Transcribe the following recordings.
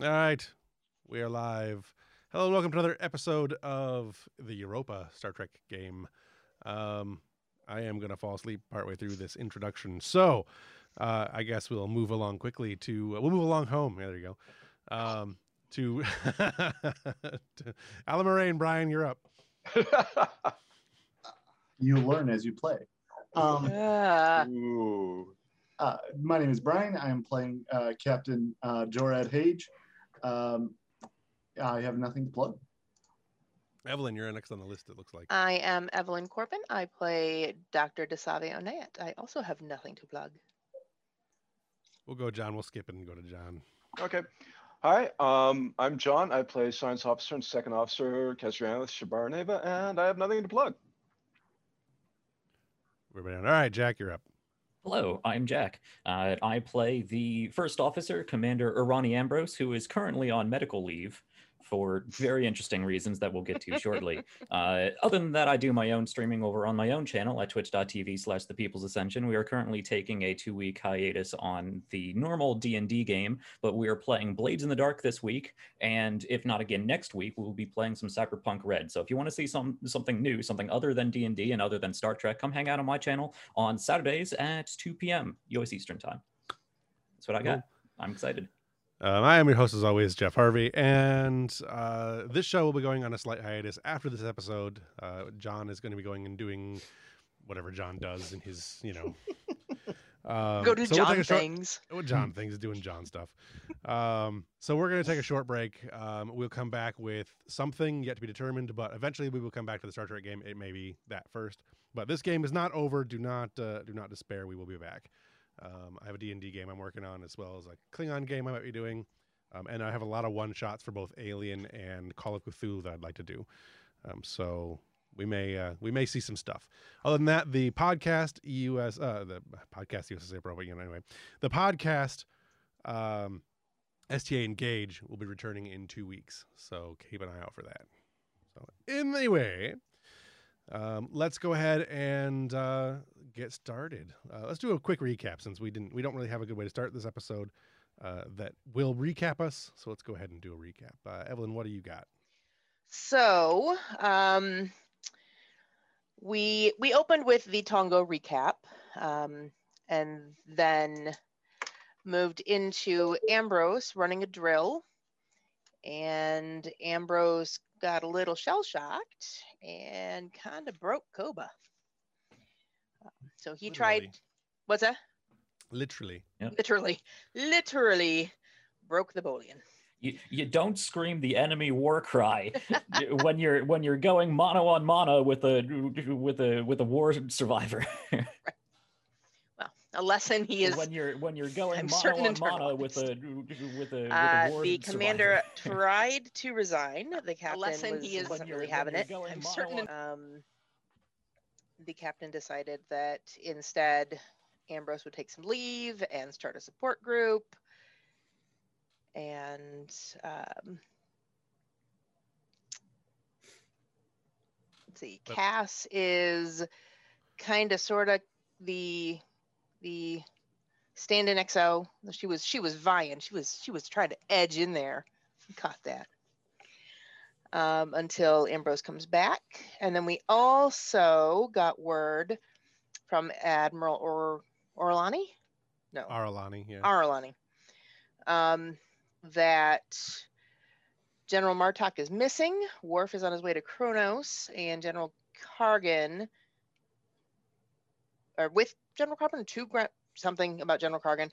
All right, we are live. Hello, and welcome to another episode of the Europa Star Trek game. Um, I am going to fall asleep partway through this introduction, so uh, I guess we'll move along quickly to uh, we'll move along home. Yeah, there you go. Um, to, to Alan Moraine, Brian, you're up. you learn as you play. Um, Ah, Ooh. uh, my name is Brian. I am playing uh, Captain uh, Jorad Hage. Um, I have nothing to plug. Evelyn, you're next on the list. It looks like. I am Evelyn Corbin. I play Dr. DeSavio Nayat. I also have nothing to plug. We'll go John. We'll skip it and go to John. Okay. Hi, um, I'm John. I play Science Officer and Second Officer Kesrianis Shabarneva, and I have nothing to plug. Everybody on. All right, Jack, you're up. Hello, I'm Jack. Uh, I play the first officer, Commander Irani Ambrose, who is currently on medical leave for very interesting reasons that we'll get to shortly. Uh, other than that, I do my own streaming over on my own channel at twitch.tv slash the people's ascension. We are currently taking a two-week hiatus on the normal D&D game, but we are playing Blades in the Dark this week, and if not again next week, we will be playing some Cyberpunk Red. So if you want to see some something new, something other than D&D and other than Star Trek, come hang out on my channel on Saturdays at 2 p.m. US Eastern Time. That's what I got. Cool. I'm excited. Um, I am your host, as always, Jeff Harvey, and uh, this show will be going on a slight hiatus after this episode. Uh, John is going to be going and doing whatever John does in his, you know. Um, Go to so we'll John short- things. what John thinks is doing John stuff. Um, so we're going to take a short break. Um, we'll come back with something yet to be determined, but eventually we will come back to the Star Trek game. It may be that first, but this game is not over. Do not uh, do not despair. We will be back. Um, I have a D&D game I'm working on as well as a Klingon game I might be doing. Um, and I have a lot of one shots for both Alien and Call of Cthulhu that I'd like to do. Um, so we may uh, we may see some stuff. Other than that, the podcast EUS uh, the podcast USSA Pro, but you know anyway, the podcast um, STA Engage will be returning in two weeks. So keep an eye out for that. So anyway, um, let's go ahead and uh, get started. Uh, let's do a quick recap since we didn't we don't really have a good way to start this episode uh, that will recap us. So let's go ahead and do a recap. Uh, Evelyn, what do you got? So, um, we we opened with the Tongo recap, um, and then moved into Ambrose running a drill, and Ambrose got a little shell shocked and kind of broke Koba. Um, So he tried. What's that? Literally. Literally, literally broke the Bolian. You, you don't scream the enemy war cry when you're when you're going mono on mono with a with a with a war survivor. Well, a lesson he is. when you're when you're going I'm mono certain on mono with a with a with Uh, a war the commander tried to resign. The captain lesson was, he is- wasn't really having it. I'm mono certain. Um, the captain decided that instead Ambrose would take some leave and start a support group. And um, let's see, Cass is kind of sort of the the stand-in XO. She was she was vying. She was she was trying to edge in there. Caught that. Um, until Ambrose comes back, and then we also got word from Admiral or Orlani, no, Aralani, yeah. Arlani, um, that General Martok is missing. Worf is on his way to Kronos, and General Kargan, or with General Kargan, to gra- something about General Kargan.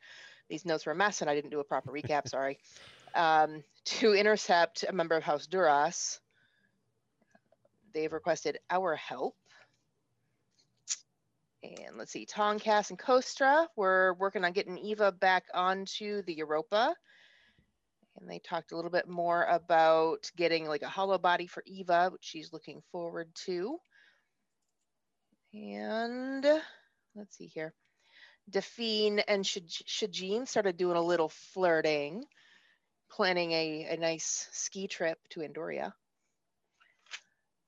These notes were a mess, and I didn't do a proper recap. Sorry. Um, to intercept a member of House Duras. They've requested our help. And let's see, Tonkas and Kostra were working on getting Eva back onto the Europa. And they talked a little bit more about getting like a hollow body for Eva, which she's looking forward to. And let's see here. Define and Shajin started doing a little flirting, planning a, a nice ski trip to Andoria.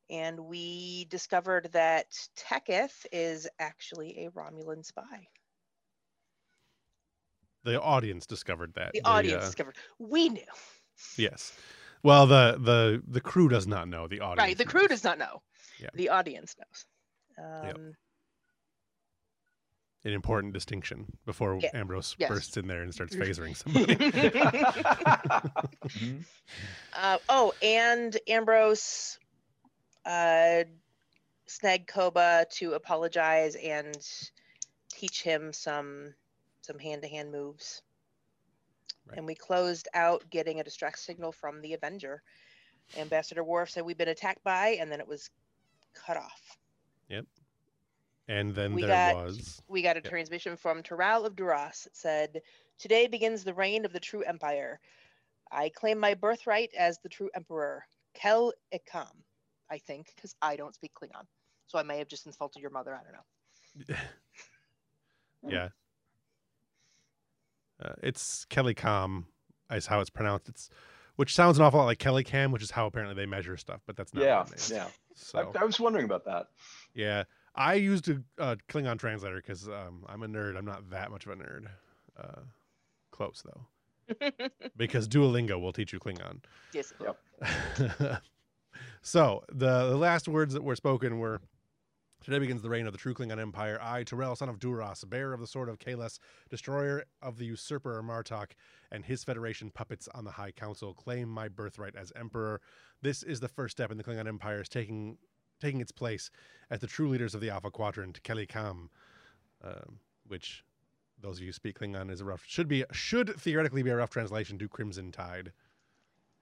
And we discovered that Teketh is actually a Romulan spy. The audience discovered that. The They, audience uh, discovered. We knew. Yes. Well, the the the crew does not know. The audience. Right. The crew does not know. Yeah. The audience knows. Yep. An important distinction before Yeah. Ambrose Yes. bursts in there and starts phasering somebody. Mhm. uh, oh, and Ambrose uh, snagged Koba to apologize and teach him some some hand to hand moves. Right. And we closed out getting a distress signal from the Avenger. Ambassador Worf said we've been attacked by, and then it was cut off. And then We there got- was we got a Yep. transmission from Toral of Duras. It said, Today begins the reign of the true empire. I claim my birthright as the true emperor. Kel Ekam, I think, because I don't speak Klingon. So I may have just insulted your mother. I don't know. yeah. Uh, it's Kelly Com, is how it's pronounced. It's which sounds an awful lot like Kelly Cam, which is how apparently they measure stuff, but that's not. Yeah, what it is. yeah. So I, I was wondering about that. yeah, I used a, a Klingon translator because um, I'm a nerd. I'm not that much of a nerd. Uh, close though, because Duolingo will teach you Klingon. yes. Yep. so the, the last words that were spoken were Today begins the reign of the true Klingon Empire. I, Toral, son of Duras, bearer of the sword of Kahless, destroyer of the usurper Martok, and his federation puppets on the High Council, claim my birthright as emperor. This is the first step in the Klingon Empire's taking taking its place as the true leaders of the Alpha Quadrant, Kelly Kam, um, which those of you who speak Klingon is a rough should be should theoretically be a rough translation to Crimson Tide.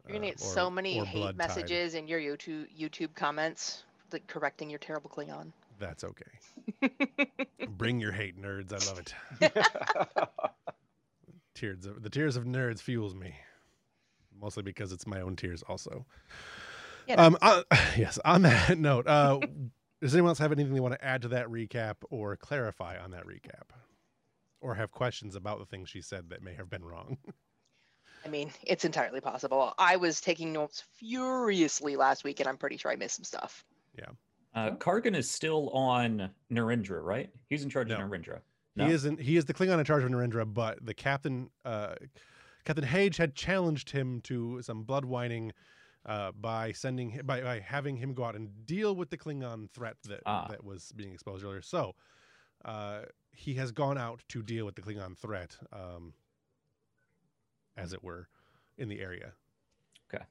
You're gonna uh, get so many hate Blood Tide. messages in your YouTube YouTube comments like correcting your terrible Klingon. That's okay. Bring your hate, nerds. I love it. Tears of the tears of nerds fuels me, mostly because it's my own tears. Also, Yeah, um, uh, yes. On that note, uh, does anyone else have anything they want to add to that recap or clarify on that recap, or have questions about the things she said that may have been wrong? I mean, it's entirely possible. I was taking notes furiously last week, and I'm pretty sure I missed some stuff. Yeah. Uh, Kargan is still on Narendra, right? He's in charge No. of Narendra. No? He isn't. He is the Klingon in charge of Narendra, but the captain, uh, Captain Hage, had challenged him to some blood whining uh, by sending hi- by, by having him go out and deal with the Klingon threat that Ah. that was being exposed earlier. So uh, he has gone out to deal with the Klingon threat, um, as it were, in the area. Okay.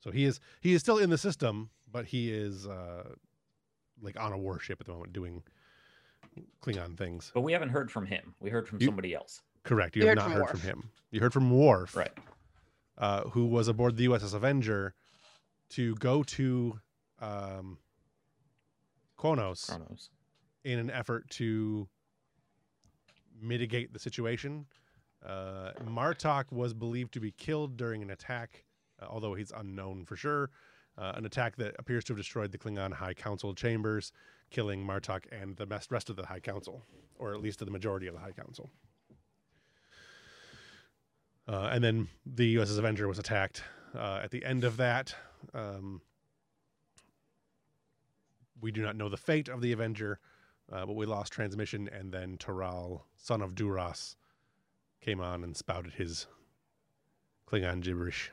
So he is he is still in the system, but he is uh, like on a warship at the moment doing Klingon things. But we haven't heard from him. We heard from You- somebody else. Correct. You We have heard not from heard Worf. from him. You heard from Worf, Right. uh, who was aboard the USS Avenger to go to um, Kronos Chronos. in an effort to mitigate the situation. Uh, Martok was believed to be killed during an attack, uh, although he's unknown for sure. Uh, an attack that appears to have destroyed the Klingon High Council chambers, killing Martok and the rest of the High Council, or at least the majority of the High Council. Uh, and then the USS Avenger was attacked. Uh, at the end of that, um, we do not know the fate of the Avenger, uh, but we lost transmission, and then Toral, son of Duras, came on and spouted his Klingon gibberish.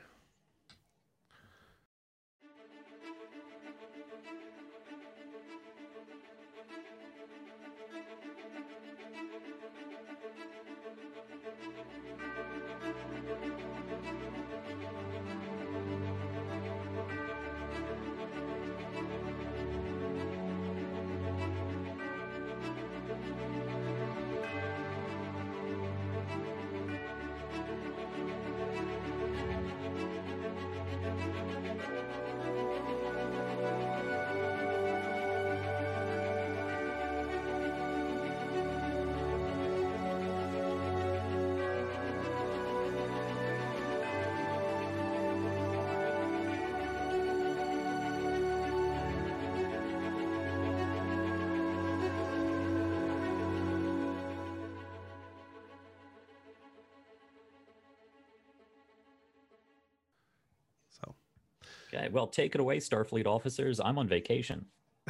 Well, take it away, Starfleet officers. I'm on vacation.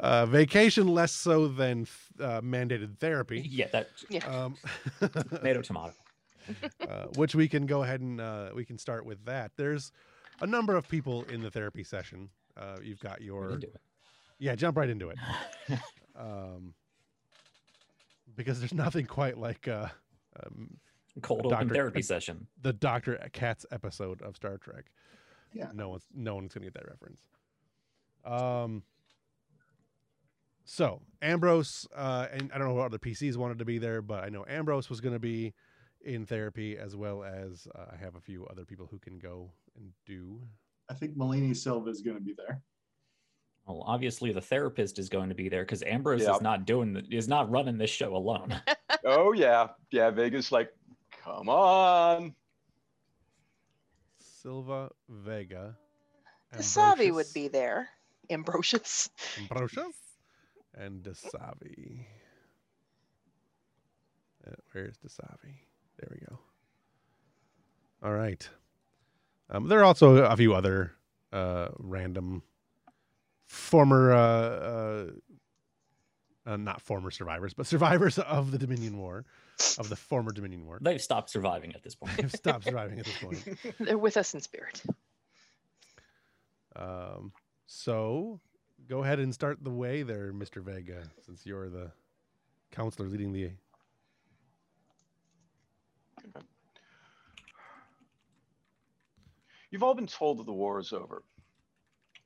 uh, vacation less so than uh, mandated therapy. Yeah, that Um, tomato tomato. uh, which we can go ahead and uh, we can start with that. There's a number of people in the therapy session. Uh, you've got your into it. yeah, jump right into it. um, because there's nothing quite like uh, um, Cold Doctor- open therapy session. the Doctor Katz episode of Star Trek. Yeah. No one's no one's gonna get that reference. Um. So Ambrose, uh, and I don't know what other PCs wanted to be there, but I know Ambrose was gonna be in therapy as well as uh, I have a few other people who can go and do. I think Melanie Silva is going to be there. Well, obviously the therapist is going to be there because Ambrose Yeah. is not doing the, is not running this show alone. Oh yeah, yeah. Vegas like, come on. Silva Vega. Dasavi would be there. Ambrosius. Ambrosius and Dasavi. Uh, where's Dasavi? There we go. All right. Um, there are also a few other uh, random former, uh, uh, uh, not former survivors, but survivors of the Dominion War, of the former Dominion War. They've stopped surviving at this point. They've stopped surviving at this point. They're with us in spirit. Um, so go ahead and start the way there, Mr. Vega, since you're the counselor leading the. You've all been told that the war is over.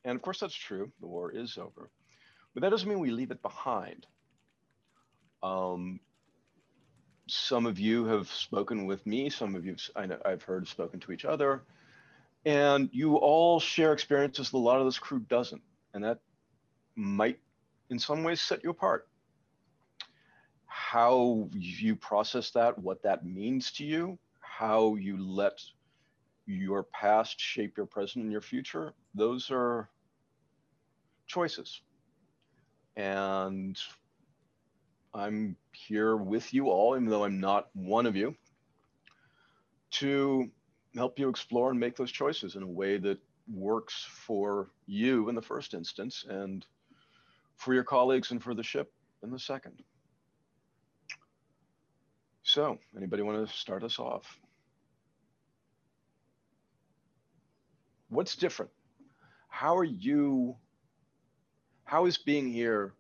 And of course, that's true. The war is over. But that doesn't mean we leave it behind. Um, some of you have spoken with me. Some of you I know, I've heard spoken to each other. And you all share experiences that a lot of this crew doesn't. And that might, in some ways, set you apart. How you process that, what that means to you, how you let your past shape your present and your future those are choices and i'm here with you all even though i'm not one of you to help you explore and make those choices in a way that works for you in the first instance and for your colleagues and for the ship in the second. So anybody want to start us off? What's different? How are you how is being here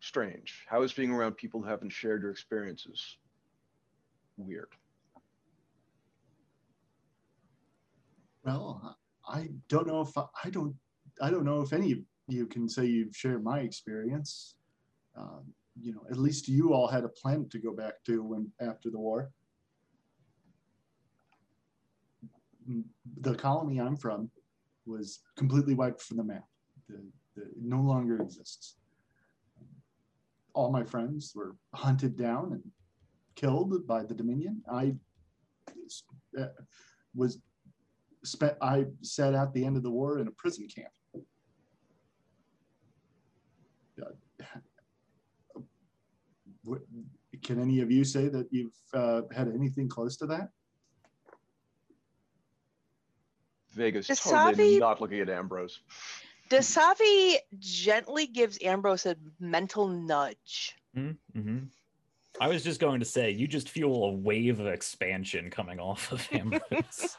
strange how is being around people who haven't shared your experiences weird Well, I don't know if I, I don't I don't know if any of you can say you've shared my experience. Um, you know, at least you all had a planet to go back to when after the war. Mm, The colony I'm from was completely wiped from the map. The, the, no longer exists. All my friends were hunted down and killed by the Dominion. I uh, was spent I sat at the end of the war in a prison camp. Uh, Can any of you say that you've uh, had anything close to that? vegas Does totally Savi- not looking at ambrose Dasavi gently gives Ambrose a mental nudge. Mm-hmm. I was just going to say, you just feel a wave of expansion coming off of Ambrose.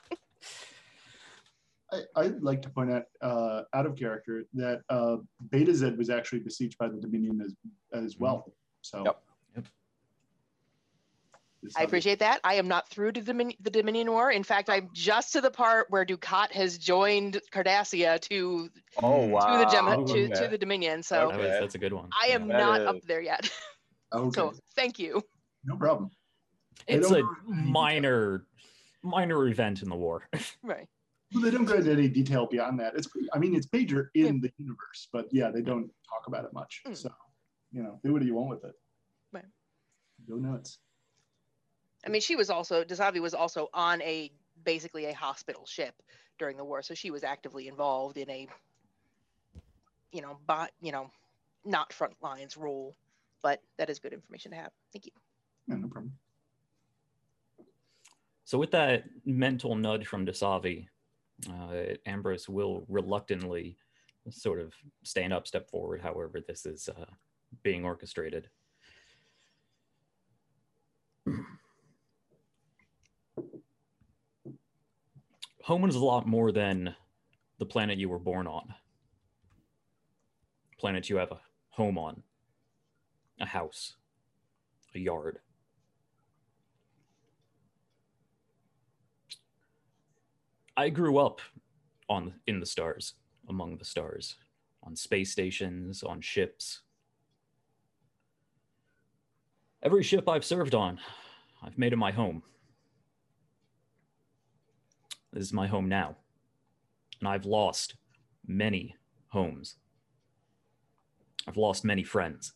I, I'd like to point out, uh, out of character, that uh, Betazed was actually besieged by the Dominion as, as well. So, Yep. Yep. This I appreciate that. I am not through to the, Domin- the Dominion War. In fact, I'm just to the part where Dukat has joined Cardassia to oh To wow to the Gem- to, to the Dominion. So Okay. that's a good one. I am That not is- up there yet. Okay, So thank you. no problem. It's a go into any minor, minor event in the war. Right. Well, they don't go into any detail beyond that. It's, I mean, it's major in the universe, but yeah, they don't talk about it much. Mm. So, you know, do what you want with it. Right. Go nuts. I mean, she was also Dasavi was also on a basically a hospital ship during the war, so she was actively involved in a, you know, but you know, not front lines role. But that is good information to have. Thank you. Yeah, no problem. So with that mental nudge from Dasavi, uh, Ambrose will reluctantly sort of stand up, step forward, however this is uh, being orchestrated. Home is a lot more than the planet you were born on. Planet you have a home on, a house, a yard. I grew up on in the stars, among the stars, on space stations, on ships. Every ship I've served on, I've made it my home. This is my home now. And I've lost many homes. I've lost many friends.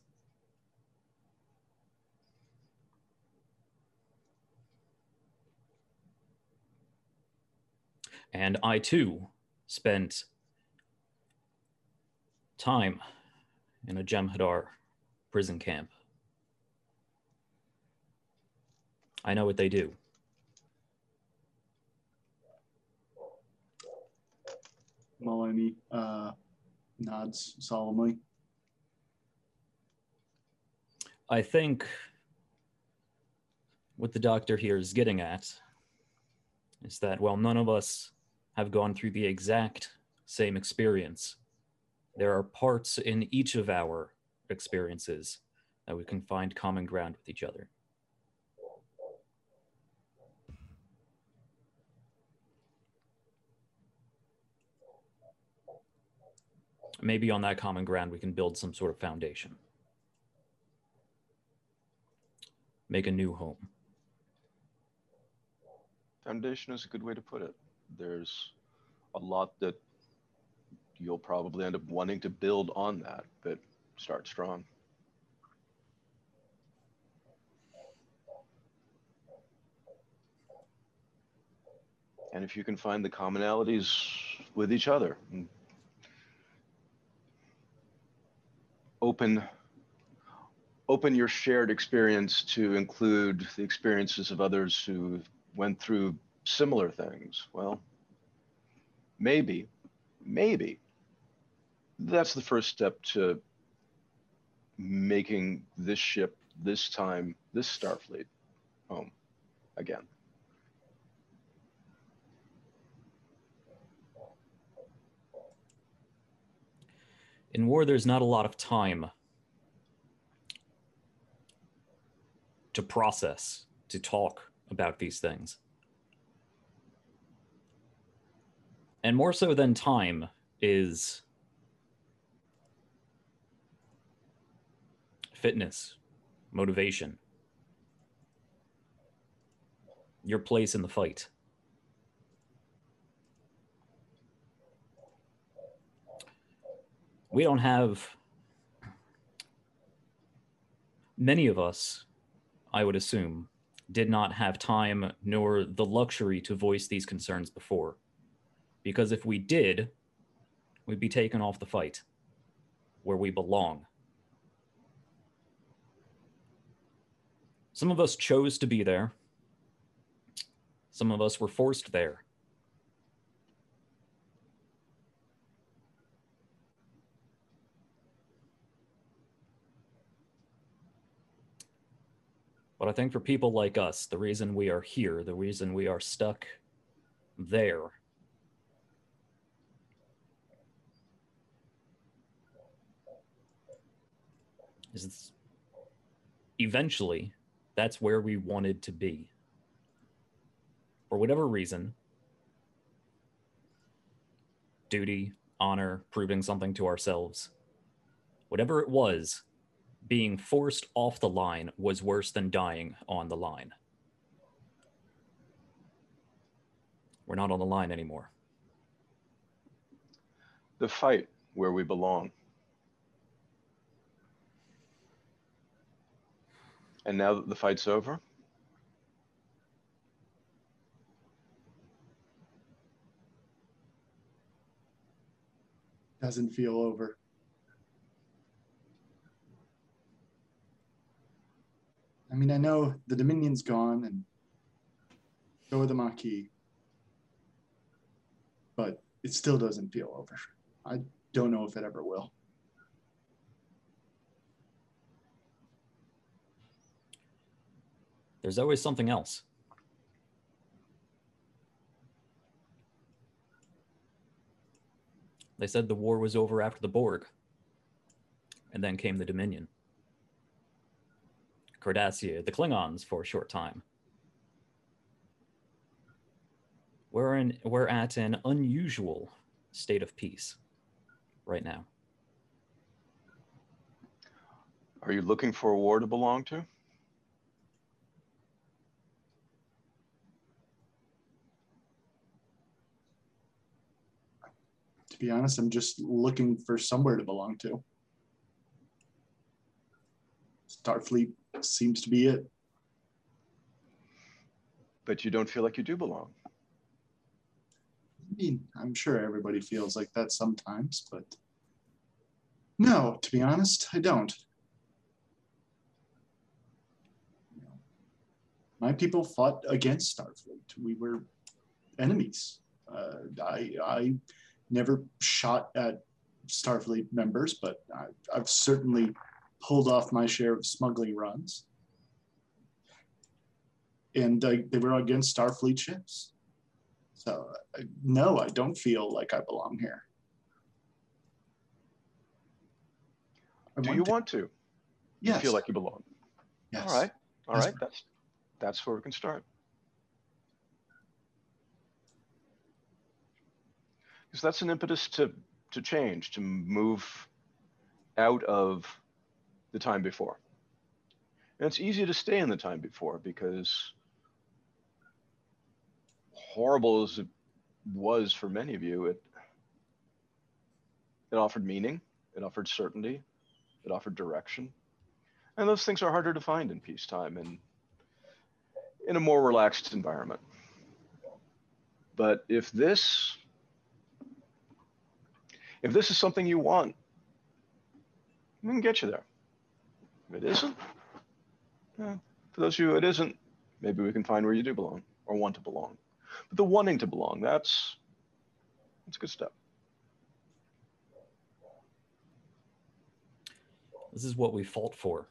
And I too spent time in a Jem'Hadar prison camp. I know what they do. Maloney uh, nods solemnly. I think what the doctor here is getting at is that while none of us have gone through the exact same experience, there are parts in each of our experiences that we can find common ground with each other. Maybe on that common ground, we can build some sort of foundation. Make a new home. Foundation is a good way to put it. There's a lot that you'll probably end up wanting to build on that, but start strong. And if you can find the commonalities with each other, and open open your shared experience to include the experiences of others who went through similar things. Well, maybe, maybe that's the first step to making this ship, this time, this Starfleet home again. In war, there's not a lot of time to process, to talk about these things. And more so than time is fitness, motivation, your place in the fight. We don't have many of us, I would assume, did not have time nor the luxury to voice these concerns before. Because if we did, we'd be taken off the fight where we belong. Some of us chose to be there. Some of us were forced there. But I think for people like us, the reason we are here, the reason we are stuck there, is eventually that's where we wanted to be. For whatever reason, duty, honor, proving something to ourselves, whatever it was, being forced off the line was worse than dying on the line. We're not on the line anymore. The fight where we belong. And now that the fight's over, Doesn't feel over. I mean, I know the Dominion's gone and so are the Maquis, but it still doesn't feel over. I don't know if it ever will. There's always something else. They said the war was over after the Borg. And then came the Dominion. Cardassia, the Klingons for a short time. We're in we're at an unusual state of peace right now. Are you looking for a war to belong to? To be honest, I'm just looking for somewhere to belong to. Starfleet seems to be it. But you don't feel like you do belong. I mean, I'm sure everybody feels like that sometimes, but no, to be honest, I don't. My people fought against Starfleet. We were enemies. Uh, I, I never shot at Starfleet members, but I, I've certainly pulled off my share of smuggling runs. And uh, they were against Starfleet ships. So, uh, no, I don't feel like I belong here. I Do you to- want to? You feel like you belong. yes. All right. All Yes, right. That's that's where we can start. Because that's an impetus to to change, to move out of the time before. And it's easy to stay in the time before because horrible as it was for many of you, it it offered meaning, it offered certainty, it offered direction. And those things are harder to find in peacetime and in a more relaxed environment. But if this if this is something you want, we can get you there. It isn't, eh, for those of you it isn't, maybe we can find where you do belong or want to belong. But the wanting to belong, that's that's a good step. This is what we fought for.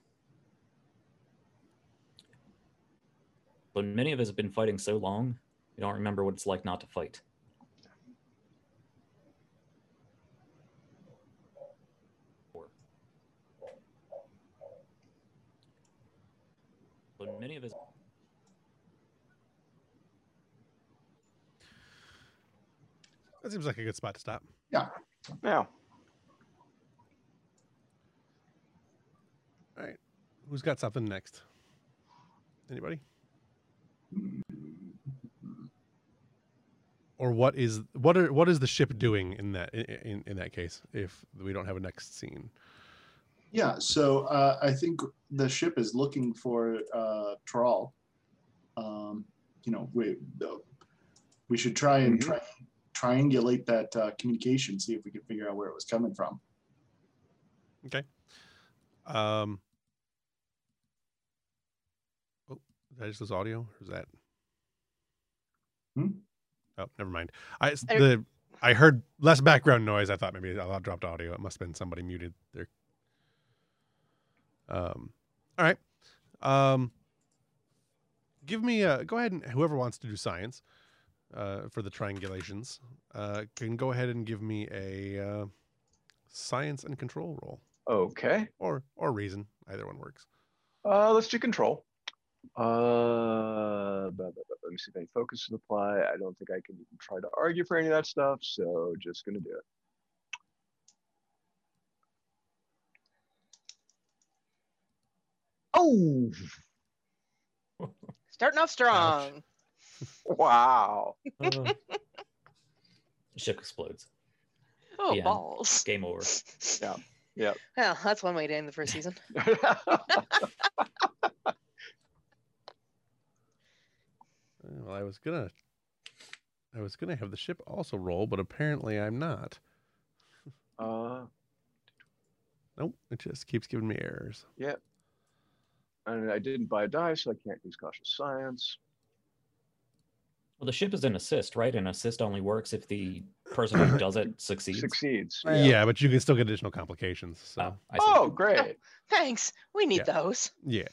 But many of us have been fighting so long, we don't remember what it's like not to fight. Many of us That seems like a good spot to stop. Yeah. Yeah. All right. Who's got something next? Anybody? Or what is what are what is the ship doing in that in, in, in that case if we don't have a next scene? Yeah, so uh, I think the ship is looking for uh, Toral. Um, you know, we uh, we should try and Mhm. try triangulate that uh, communication, see if we can figure out where it was coming from. Okay. Um. Oh, is that just this audio, or is that? Hmm? Oh, never mind. I s- I- the I heard less background noise. I thought maybe I dropped audio. It must have been somebody muted there. Um. All right. Um. Give me a go ahead and whoever wants to do science, uh, for the triangulations, uh, can go ahead and give me a uh, science and control roll okay. or or reason. Either one works. Uh, let's do control. Uh, let me see if any focus is apply. I don't think I can even try to argue for any of that stuff, so just gonna do it. Oh, Starting off strong. wow. Uh, ship explodes. Oh, The end. balls. Game over. Yeah. Yeah. Well, that's one way to end the first season. Well, I was gonna, I was gonna have the ship also roll, but apparently I'm not. uh, Nope, it just keeps giving me errors. And I didn't buy a die, so I can't use cautious science. Well, the ship is an assist, right? An assist only works if the person who does it succeeds. Succeeds. Yeah. but you can still get additional complications. So Oh, I see. Oh, great. Thanks. We need Yeah. those. yeah,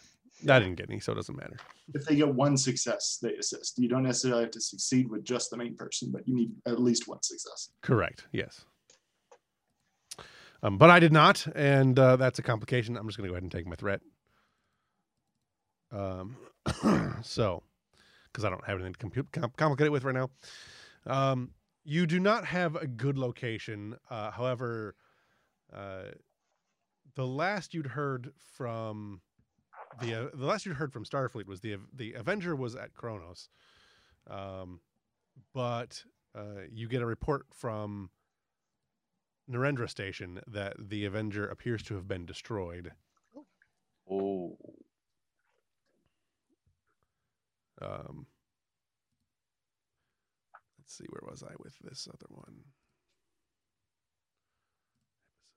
I didn't get any, so it doesn't matter. If they get one success, they assist. You don't necessarily have to succeed with just the main person, but you need at least one success. Correct. Yes. Um, but I did not, and uh, that's a complication. I'm just going to go ahead and take my threat. Um, so, because I don't have anything to compute, com- complicate it with right now. Um, you do not have a good location. Uh, however, uh, the last you'd heard from the uh, the last you'd heard from Starfleet was the the Avenger was at Kronos, um, but uh, you get a report from Narendra Station that the Avenger appears to have been destroyed. Oh, Um, let's see, where was I with this other one?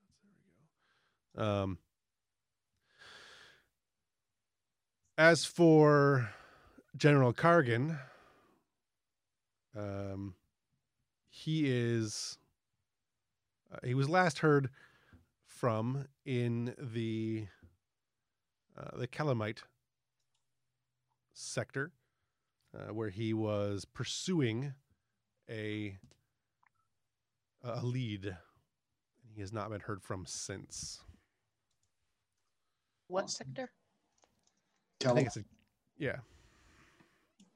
Episodes, there we go. Um, as for General Kargan, um, he is uh, he was last heard from in the uh, the Calamite sector uh, where he was pursuing a a lead. And he has not been heard from since. What Awesome. sector? I think it's a, yeah,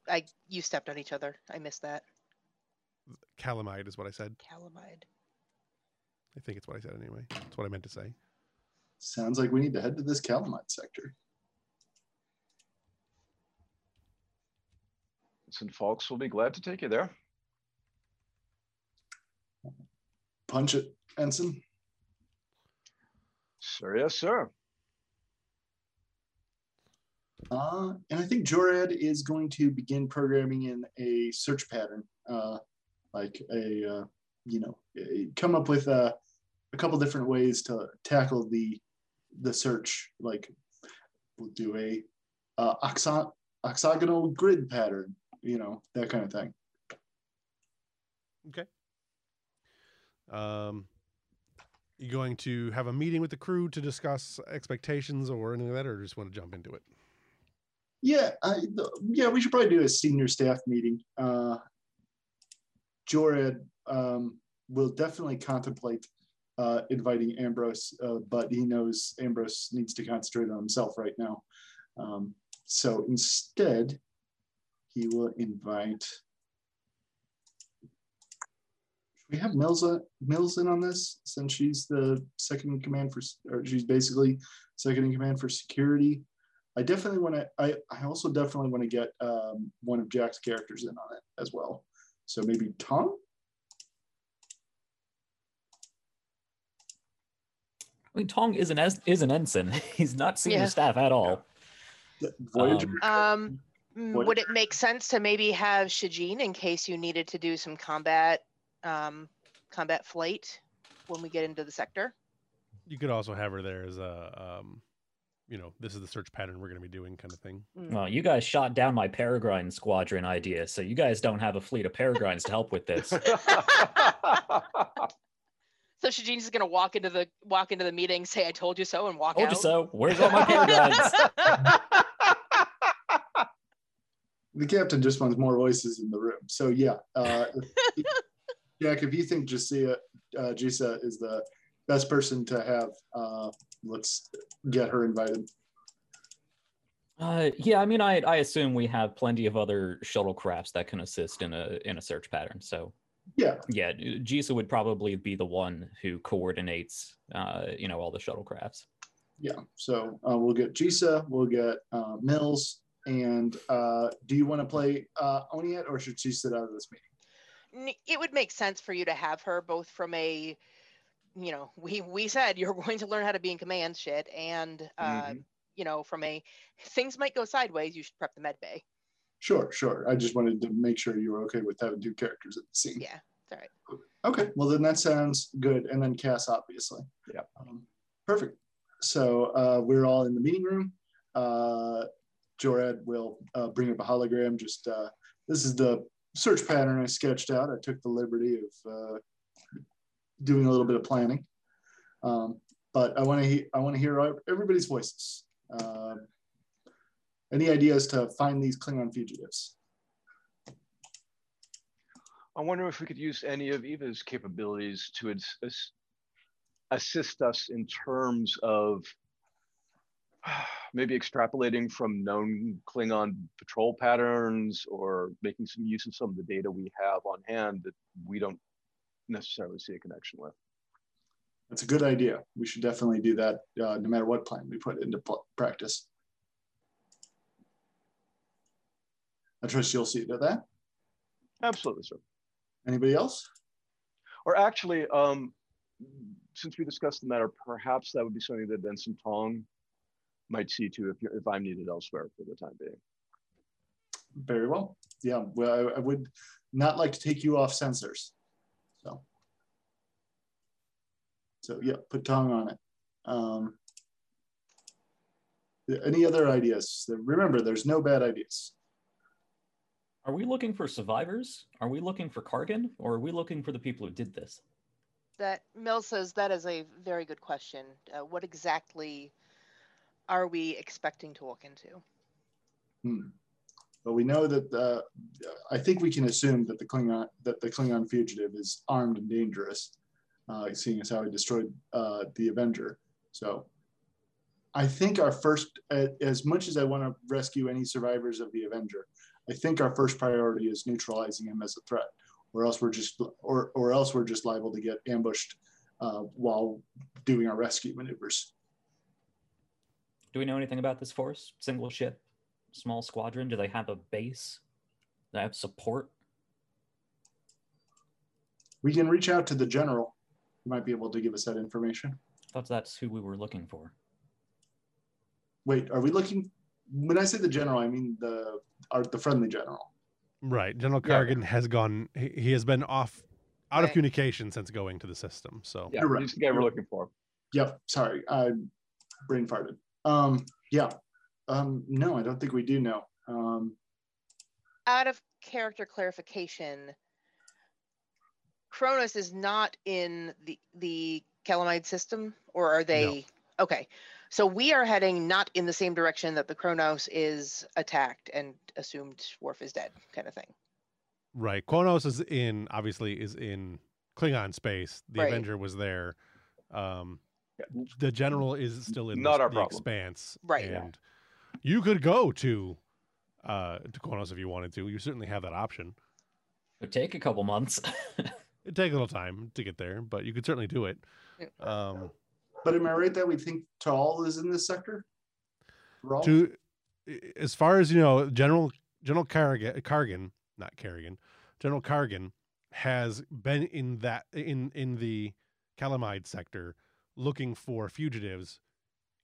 I you stepped on each other. I missed that. Calamite is what I said. Calamide. I think it's what I said anyway. That's what I meant to say. sounds like we need to head to this Calamite sector. St. Falks will be glad to take you there. Punch it, Ensign. Sir, yes, sir. Uh, and I think Jorad is going to begin programming in a search pattern, uh, like a, uh, you know, come up with a, a couple different ways to tackle the the search. Like we'll do a uh, oxo- oxagonal grid pattern, you know, that kind of thing. Okay. Um, you going to have a meeting with the crew to discuss expectations or anything like that, or just want to jump into it? Yeah, I, the, yeah, we should probably do a senior staff meeting. Uh, Jorad um, will definitely contemplate uh, inviting Ambrose, uh, but he knows Ambrose needs to concentrate on himself right now. Um, so instead, he will invite. Should we have Mills, uh, Mills in on this since she's the second in command for, or she's basically second in command for security. I definitely want to. I I also definitely want to get um, one of Jack's characters in on it as well. So maybe Tom. I mean, Tong is an es- is an ensign. He's not senior Yeah. staff at all. the Voyager. Um, Um, mm, What- would it make sense to maybe have Shajin in case you needed to do some combat, um, combat flight when we get into the sector? You could also have her there as a, um, you know, this is the search pattern we're going to be doing, kind of thing. Mm. Well, you guys shot down my Peregrine squadron idea, so you guys don't have a fleet of Peregrines to help with this. So Shajin's is gonna walk into the walk into the meeting, say "I told you so," and walk Told out. you so. Where's all my Peregrines? the captain just wants more voices in the room. So yeah, uh, if- Jack, if you think Jisia, uh, Jisa is the best person to have, uh, let's get her invited. Uh, yeah, I mean, I I assume we have plenty of other shuttlecrafts that can assist in a in a search pattern. So Yeah, yeah, Jisa would probably be the one who coordinates, uh, you know, all the shuttlecrafts. yeah. So uh, we'll get Jisa, we'll get uh, Mills, and uh, do you want to play uh, Oniet or should she sit out of this meeting? It would make sense for you to have her both from a, you know, we we said you're going to learn how to be in command shit, and uh, Mhm. you know, from a things might go sideways. You should prep the med bay. Sure, sure. I just wanted to make sure you were okay with having two characters at the scene. Yeah, it's all right. Okay, well then that sounds good. And then Cass, obviously. Yeah. Um, perfect. So uh, we're all in the meeting room. Uh, Jorad will uh, bring up a hologram. Just uh, this is the search pattern I sketched out. I took the liberty of uh, doing a little bit of planning. Um, but I want to I want to hear everybody's voices. Uh, any ideas to find these Klingon fugitives? I wonder if we could use any of Eva's capabilities to assist us in terms of maybe extrapolating from known Klingon patrol patterns or making some use of some of the data we have on hand that we don't necessarily see a connection with. That's a good idea. We should definitely do that uh, no matter what plan we put into practice. I trust you'll see to that. Absolutely, sir. Anybody else? Or actually, um, since we discussed the matter, perhaps that would be something that Vincent Tong might see to if, you're, if I'm needed elsewhere for the time being. Very well. Yeah, well, I, I would not like to take you off sensors. So, so yeah, put tongue on it. Um, any other ideas? Remember, there's no bad ideas. Are we looking for survivors? Are we looking for Kargan? Or are we looking for the people who did this? That Mill says that is a very good question. Uh, what exactly are we expecting to walk into? Hmm. We know that the, I think we can assume that the Klingon that the Klingon fugitive is armed and dangerous, uh, seeing as how he destroyed uh, the Avenger. So, I think our first, as much as I want to rescue any survivors of the Avenger, I think our first priority is neutralizing him as a threat, or else we're just, or or else we're just liable to get ambushed uh, while doing our rescue maneuvers. Do we know anything about this force? Single ship, small squadron? Do they have a base? Do they have support? We can reach out to the general. He might be able to give us that information. I thought that's who we were looking for. Wait, are we looking? When I say the general, I mean the our, the friendly general. Right, General Kargan yeah. has gone. He, he, has been off, out of communication since going to the system. So yeah, right. he's the guy we're looking for. Yep. Sorry, I brain farted. Um, yeah. Um, no, I don't think we do know. Um, Out of character clarification, Kronos is not in the the Calamide system, or are they? No. Okay, so we are heading not in the same direction that the Kronos is attacked and assumed Worf is dead, kind of thing. Right. Kronos is in obviously is in Klingon space. The right. Avenger was there. Um, the general is still in not the, our the problem. expanse, right? And you could go to uh to Kronos if you wanted to. You certainly have that option. It would take a couple months. It'd take a little time to get there, but you could certainly do it. Um, but am I right that we think Tall is in this sector? To as far as you know, General General Kargan, Kargan, not Kerrigan, General Kargan has been in that in in the Calamide sector looking for fugitives.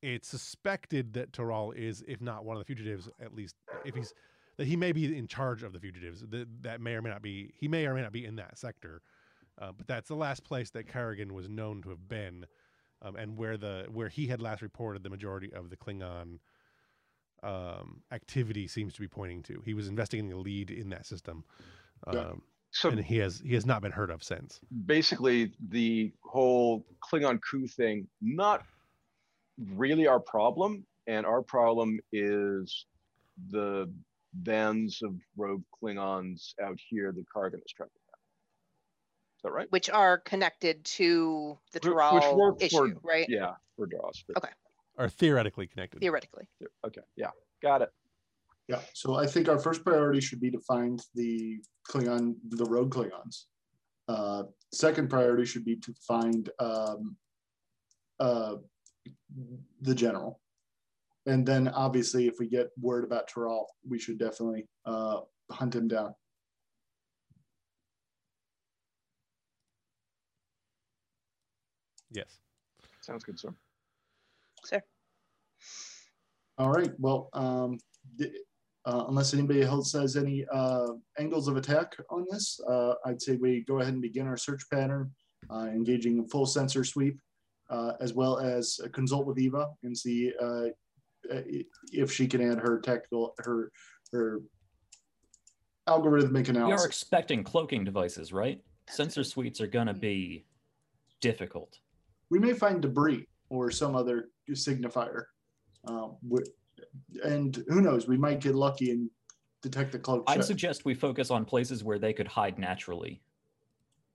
It's suspected that Toral is, if not one of the fugitives, at least if he's that he may be in charge of the fugitives. That that may or may not be. He may or may not be in that sector. Uh, but that's the last place that Kargan was known to have been, um, and where the where he had last reported the majority of the Klingon um, activity seems to be pointing to. He was investigating a lead in that system. Um. So and he has he has not been heard of since. Basically, the whole Klingon coup thing not really our problem, and our problem is the bands of rogue Klingons out here that Kargan is tracking down. Is that right? Which are connected to the Toral issue, for, right? Yeah, for Dross. Okay. Are theoretically connected. Theoretically. Okay. Yeah. Got it. Yeah. So I think our first priority should be to find the Klingon, the rogue Klingons. Uh, second priority should be to find um, uh, the general. And then obviously, if we get word about Toral, we should definitely uh, hunt him down. Yes. Sounds good, sir. Sir. All right. Well, um, uh, unless anybody else has any uh, angles of attack on this, uh, I'd say we go ahead and begin our search pattern, uh, engaging a full sensor sweep, uh, as well as consult with Eva and see uh, if she can add her tactical, her, her algorithmic analysis. We are expecting cloaking devices, right? Sensor suites are going to be difficult. We may find debris or some other signifier. Um, and who knows, we might get lucky and detect the cloak. I'd suggest we focus on places where they could hide naturally.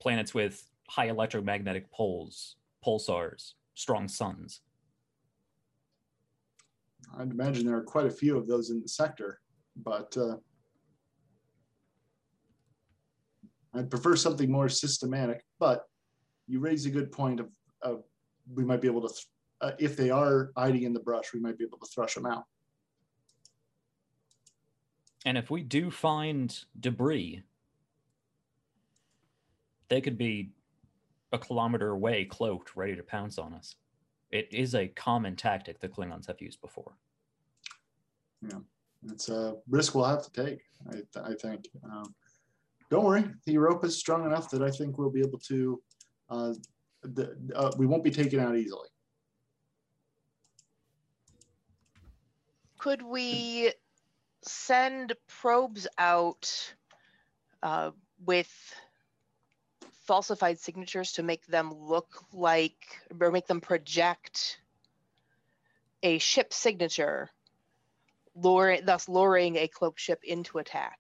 Planets with high electromagnetic poles, pulsars, strong suns. I'd imagine there are quite a few of those in the sector, but uh, I'd prefer something more systematic. But you raise a good point of, of we might be able to, th- uh, if they are hiding in the brush, we might be able to thrush them out. And if we do find debris, they could be a kilometer away, cloaked, ready to pounce on us. It is a common tactic the Klingons have used before. Yeah, it's a risk we'll have to take, I, I think. Um, don't worry, the Europa is strong enough that I think we'll be able to, uh, the, uh, we won't be taken out easily. Could we send probes out uh, with falsified signatures to make them look like or make them project a ship signature, thus luring a cloaked ship into attack?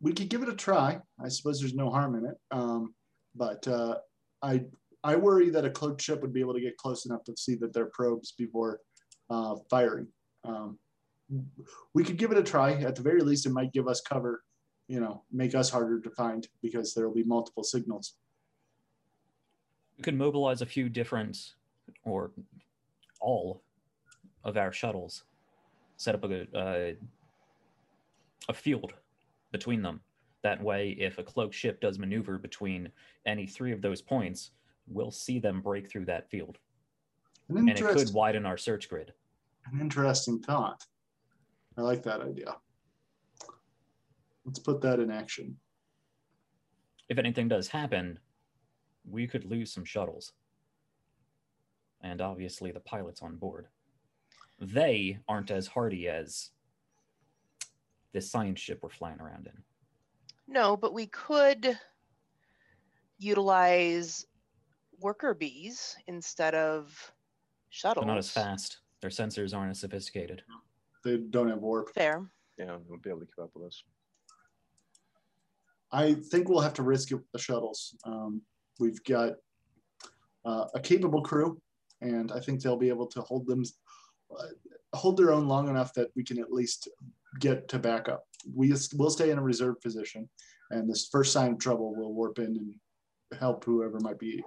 we could give it a try. I suppose there's no harm in it. Um, but uh, I I worry that a cloaked ship would be able to get close enough to see that they're probes before uh, firing. Um, we could give it a try. At the very least, it might give us cover. You know, make us harder to find because there will be multiple signals. We could mobilize a few different, or all, of our shuttles, set up a uh, a field between them. That way, if a cloaked ship does maneuver between any three of those points, we'll see them break through that field, An and it could widen our search grid. an interesting thought. I like that idea. Let's put that in action. If anything does happen, we could lose some shuttles, and obviously the pilots on board. They aren't as hardy as this science ship we're flying around in. No, but we could utilize worker bees instead of shuttles. They're not as fast. Their sensors aren't as sophisticated. They don't have warp. Fair. Yeah, we'll be able to keep up with us. I think we'll have to risk it with the shuttles. Um, we've got uh, a capable crew, and I think they'll be able to hold them, uh, hold their own long enough that we can at least get to backup. We will stay in a reserve position, and this first sign of trouble, we'll warp in and help whoever might be,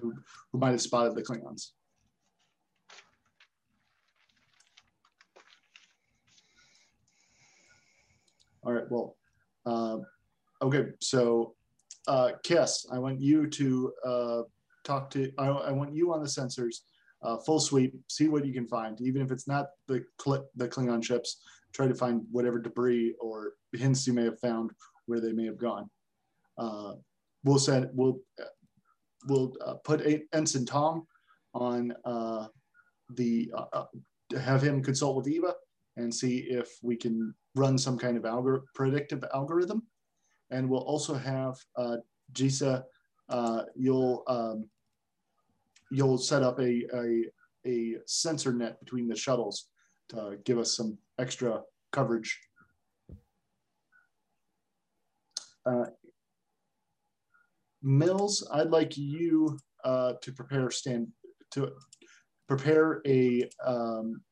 who, who might have spotted the Klingons. All right. Well, uh, okay. So, uh, Kiss, I want you to uh, talk to. I, I want you on the sensors, uh, full sweep. See what you can find, even if it's not the Cl- the Klingon ships. Try to find whatever debris or hints you may have found where they may have gone. Uh, we'll send. We'll we'll uh, put a, Ensign Tom on the. Have him consult with Eva and see if we can run some kind of algor- predictive algorithm. And we'll also have uh, Jisa, uh, you'll um, you'll set up a, a a sensor net between the shuttles to give us some extra coverage. Uh, Mills, I'd like you uh, to prepare stand to prepare a um,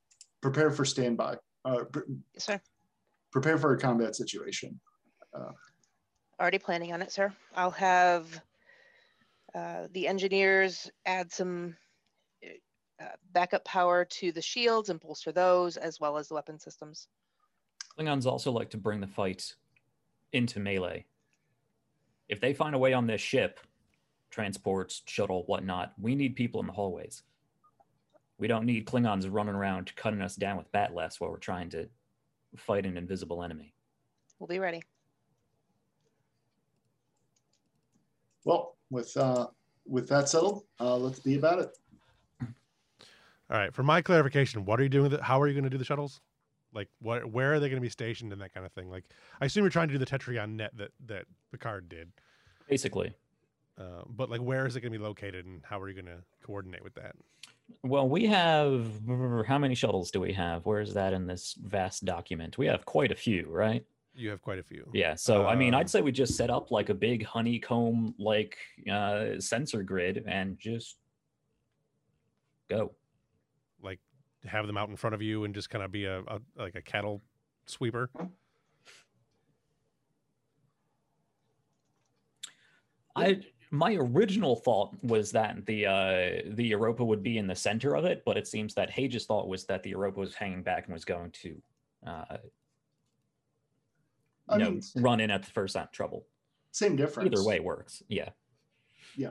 prepare for standby. Uh, pre- Yes, sir. prepare for a combat situation. Uh, Already planning on it, sir. I'll have uh, the engineers add some uh, backup power to the shields and bolster those, as well as the weapon systems. Klingons also like to bring the fight into melee. If they find a way on this ship, transports, shuttle, whatnot, we need people in the hallways. We don't need Klingons running around cutting us down with bat'leths while we're trying to fight an invisible enemy. We'll be ready. Well, with uh, with that settled, uh, let's be about it. All right. For my clarification, what are you doing? With it? How are you going to do the shuttles? Like, what? Where are they going to be stationed and that kind of thing? Like, I assume you're trying to do the Tetrion net that that Picard did, Basically, uh, but like, where is it going to be located, and how are you going to coordinate with that? Well, we have how many shuttles do we have? Where is that in this vast document? We have quite a few, right? You have quite a few. Yeah. So I mean, Um, I'd say we just set up like a big honeycomb like uh, sensor grid and just go. Like have them out in front of you and just kind of be a, a like a cattle sweeper. I my original thought was that the uh, the Europa would be in the center of it, but it seems that Hage's thought was that the Europa was hanging back and was going to uh, I you know, mean, run in at the first sign trouble. same difference. Either way works. Yeah. Yeah.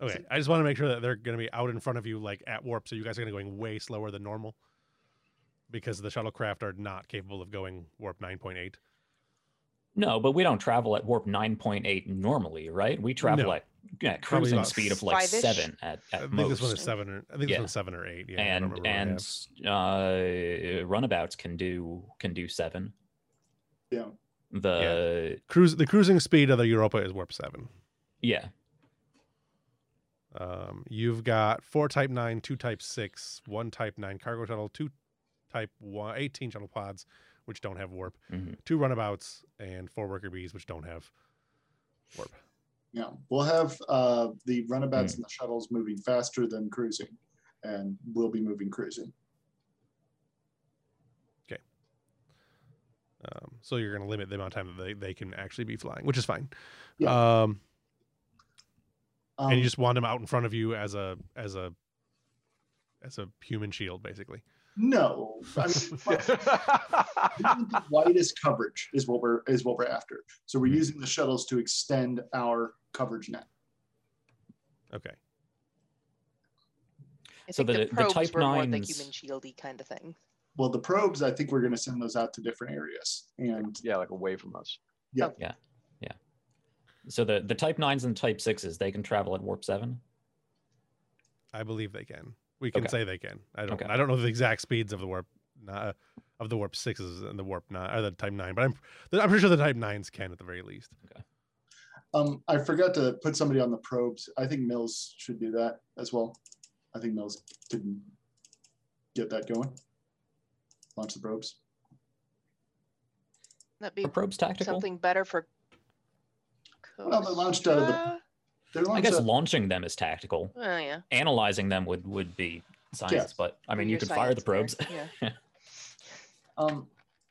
Okay, I just want to make sure that they're going to be out in front of you, like at warp, so you guys are going to going way slower than normal, because the shuttlecraft are not capable of going warp nine point eight. No, but we don't travel at warp 9.8 normally, right? We travel No. at yeah, cruising speed of like five-ish. seven at, I think most. this one is seven, or I think this one's seven or eight. Yeah, and remember what I have. and uh, runabouts can do can do seven. Yeah. The cruise the cruising speed of the Europa is warp seven. yeah. Um, you've got four Type nine, two Type six, one Type nine cargo shuttle, two Type one, 18 shuttle pods, which don't have warp, mhm. two runabouts, and four worker bees, which don't have warp. Yeah, we'll have uh, the runabouts Hmm. and the shuttles moving faster than cruising, and we'll be moving cruising. Okay. Um, so you're going to limit the amount of time that they, they can actually be flying, which is fine. Yeah. Um, Um, and you just want them out in front of you as a as a as a human shield, basically. No, I mean, the widest coverage is what we're is what we're after. So Hmm. we're using the shuttles to extend our coverage net. Okay. I So think the- the, the Type were more the human shieldy kind of thing. Well, the probes, I think we're going to send those out to different areas, and yeah, like away from us. Yeah, oh. yeah, yeah. So the the type nines and type sixes they can travel at warp seven. I believe they can. We can Okay. say they can. I don't. Okay. I don't know the exact speeds of the warp, uh, of the warp sixes and the warp nine or the type nine, but I'm I'm pretty sure the type nines can at the very least. um, I forgot to put somebody on the probes. I think Mills should do that as well. I think Mills could get that going. Launch the probes. That'd be probes tactical? something better for. Well, they launched out of the- Kostra? They're I guess out- launching them is tactical. Oh yeah. Analyzing them would would be science, Yes. but I Do mean you could fire the probes. there, Yeah. Um,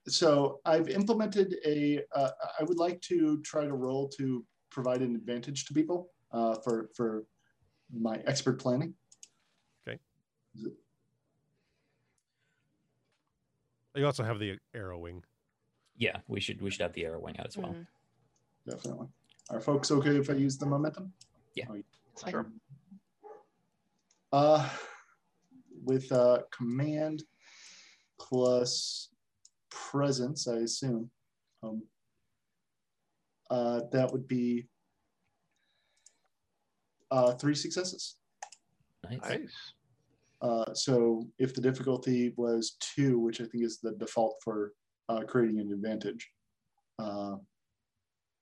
so I've implemented a. Uh, I would like to try to roll to provide an advantage to people uh, for for my expert planning. Okay. You also have the Aerowing. yeah, we should we should have the Aerowing out as well. Mhm. Definitely. Are folks okay if I use the momentum? Yeah. Oh, It's. Sure. Uh, with uh, command plus presence, I assume. Um, uh, that would be uh, three successes. Nice. Nice. Uh, so if the difficulty was two, which I think is the default for uh, creating an advantage, uh,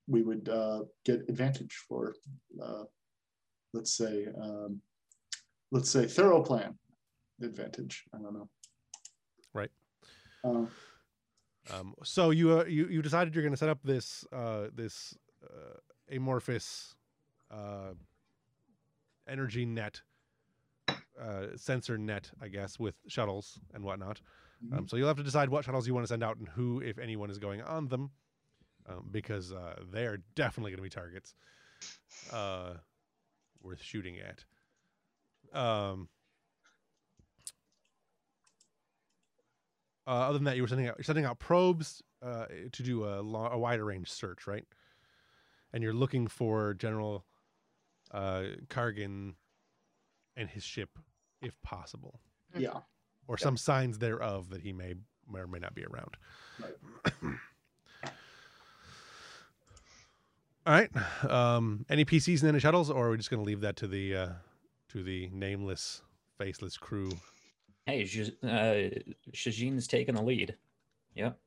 we would uh, get advantage for, uh, let's say, um, let's say thorough plan advantage. I don't know. Right. Um, Um, so you uh, you you decided you're going to set up this uh, this uh, amorphous uh, energy net uh, sensor net, I guess, with shuttles and whatnot. Um, so you'll have to decide what shuttles you want to send out and who, if anyone, is going on them, um, because uh, they are definitely going to be targets uh, worth shooting at. Um, uh, other than that, you were sending out you're sending out probes uh, to do a, a wider range search, right? And you're looking for General uh, Kargan and his ship, if possible, yeah. or some signs thereof that he may, may or may not be around. All right. Um, any PCs and any shuttles, or are we just going to leave that to the uh, to the nameless, faceless crew? Hey, Sh- uh, Shajin's taking the lead. Yep.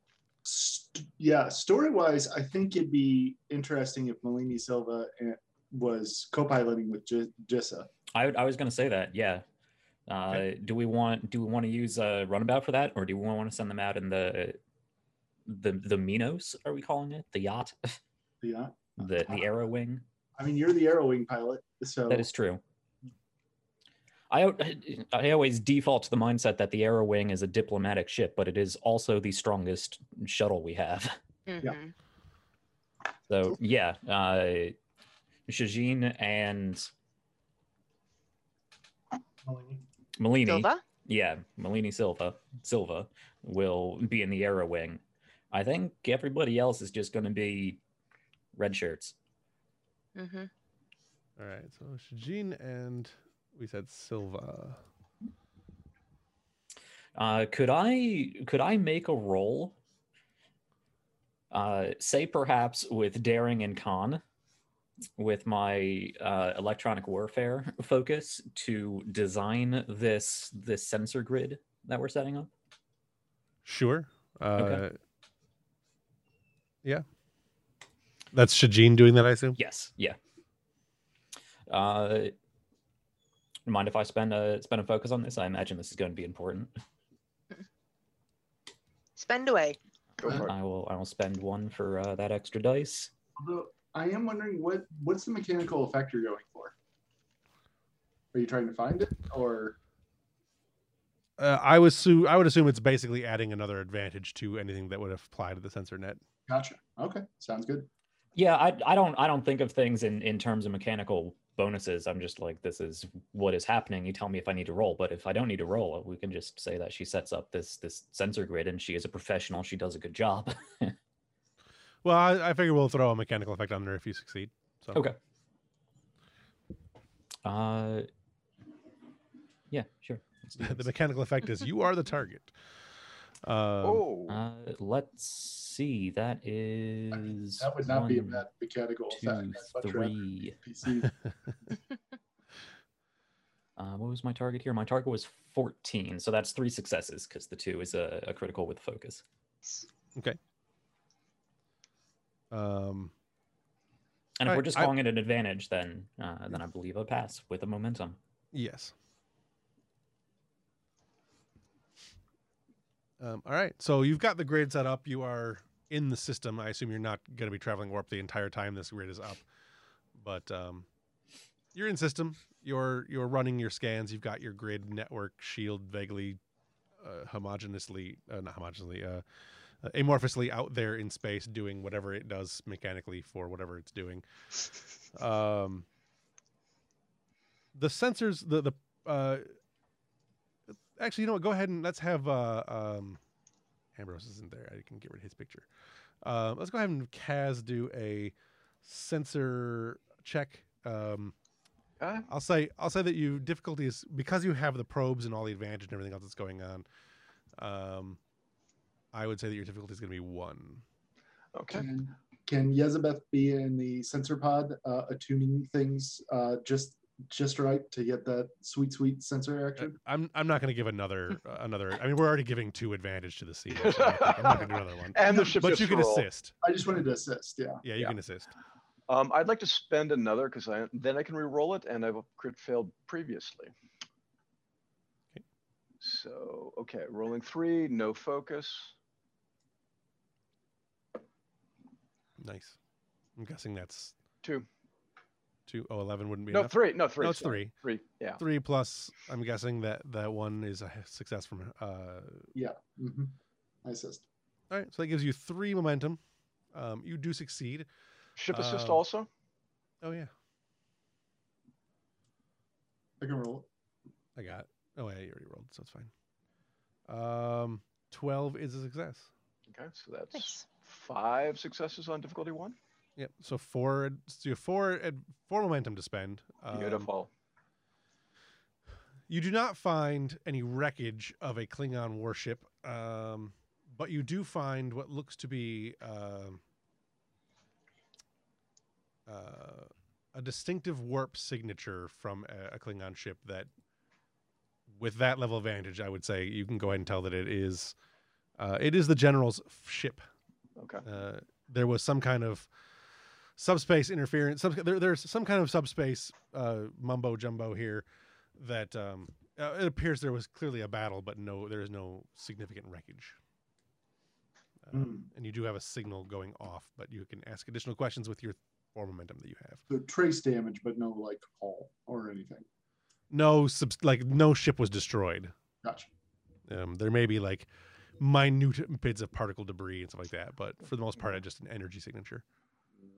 St- yeah, story wise, I think it'd be interesting if Malini Silva eh, was co-piloting with J- Jissa. I, I was going to say that. Yeah. Uh, Do we want do we want to use a runabout for that, or do we want to send them out in the the the Minos. Are we calling it the yacht? Yeah. The the Aerowing. I mean, you're the Aerowing pilot, so That is true. I I always default to the mindset that the Aerowing is a diplomatic ship, but it is also the strongest shuttle we have. Mhm. So yeah, uh, Shajin and Melanie. Malini, Silva? yeah, Malini Silva, Silva will be in the Aerowing. I think everybody else is just going to be red shirts. hmm All right. So Shajin and we said Silva. Uh, could I could I make a roll? Uh, say perhaps with daring and con, with my uh, electronic warfare focus to design this this sensor grid that we're setting up. Sure. Uh, Okay. Yeah. That's Shajin doing that, I assume. Yes, yeah. Uh, mind if I spend a spend a focus on this? I imagine this is going to be important. Spend away. Go. I will I will spend one for uh, that extra dice. Although I am wondering what what's the mechanical effect you're going for? Are you trying to find it, or Uh, I was su- I would assume it's basically adding another advantage to anything that would apply to the sensor net. gotcha? Okay, sounds good. Yeah, I I don't I don't think of things in in terms of mechanical bonuses. I'm just like this is what is happening. You tell me if I need to roll, but if I don't need to roll, we can just say that she sets up this this sensor grid and she is a professional. She does a good job. Well, I, I figure we'll throw a mechanical effect on there if you succeed. So okay. Uh, yeah, sure. The mechanical effect is you are the target. Um, oh, Uh, let's see. That is That would not be a one, bad mechanical two, effect. I'd much rather three. Uh, what was my target here? My target was 14, so that's three successes because the two is a, a critical with focus. Okay. Um, And if Alright, we're just I- calling it an advantage, then uh, then I believe a pass with a momentum. yes. Um, all right. So you've got the grid set up. You are in the system. I assume you're not going to be traveling warp the entire time this grid is up, but um, you're in system. You're you're running your scans. You've got your grid network shield vaguely uh, homogeneously, uh, not homogeneously, uh, uh, amorphously out there in space doing whatever it does mechanically for whatever it's doing. Um, the sensors, the the uh, actually, you know what? Go ahead and let's have uh, um, Ambrose isn't there. I can get rid of his picture. Uh, let's go ahead and Kaz do a sensor check. Um, okay. I'll say I'll say that you difficulty is because you have the probes and all the advantage and everything else that's going on. Um, I would say that your difficulty is going to be one. Okay. Can, can Yezabeth be in the sensor pod uh, attuning things uh, just just right to get that sweet sweet sensor Uh, action? I'm I'm not going to give another uh, another. I mean, we're already giving two advantage to the sea. so I'm not gonna- I'm not going to do another one. And the ship But gets you can roll. assist. I just wanted to assist. Yeah. Yeah, you can assist. Um, I'd like to spend another because I then I can re-roll it, and I've crit failed previously. Okay. So okay, rolling three, no focus. Nice. I'm guessing that's Two, two. Oh, 11 wouldn't be no enough. three, no three. No, it's sorry. Three, yeah. Three plus. I'm guessing that that one is a success from. Uh, Yeah. hmm I assist. all right, so that gives you three momentum. Um, you do succeed. Ship assist Um, also. Oh yeah, I can roll it. I got. It. Oh yeah, you already rolled, so it's fine. Um, 12 is a success. Okay, so that's Nice. five successes on difficulty one. Yep. So four. So you have four. Four momentum to spend. Um, Beautiful. You do not find any wreckage of a Klingon warship, um, but you do find what looks to be um uh, a distinctive warp signature from a, a Klingon ship that, with that level of advantage, I would say you can go ahead and tell that it is, uh, it is the general's ship. Okay. Uh, there was some kind of subspace interference. Some, there, there's some kind of subspace uh, mumbo jumbo here that um, uh, it appears there was clearly a battle, but no, there is no significant wreckage. Um, Hmm. And you do have a signal going off, but you can ask additional questions with your four momentum that you have. The trace damage, but no like hull or anything. No, subs- like no ship was destroyed. Gotcha. Um, there may be like minute bits of particle debris and stuff like that, but for the most part, it's just an energy signature.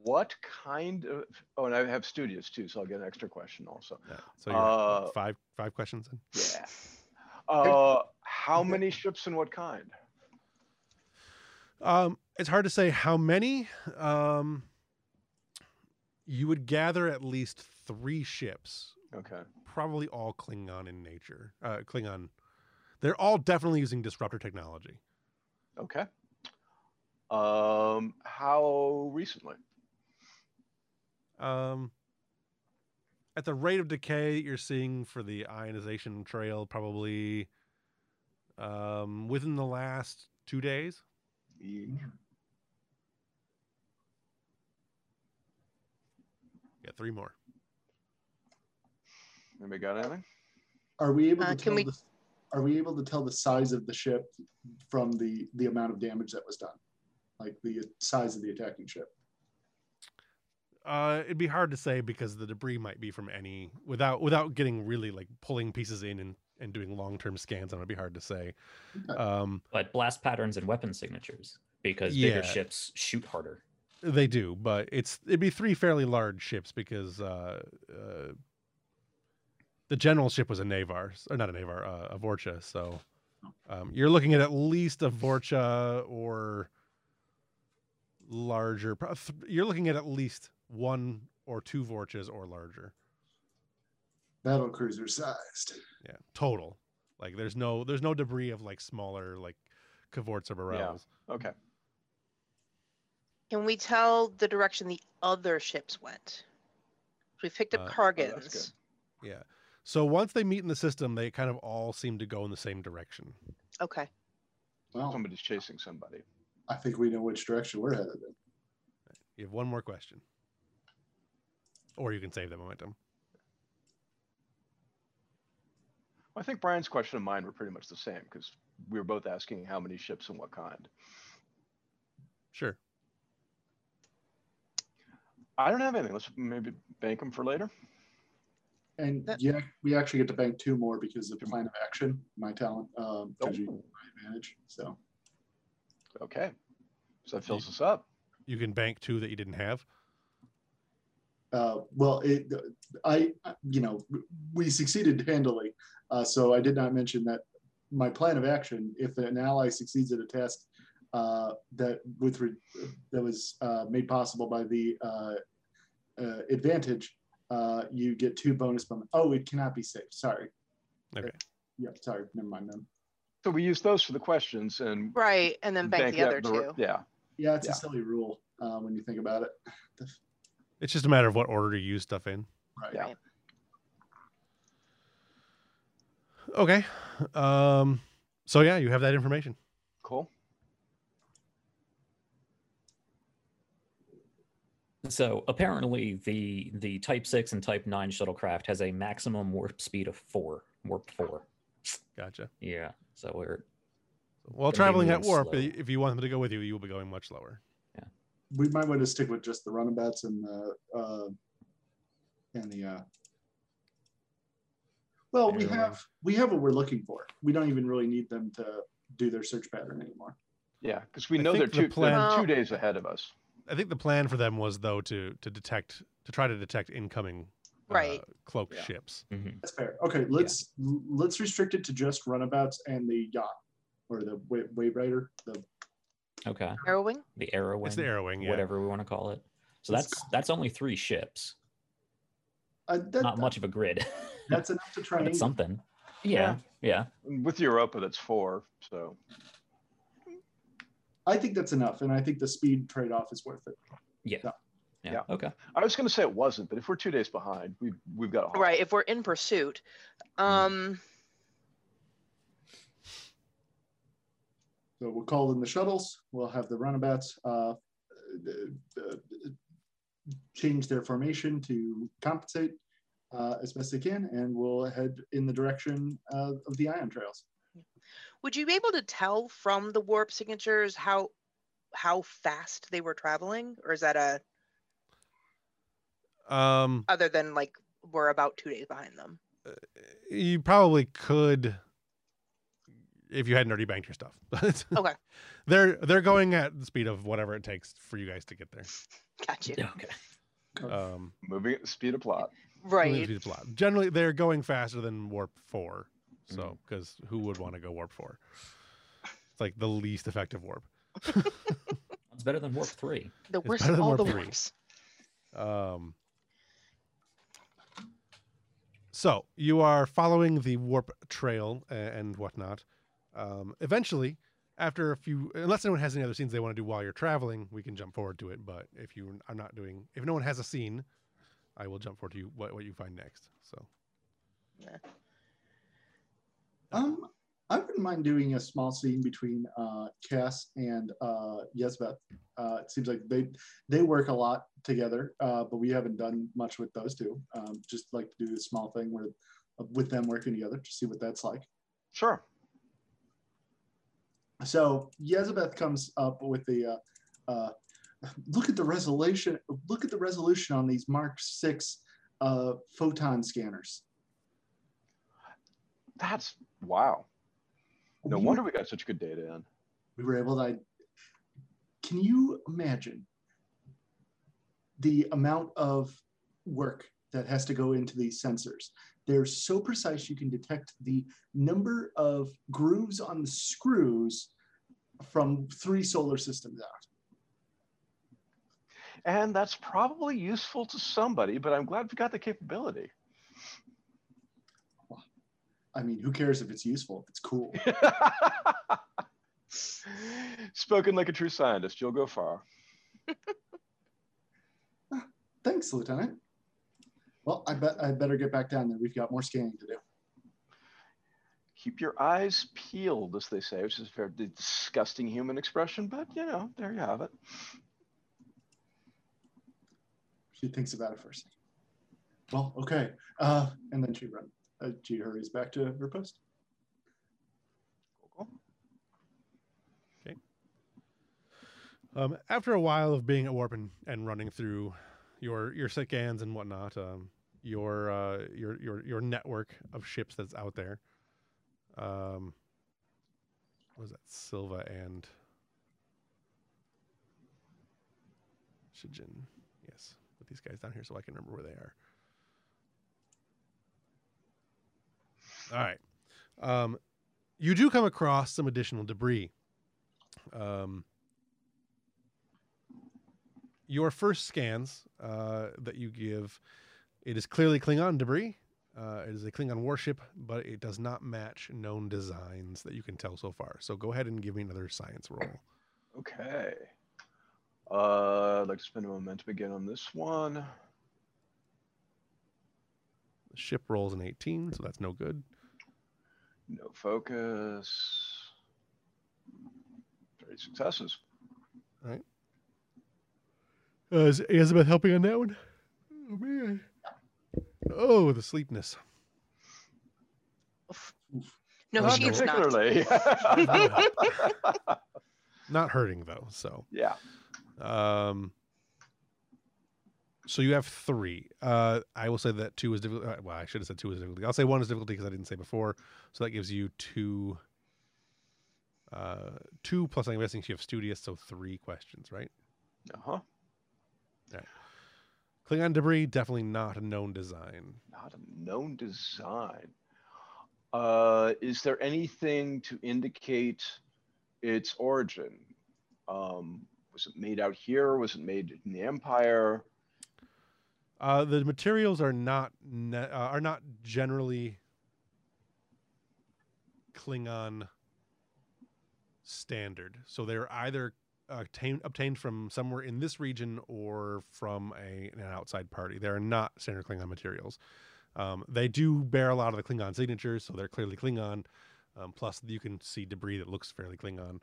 What kind of, oh, and I have Studious too, so I'll get an extra question also. Yeah. So you're Uh, five five questions in. Yeah. Uh, how many ships and what kind? Um, it's hard to say how many. Um, you would gather at least three ships, Okay. probably all Klingon in nature. Uh, Klingon. They're all definitely using disruptor technology. Okay. Um, how recently? Um, at the rate of decay you're seeing for the ionization trail, probably um, within the last two days. Eek. Yeah, three more. Anybody got anything? Are we able Uh, to can tell we- the, Are we able to tell the size of the ship from the the amount of damage that was done, like the size of the attacking ship? Uh, it'd be hard to say because the debris might be from any without without getting really like pulling pieces in and, and doing long term scans on it. It'd be hard to say. Um, But blast patterns and weapon signatures, because Yeah. bigger ships shoot harder. they do, but it's it'd be three fairly large ships because uh, uh, the general ship was a Negh'Var or not a Negh'Var, uh, a Vorcha. So um, you're looking at at least a Vorcha or larger. You're looking at at least one or two Vorchas or larger. Battle cruiser sized. Yeah, total. Like there's no there's no debris of like smaller like K'Vorts or B'rels. Okay. Can we tell the direction the other ships went? We've picked up Uh, oh. Yeah. So once they meet in the system, they kind of all seem to go in the same direction. okay. Well, Somebody's chasing somebody. I think we know which direction we're headed in. You have one more question. Or you can save the momentum. I think Brian's question and mine were pretty much the same because we were both asking how many ships and what kind. Sure. I don't have anything. Let's maybe bank them for later. And That- yeah, we actually get to bank two more because of the plan of action, my talent, um, because you Oh, my advantage. So okay. So that fills us up. You can bank two that you didn't have. Uh, well, it, I, you know, we succeeded handily. Uh, so I did not mention that my plan of action, if an ally succeeds at a test uh, that with re- that was uh, made possible by the uh, uh, advantage, uh, you get two bonus bonus. Oh, it cannot be saved. Sorry. Okay. Yeah, sorry. Never mind then. So we use those for the questions and Right. And then bank, the other the- two. Yeah. Yeah, it's Yeah. a silly rule uh, when you think about it. It's just a matter of what order to use stuff in. Right. Yeah. Okay. Um so yeah, you have that information. Cool. So apparently, the the Type Six and Type Nine shuttlecraft has a maximum warp speed of four, warp four. Gotcha. Yeah. So we're While traveling at warp, slow. if you want them to go with you, you will be going much slower. We might want to stick with just the runabouts and the uh, and the. Uh, well, we have we have what we're looking for. We don't even really need them to do their search pattern anymore. Yeah, because we know they're think the two, they're two days ahead of us. I think the plan for them was though to to detect to try to detect incoming uh, Right. cloaked Yeah. ships. mhm. That's fair. Okay, let's let's restrict it to just runabouts and the yacht or the wa- wave rider. The okay. Aerowing? The arrow It's the Aerowing, yeah. whatever we want to call it. So It's that's that's only three ships. uh, that, Not much of a grid. That's enough to try. something. Yeah. Yeah. With Europa, that's four. So I think that's enough, and I think the speed trade off is worth it. Yeah. Yeah. Yeah. Yeah. Okay. I was going to say it wasn't, but if we're two days behind, we've we've got a. Right. If we're in pursuit. Um, So we'll call in the shuttles. We'll have the runabouts uh, uh, uh, change their formation to compensate uh, as best they can, and we'll head in the direction uh, of the ion trails. would you be able to tell from the warp signatures how how fast they were traveling, or is that a Um, other than like we're about two days behind them? you probably could if you hadn't already banked your stuff. Okay. They're they're going at the speed of whatever it takes for you guys to get there. Got you. Okay. Um, Moving at the speed of plot. Right. speed of plot. Generally, they're going faster than warp four. So, because who would want to go warp four? It's like the least effective warp. It's better than Warp 3. The It's worst of than all the Warp three. warps. Um, so you are following the warp trail and whatnot. Um, eventually, after a few, unless anyone has any other scenes they want to do while you're traveling, we can jump forward to it. But if you are not doing, if no one has a scene, I will jump forward to you what, what you find next. So yeah. Um, I wouldn't mind doing a small scene between uh, Cass and uh, Yesbeth. Uh, it seems like they they work a lot together, uh, but we haven't done much with those two. Um, just like to do a small thing where with them working together to see what that's like. Sure. So Yezebeth comes up with the uh, uh, look at the resolution. Look at the resolution on these Mark Six uh, photon scanners. That's wow. No We- wonder we got such good data in. we were able to. Can you imagine the amount of work that has to go into these sensors? They're so precise you can detect the number of grooves on the screws from three solar systems out. And that's probably useful to somebody, but I'm glad we got the capability. I mean, who cares if it's useful? If it's cool. Spoken like a true scientist, you'll go far. Thanks, Lieutenant. Well, I bet I better get back down there. We've got more scanning to do. Keep your eyes peeled, as they say, which is a very disgusting human expression, but you know, there you have it. She thinks about it first. Well, okay. Uh, and then she runs. Uh, she hurries back to her post. Cool. Um, after a while of being at warp and, and running through your your scans and whatnot, um, your uh, your your your network of ships that's out there, um, what was that Silva and Shajin? Yes, put these guys down here so I can remember where they are. All right, um, you do come across some additional debris. Um, your first scans uh, that you give, it is clearly Klingon debris. Uh, it is a Klingon warship, but it does not match known designs that you can tell so far. So go ahead and give me another science roll. Okay. Uh, I'd like to spend a momentum again on this one. The ship rolls an 18, so that's no good. No focus. Three successes. Uh, is Elizabeth helping on that one? Oh man. Oh, the sleepness. No, Not she's not. particularly. Not hurting though. So, yeah. um, so you have three. Uh, I will say that two is difficult. uh, Well, I should have said two is difficult. I'll say one is difficulty because I didn't say before. So that gives you two. Uh, two plus I'm guessing you have studious, so three questions, right? Uh huh. Klingon debris definitely not a known design. Not a known design. Uh, is there anything to indicate its origin? Um, was it made out here? Was it made in the Empire? Uh, the materials are not ne- uh, are not generally Klingon standard. So they're either obtained obtained from somewhere in this region or from a, an outside party. They are not standard Klingon materials. Um, they do bear a lot of the Klingon signatures, so they're clearly Klingon. Um, plus, you can see debris that looks fairly Klingon.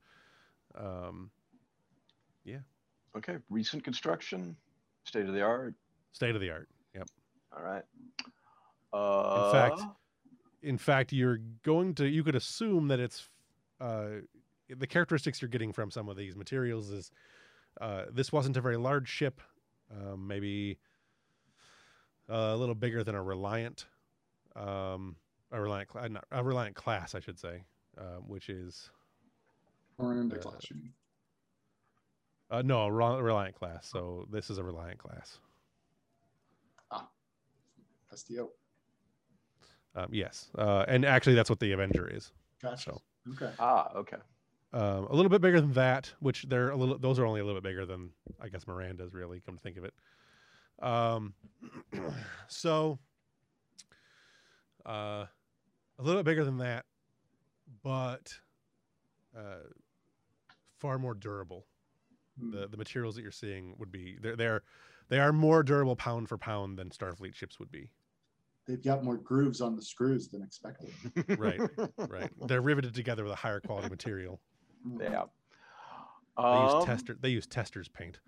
Um, yeah. Okay. Recent construction, state of the art. state of the art. Yep. All right. Uh, fact, in fact, you're going to you could assume that it's uh, the characteristics you're getting from some of these materials is uh, this wasn't a very large ship, um, maybe a little bigger than a Reliant, um, a Reliant, cla- not, a Reliant class, I should say, uh, which is Miranda Uh, class, uh, no a Reliant class. So this is a Reliant class. SDO. Um, yes, uh, and actually that's what the Avenger is. Gotcha. So. Okay. Ah, okay. Um, a little bit bigger than that, which they're a little. Those are only a little bit bigger than I guess Miranda's. Really, come to think of it. Um, so uh, a little bit bigger than that, but uh, far more durable. Hmm. The the materials that you're seeing would be they're they're they are more durable pound for pound than Starfleet ships would be. They've got more grooves on the screws than expected. Right, Right, they're riveted together with a higher quality material. Yeah. They use Um, tester. They use Testors paint.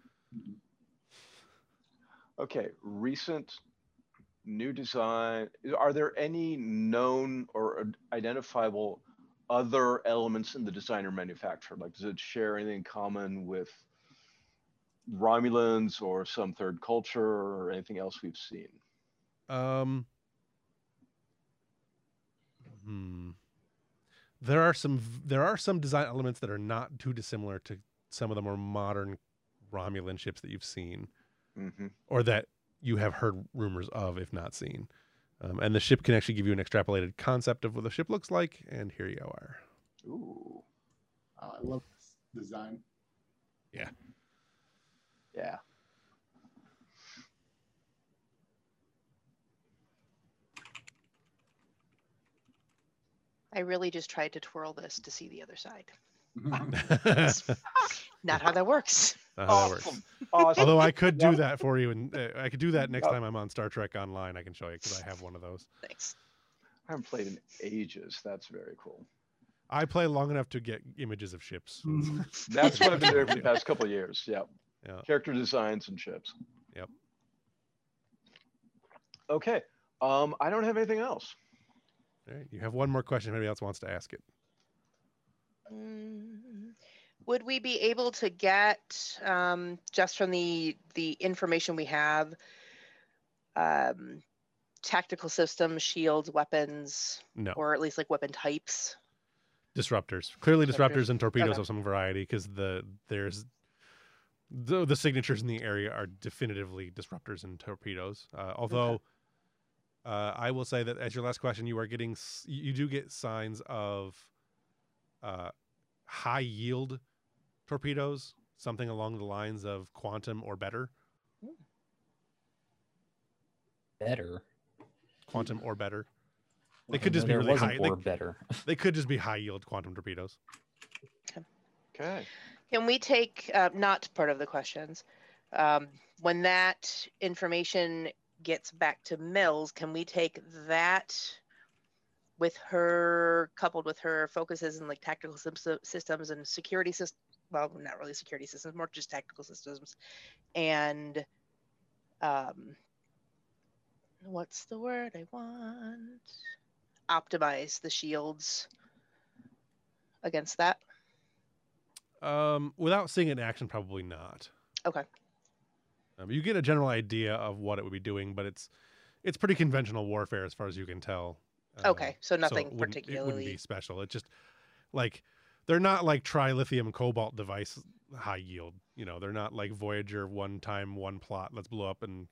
Okay, recent new design. Are there any known or identifiable other elements in the design or manufacture? Like, does it share anything in common with Romulans or some third culture or anything else we've seen? Um. Hmm. There are some there are some design elements that are not too dissimilar to some of the more modern Romulan ships that you've seen, hmm or that you have heard rumors of, if not seen. Um, and the ship can actually give you an extrapolated concept of what the ship looks like. And here you are. Ooh, Uh, I love this design. Yeah. Yeah. I really just tried to twirl this to see the other side. Not how that works. not how that works. Awesome. Awesome. Although I could do that for you, and uh, I could do that next Yep. time I'm on Star Trek Online. I can show you because I have one of those. Thanks. I haven't played in ages. That's very cool. I play long enough to get images of ships. Mhm. That's what I've been doing for the past couple of years. Yep. Yeah. Character designs and ships. Yep. Okay. Um, I don't have anything else. All right, you have one more question. If anybody else wants to ask it. Mm, Would we be able to get, um, just from the, the information we have, um, tactical systems, shields, weapons, No. or at least like weapon types? disruptors clearly disruptors, Disruptors. and torpedoes Okay. of some variety because the there's the, the signatures in the area are definitively disruptors and torpedoes uh, although uh, i will say that as your last question you are getting you you do get signs of uh, high yield torpedoes something along the lines of quantum or better Better. quantum or better they could just be really wasn't high they, or better. they could just be high yield quantum torpedoes Okay. Can we take, uh, not part of the questions, um, when that information gets back to Mills, can we take that with her, coupled with her focuses in like tactical systems and security systems, well, not really security systems, more just tactical systems, and um, what's the word I want? Optimize the shields against that. Um, without seeing it in action, probably not. Okay. Um, you get a general idea of what it would be doing, but it's it's pretty conventional warfare as far as you can tell. Um, Okay, so it nothing wouldn't- It wouldn't be special. It's just like they're not like trilithium cobalt device high yield. You know, they're not like Voyager one time one plot. Let's blow up and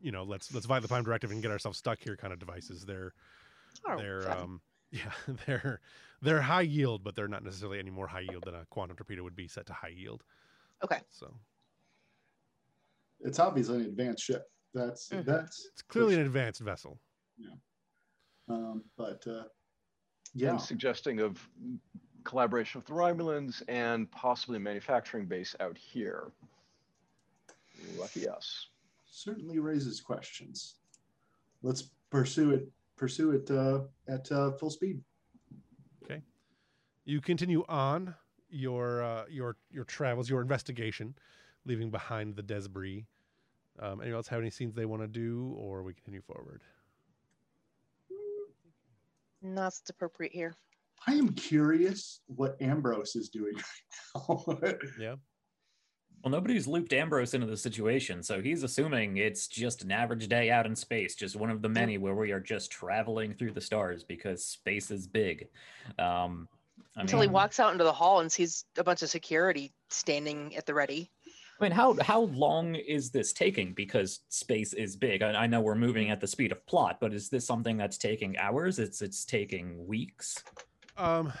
you know let's let's violate the prime directive and get ourselves stuck here kind of devices. They're Oh, they're fun. um yeah they're they're high yield, but they're not necessarily any more high yield than a quantum torpedo would be set to high yield. Okay. So It's obviously an advanced ship. That's Mhm. that's it's clearly an advanced vessel. Yeah. Um, but uh, yeah, I'm suggesting of collaboration with the Romulans and possibly a manufacturing base out here. Lucky us. certainly raises questions. Let's pursue it. Pursue it uh, at uh, full speed. Okay. You continue on your uh, your your travels, your investigation, leaving behind the debris. Um, anyone else have any scenes they want to do, or we continue forward? Not appropriate here. I am curious what Ambrose is doing right now. Yeah. Well, nobody's looped Ambrose into the situation, so he's assuming it's just an average day out in space, just one of the many where we are just traveling through the stars because space is big. Um, I Until he walks out into the hall and sees a bunch of security standing at the ready. I mean, how how long is this taking? Because space is big. I, I know we're moving at the speed of plot, but is this something that's taking hours? It's it's taking weeks. Um,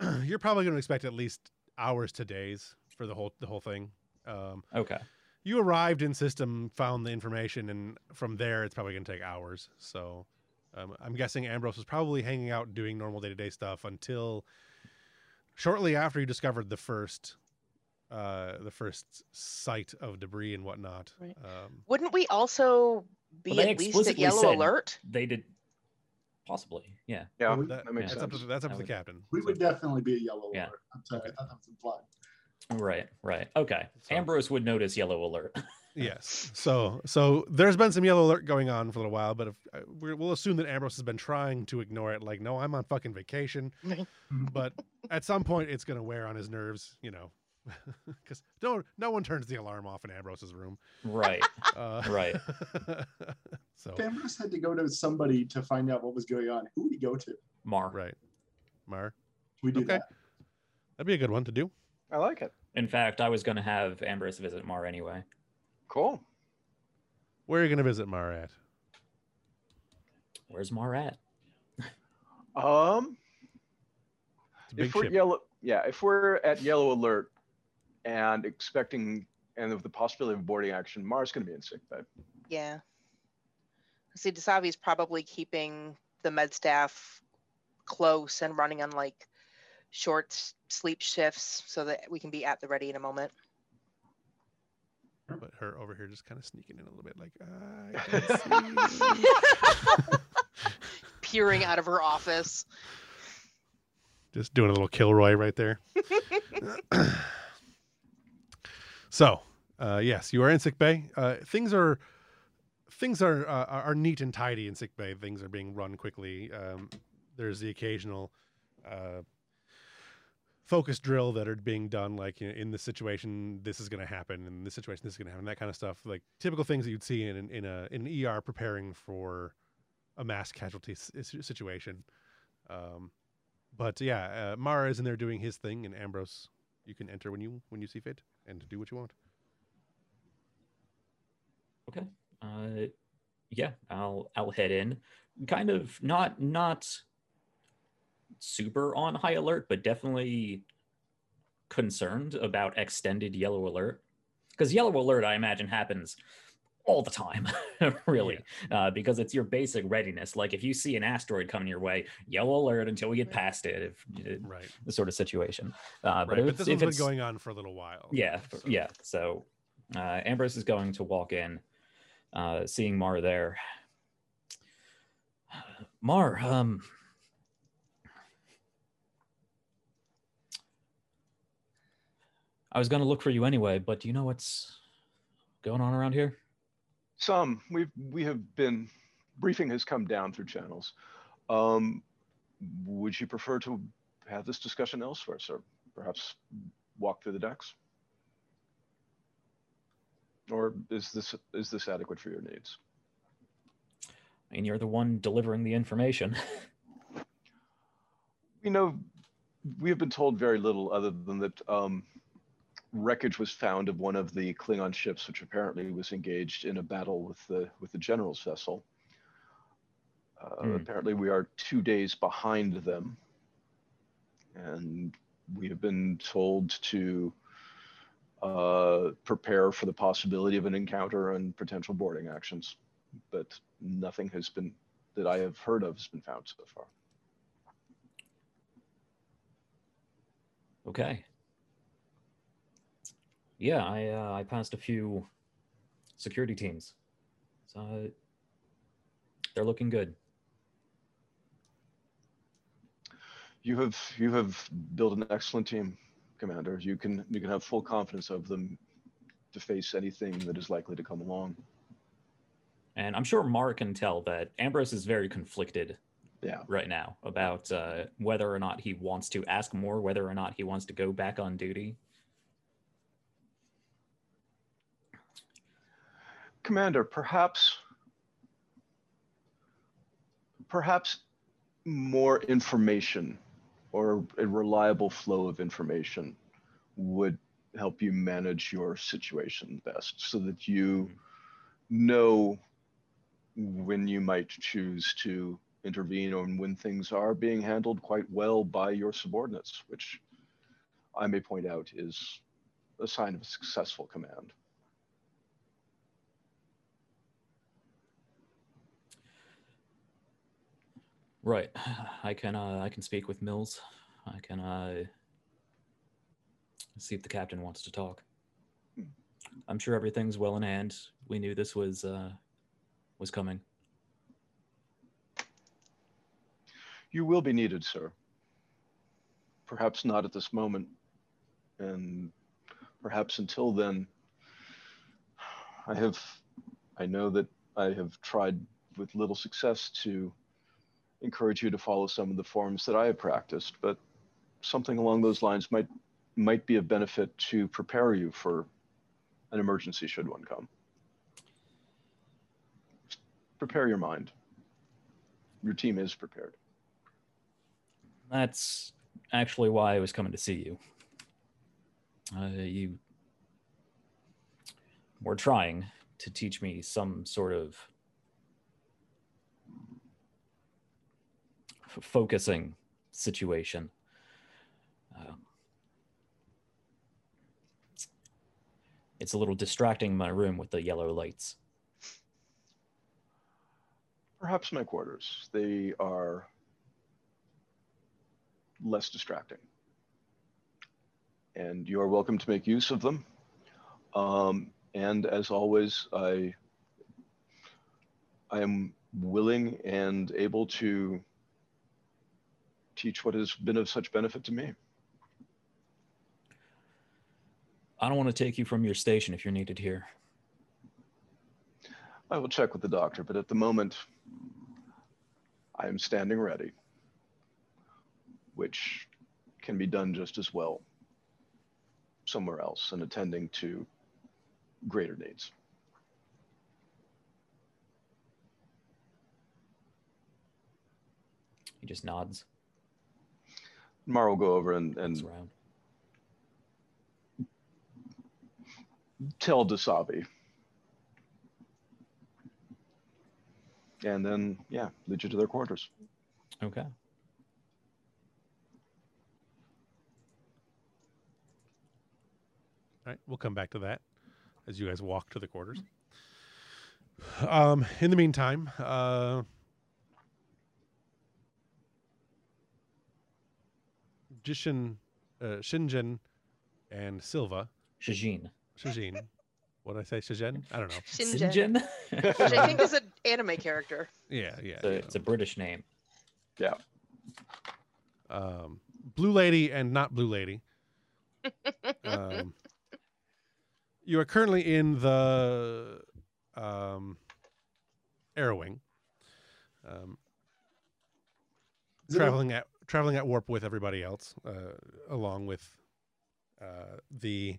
you're probably going to expect at least hours to days for the whole the whole thing. Um, Okay. you arrived in system, found the information, and from there it's probably going to take hours. So, um, I'm guessing Ambrose was probably hanging out doing normal day to day stuff until shortly after you discovered the first. Uh, the first sight of debris and whatnot. Right. Um, Wouldn't we also be Well, at least at yellow alert? They did possibly, yeah. Yeah, we- that, that- makes that's up to that's up That to the would- captain. We So- would definitely be a yellow Yeah. alert. I'm sorry, I thought that was implied. Right, right. Okay. So- Ambrose would notice yellow alert. Yes. So so there's been some yellow alert going on for a little while, but if, uh, we're, we'll assume that Ambrose has been trying to ignore it. Like, no, I'm on fucking vacation. but at some point, it's gonna wear on his nerves, you know, because no no one turns the alarm off in Ambrose's room. right. Uh, Right. so If Ambrose had to go to somebody to find out what was going on, who would he go to? Mar. right, Mar, We do Okay. that. that'd be a good one to do. I like it. In fact, I was going to have Ambrose visit Mar anyway. Cool. Where are you gonna visit Mar at? Where's Mar at? Um, It's a big if we're ship. yellow, yeah, if we're at yellow alert and expecting and with the possibility of boarding action, Mars going to be in sick bay. Yeah. See, Dasavi's probably keeping the med staff close and running on like short sleep shifts so that we can be at the ready in a moment. but her over here just kind of sneaking in a little bit, like ah, I see. Peering out of her office. just doing a little Kilroy right there. so, uh, yes, you are in sick bay. Uh, things are things are uh, are neat and tidy in sick bay. Things are being run quickly. Um, there's the occasional uh, focus drill that are being done, like in, in this situation, this is going to happen, in this situation, this is going to happen, that kind of stuff. Like typical things that you'd see in in a in an ER preparing for a mass casualty situation. Um, but yeah, uh, Mara is in there doing his thing, and Ambrose, you can enter when you when you see fit and do what you want. Okay. Uh, yeah, I'll I'll head in. Kind of not not super on high alert, but definitely concerned about extended yellow alert. Because yellow alert, I imagine, happens all the time, really, uh, because it's your basic readiness. Like if you see an asteroid coming your way, yellow alert until we get past it. If uh, Right, the sort of situation. Uh, but right. But it's- this one's been going on for a little while. yeah, so- yeah. So uh, Ambrose is going to walk in, uh, seeing Mar there. Mar, um, I was going to look for you anyway, but do you know what's going on around here? Some we've we have been briefing has come down through channels. Um, would you prefer to have this discussion elsewhere, sir? Perhaps walk through the decks, or is this is this adequate for your needs? I mean, you're the one delivering the information. You know, we have been told very little other than that um, wreckage was found of one of the Klingon ships, which apparently was engaged in a battle with the with the general's vessel. Uh, Hmm. Apparently, we are two days behind them, and we have been told to uh, prepare for the possibility of an encounter and potential boarding actions, but nothing has been that I have heard of has been found so far. Okay. Yeah, I uh, I passed a few security teams, so they're looking good. You have you have built an excellent team, Commander. You can you can have full confidence of them to face anything that is likely to come along. And I'm sure Mar can tell that Ambrose is very conflicted Yeah. right now about uh, whether or not he wants to ask more, whether or not he wants to go back on duty. Commander, perhaps perhaps more information or a reliable flow of information would help you manage your situation best so that you know when you might choose to intervene and when things are being handled quite well by your subordinates, which I may point out is a sign of a successful command. Right. I can uh, I can speak with Mills. I can uh, see if the captain wants to talk. I'm sure everything's well in hand. We knew this was uh, was coming. You will be needed, sir. Perhaps not at this moment, and perhaps until then. I have, I know that I have tried with little success to encourage you to follow some of the forms that I have practiced, but something along those lines might might be of benefit to prepare you for an emergency should one come. Prepare your mind. Your team is prepared. That's actually why I was coming to see you. Uh, you were trying to teach me some sort of f- focusing situation. Um, it's a little distracting in my room with the yellow lights. Perhaps my quarters. They are less distracting. And you are welcome to make use of them. Um, and as always, I I am willing and able to teach what has been of such benefit to me. I don't want to take you from your station if you're needed here. I will check with the doctor, but at the moment, I am standing ready, which can be done just as well somewhere else and attending to greater needs. He just nods, Mar will go over and, and tell Dasabi. And then, yeah, lead you to their quarters. Okay. All right, we'll come back to that as you guys walk to the quarters. Um, in the meantime, uh, Jishin, uh, Shinjin, and Silva, Shajin. Shijin. What did I say? Shijin? I don't know. Shinjin, which I think is an anime character. Yeah, yeah. It's a, it's a British name. Yeah. Um, Blue Lady and not Blue Lady. um, you are currently in the um, Aerowing. Um, Is it a- traveling at traveling at warp with everybody else, uh, along with uh, the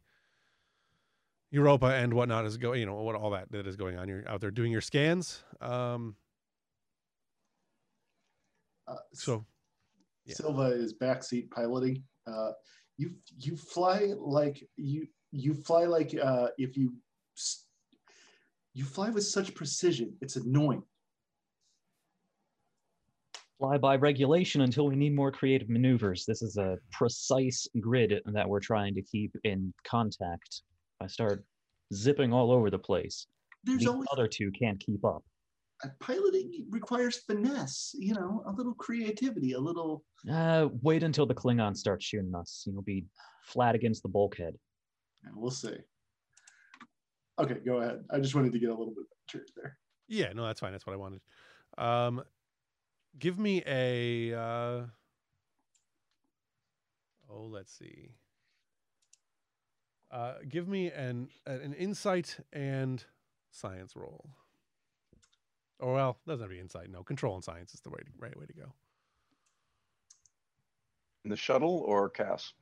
Europa and whatnot is going. You know what all that that is going on. You're out there doing your scans. Um, uh, so yeah. Silva is backseat piloting. Uh, you you fly like you you fly like uh, if you you fly with such precision. It's annoying. Fly by regulation until we need more creative maneuvers. This is a precise grid that we're trying to keep in contact. I start zipping all over the place, There's the always other two can't keep up. piloting requires finesse. You know, a little creativity, a little. Uh, wait until the Klingons start shooting us. You'll be flat against the bulkhead. yeah, We'll see. Okay, go ahead. I just wanted to get a little bit of truth there. Yeah, no, that's fine. That's what I wanted. Um, give me a. Uh, oh, let's see. Uh, give me an an insight and science roll. Or well, doesn't have to be insight. No, control and science is the way to, right way to go. In the shuttle or Cass?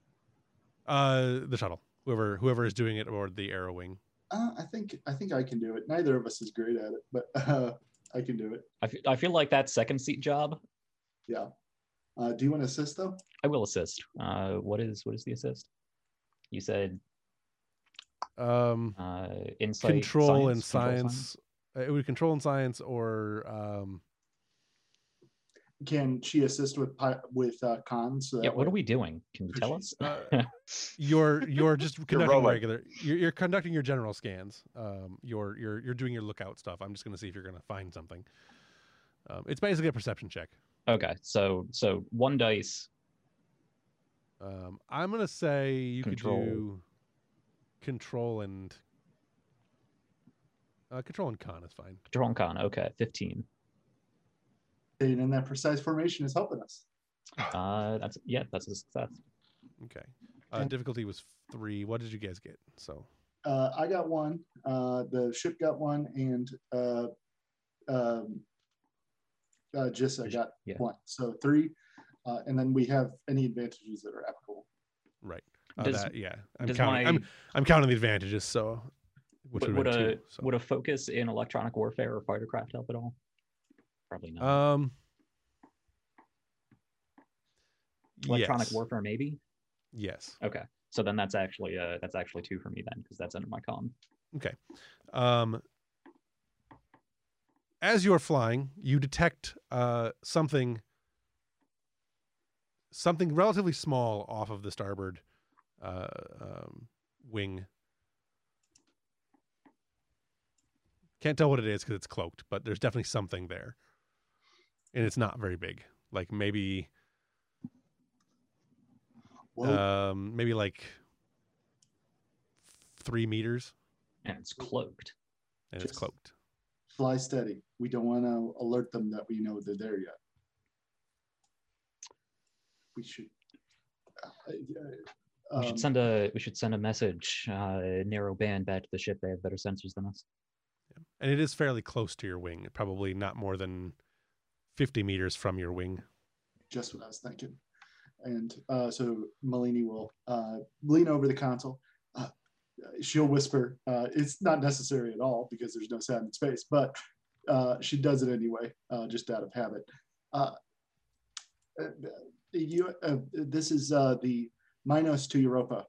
Uh, the shuttle. Whoever whoever is doing it or the Aerowing. Uh, I think I think I can do it. Neither of us is great at it, but uh, I can do it. I fe- I feel like that second seat job. Yeah. Uh, do you want to assist though? I will assist. Uh, what is what is the assist? You said Um, uh, insight, control and control science. Uh, It would control and science or um, Can she assist with with uh, cons? So Yeah, that what are we doing? Can you tell us? Uh, you're you're just conducting rolling. regular. You're, you're conducting your general scans. Um, you're you're you're doing your lookout stuff. I'm just gonna see if you're gonna find something. Um, it's basically a perception check. okay, so so one dice. Um, I'm gonna say you Control. could do control and uh, control and con is fine. Control and con. Okay, fifteen. Staying in that precise formation is helping us. Uh, that's yeah, that's a success. Okay. Uh, Okay. difficulty was three. What did you guys get? So Uh, I got one. Uh, the ship got one, and uh, um, uh, Jissa got Yeah. one. So three. Uh, and then we have any advantages that are applicable. right. Uh, Does- that, yeah, I'm counting. my I'm I'm counting the advantages. So which would, would, would a two. So. would a focus in electronic warfare or fightercraft help at all? Probably not. um. electronic yes. warfare, maybe. Yes. Okay, so then that's actually uh that's actually two for me then because that's under my con. Um, as you're flying, you detect uh, something something relatively small off of the starboard uh, um, wing. Can't tell what it is because it's cloaked, but there's definitely something there, and it's not very big. Like maybe, Well, um, maybe like three meters, And it's cloaked. and it's cloaked. fly steady. We don't want to alert them that we know they're there yet. We should. uh, We um, should send a we should send a message, uh, narrow band back to the ship. They have better sensors than us. And it is fairly close to your wing, probably not more than 50 meters from your wing. just what I was thinking. And uh, so Malini will uh, lean over the console. Uh, she'll whisper. Uh, it's not necessary at all because there's no sound in space, but uh, she does it anyway, uh, just out of habit. You, this is the Minos to Europa.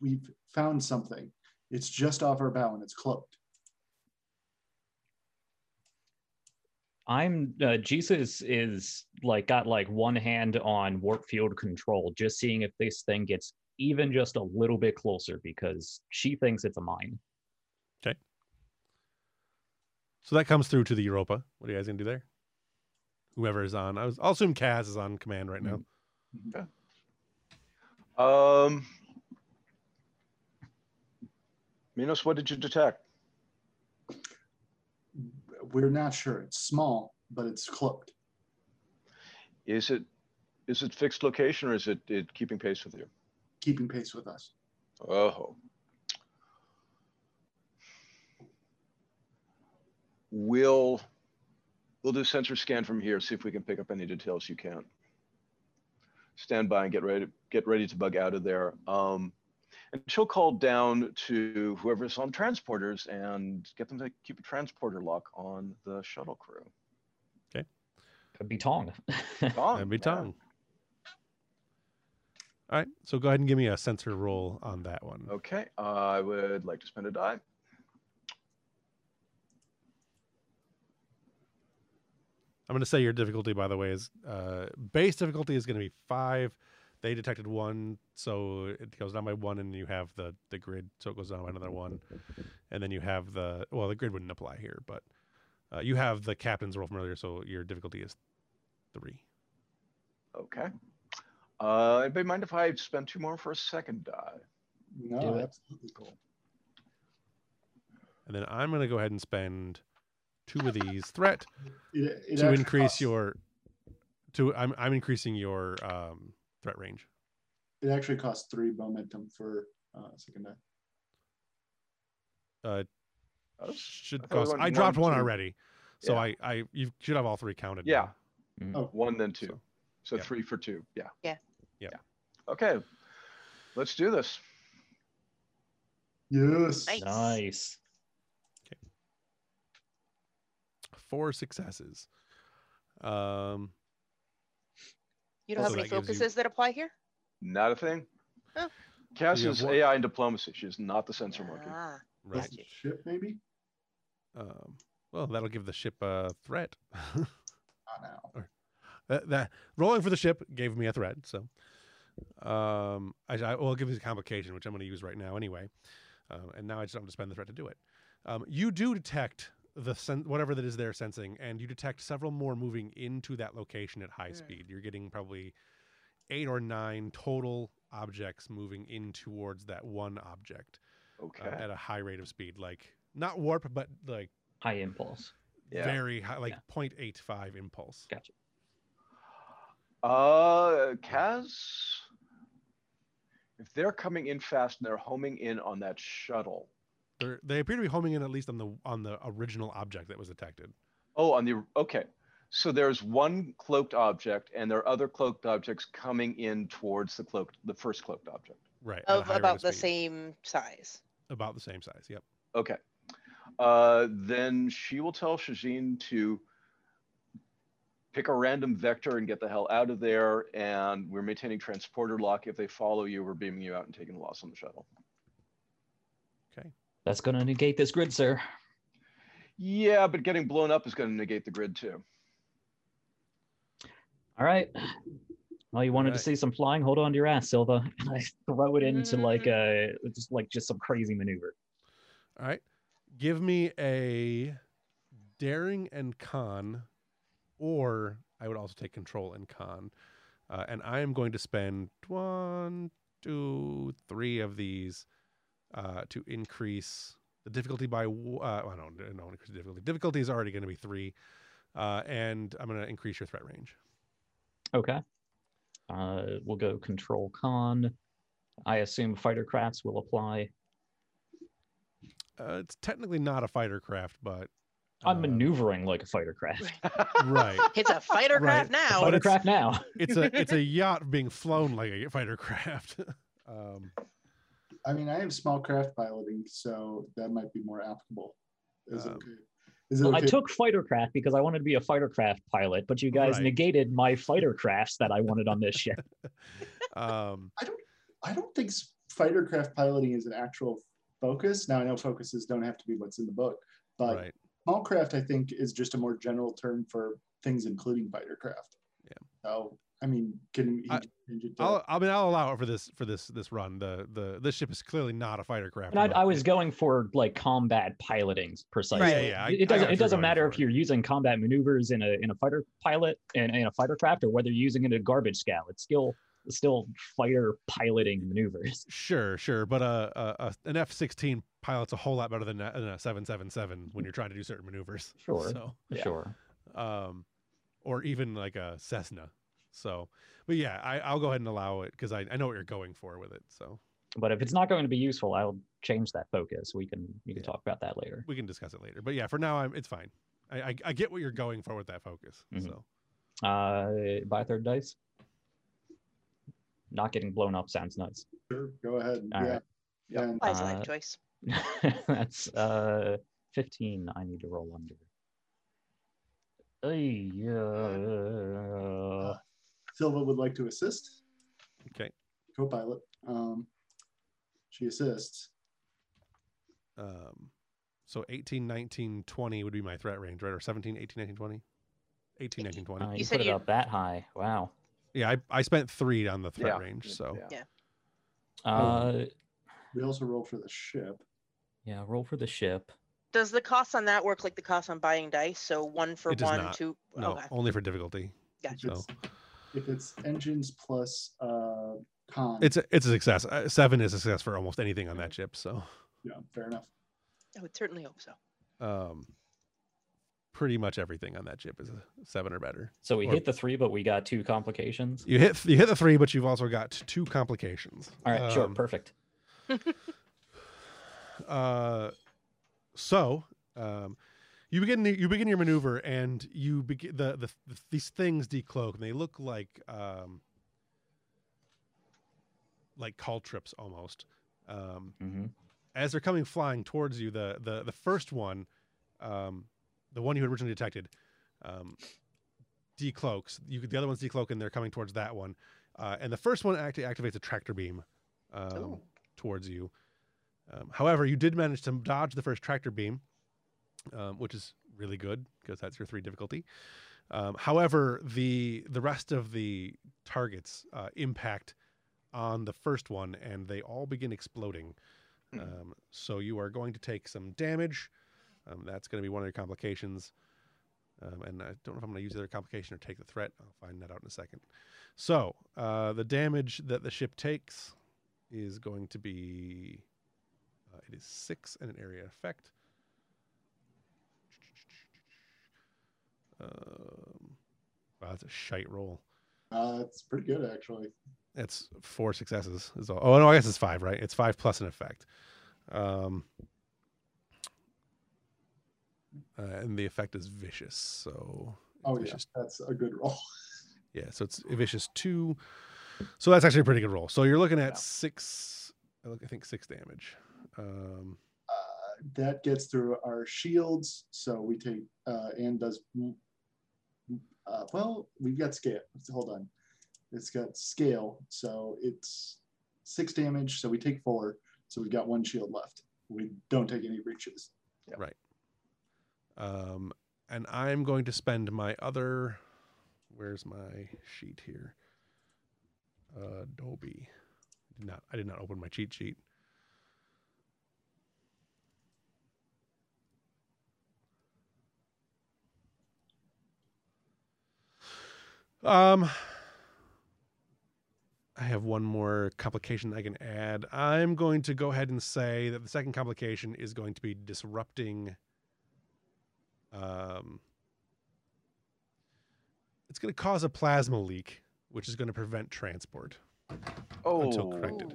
We've found something. It's just off our bow and it's cloaked. I'm uh, Jesus is like got like one hand on warp field control, just seeing if this thing gets even just a little bit closer because she thinks it's a mine. Okay. So that comes through to the Europa. What are you guys going to do there? Whoever is on. I was, I'll assume Kaz is on command right now. Okay. Um, Minos, what did you detect? We're not sure. It's small, but it's cloaked. Is it is it fixed location or is it, it keeping pace with you? keeping pace with us. Oh. We'll we'll do sensor scan from here, see if we can pick up any details you can. Stand by and get ready get ready to bug out of there. Um, and she'll call down to whoever's on transporters and get them to keep a transporter lock on the shuttle crew. Okay. Could be Tong. Gone, That'd be yeah. tongue. All right. So go ahead and give me a sensor roll on that one. Okay, I would like to spend a die. I'm going to say your difficulty, by the way, is uh, base difficulty is going to be five. They detected one, so it goes down by one, and you have the the grid, so it goes down by another one, and then you have the well, the grid wouldn't apply here, but uh, you have the captain's roll from earlier, so your difficulty is three. Okay. Uh, anybody mind if I spend two more for a second die? No, Do it. absolutely cool. And then I'm going to go ahead and spend two of these threat It, it to increase costs- your to I'm I'm increasing your um, threat range. It actually costs three momentum for uh, second die. Uh, should I cost. went I dropped one, one two. already, So Yeah. I, I, you should have all three counted. Yeah. now. Oh, One, then two. So, So yeah. three for two. Yeah. Yeah. Yeah. Okay. Let's do this. yes. Nice. Nice. Four successes. Um, You don't Also, have any that gives you- focuses that apply here? Not a thing. Oh. Cass You is one- AI and diplomacy. She's not the sensor monkey. Ah, right. Gotcha. Ship maybe? Um, well, that'll give the ship a threat. Not now. that, that rolling for the ship gave me a threat. So, um, I, I will give you a complication, which I'm going to use right now anyway. Uh, and now I just don't have to spend the threat to do it. Um, you do detect the sen- whatever that is there sensing, and you detect several more moving into that location at high Hmm. speed. You're getting probably eight or nine total objects moving in towards that one object uh, at a high rate of speed, like not warp, but like High impulse. Yeah. very high, like Yeah. 0.85 impulse. Gotcha. Uh, Kaz, if they're coming in fast and they're homing in on that shuttle. They're, they appear to be homing in at least on the on the original object that was detected. Oh, on the okay. So there's one cloaked object, and there are other cloaked objects coming in towards the cloaked, the first cloaked object. Right. Of about of the speed. same size. About the same size. Yep. Okay. Uh, then she will tell Shajin to pick a random vector and get the hell out of there. And we're maintaining transporter lock. If they follow you, we're beaming you out and taking the loss on the shuttle. That's going to negate this grid, sir. Yeah, but getting blown up is going to negate the grid too. All right. Well, you wanted Alright. to see some flying? Hold on to your ass, Silva. And I throw it into like Mm. a just like just some crazy maneuver. All right. Give me a daring and con, or I would also take control and con. Uh, and I am going to spend one, two, three of these uh, to increase the difficulty by uh, I don't know. Increase the difficulty. Difficulty is already going to be three, uh, and I'm going to increase your threat range. Okay. Uh, we'll go control con. I assume fighter crafts will apply. Uh, it's technically not a fighter craft, but I'm uh, maneuvering like a fighter craft. Right. It's a fighter Right. craft now. Fighter craft now. It's a it's a yacht being flown like a fighter craft. um, I mean, I have small craft piloting, so that might be more applicable. Is it Um, okay? Is it Well, I took fighter craft because I wanted to be a fighter craft pilot, but you guys Right. negated my fighter crafts that I wanted on this ship. um, I don't think fighter craft piloting is an actual focus. Now I know focuses don't have to be what's in the book, but right. small craft I think is just a more general term for things including fighter craft. Yeah. So I mean, can he I- change it to I'll, I mean, I'll allow it for this for this this run. The the this ship is clearly not a fighter craft. And I, I was going for like combat piloting precisely. Yeah, yeah, I- it I it doesn't got it doesn't matter for. if you're using combat maneuvers in a in a fighter pilot in, in a fighter craft or whether you're using it in a garbage scow. It's still it's still fighter piloting maneuvers. Sure, sure, but uh, uh, uh, an F sixteen pilot's a whole lot better than a, than a seven seven seven when you're trying to do certain maneuvers. Sure. So, Yeah. Sure. um, or even like a Cessna. So, but yeah, I, I'll go ahead and allow it because I, I know what you're going for with it. So But if it's not going to be useful, I'll change that focus. We can we can Yeah. talk about that later. we can discuss it later. But yeah, for now, I'm it's fine. I I, I get what you're going for with that focus. Mhm. So Uh, buy third dice. Not getting blown up sounds nice. Sure, go ahead. All yeah. right. Yeah. and Wise Uh, life choice. That's uh 15 I need to roll under. Ay, yeah. Silva would like to assist. okay. Co-pilot. Um, she assists. Um, so 18, 19, 20 would be my threat range, right? Or 17, 18, 19, 20? 18, 19, 20. Uh, You you said put it you- up that high. Wow. yeah, I, I spent three on the threat Yeah. range. So Yeah. Uh We also roll for the ship. yeah, roll for the ship. Does the cost on that work like the cost on buying dice? So one for It does one, not. two. no, Okay, only for difficulty. gotcha. So It's, if it's engines plus uh, con, it's a, it's a success. Uh, seven is a success for almost anything on that chip. So yeah, fair enough. I would certainly hope so. um, pretty much everything on that chip is a seven or better. So we Or- hit the three, but we got two complications. You hit you hit the three, but you've also got two complications. All right, sure, Um, perfect. Uh, so um, you begin you begin your maneuver and you begin the, the, the these things decloak and they look like um like caltrops almost. Um hmm as they're coming flying towards you the the the first one um the one you had originally detected um decloaks. You the other one's decloak and they're coming towards that one. Uh, and the first one actually activates a tractor beam um, towards you. Um, however you did manage to dodge the first tractor beam um, which is really good because that's your three difficulty um, however the the rest of the targets uh, impact on the first one and they all begin exploding Hmm. um, so you are going to take some damage. Um, that's going to be one of your complications. Um, and I don't know if I'm going to use the other complication or take the threat. I'll find that out in a second. So uh, the damage that the ship takes is going to be uh, it is six and an area effect. Um, wow, that's a shite roll. Uh, it's pretty good actually. It's four successes. Is all. Oh no, I guess it's five, right? It's five plus an effect. Um, uh, and the effect is vicious. So Oh yeah, that's a good roll. yeah. So it's vicious two. So that's actually a pretty good roll. So you're looking at Yeah. six. I I think six damage. Um, Uh, that gets through our shields, so we take uh, and does. Uh, well, we've got scale. Hold on, it's got scale, so it's six damage. So we take four. So we've got one shield left. We don't take any breaches. Yeah. Right. Um, and I'm going to spend my other. Where's my sheet here? Uh, Adobe. Did not. I did not open my cheat sheet. Um, I have one more complication I can add. I'm going to go ahead and say that the second complication is going to be disrupting um, it's going to cause a plasma leak, which is going to prevent transport. Oh, Until corrected.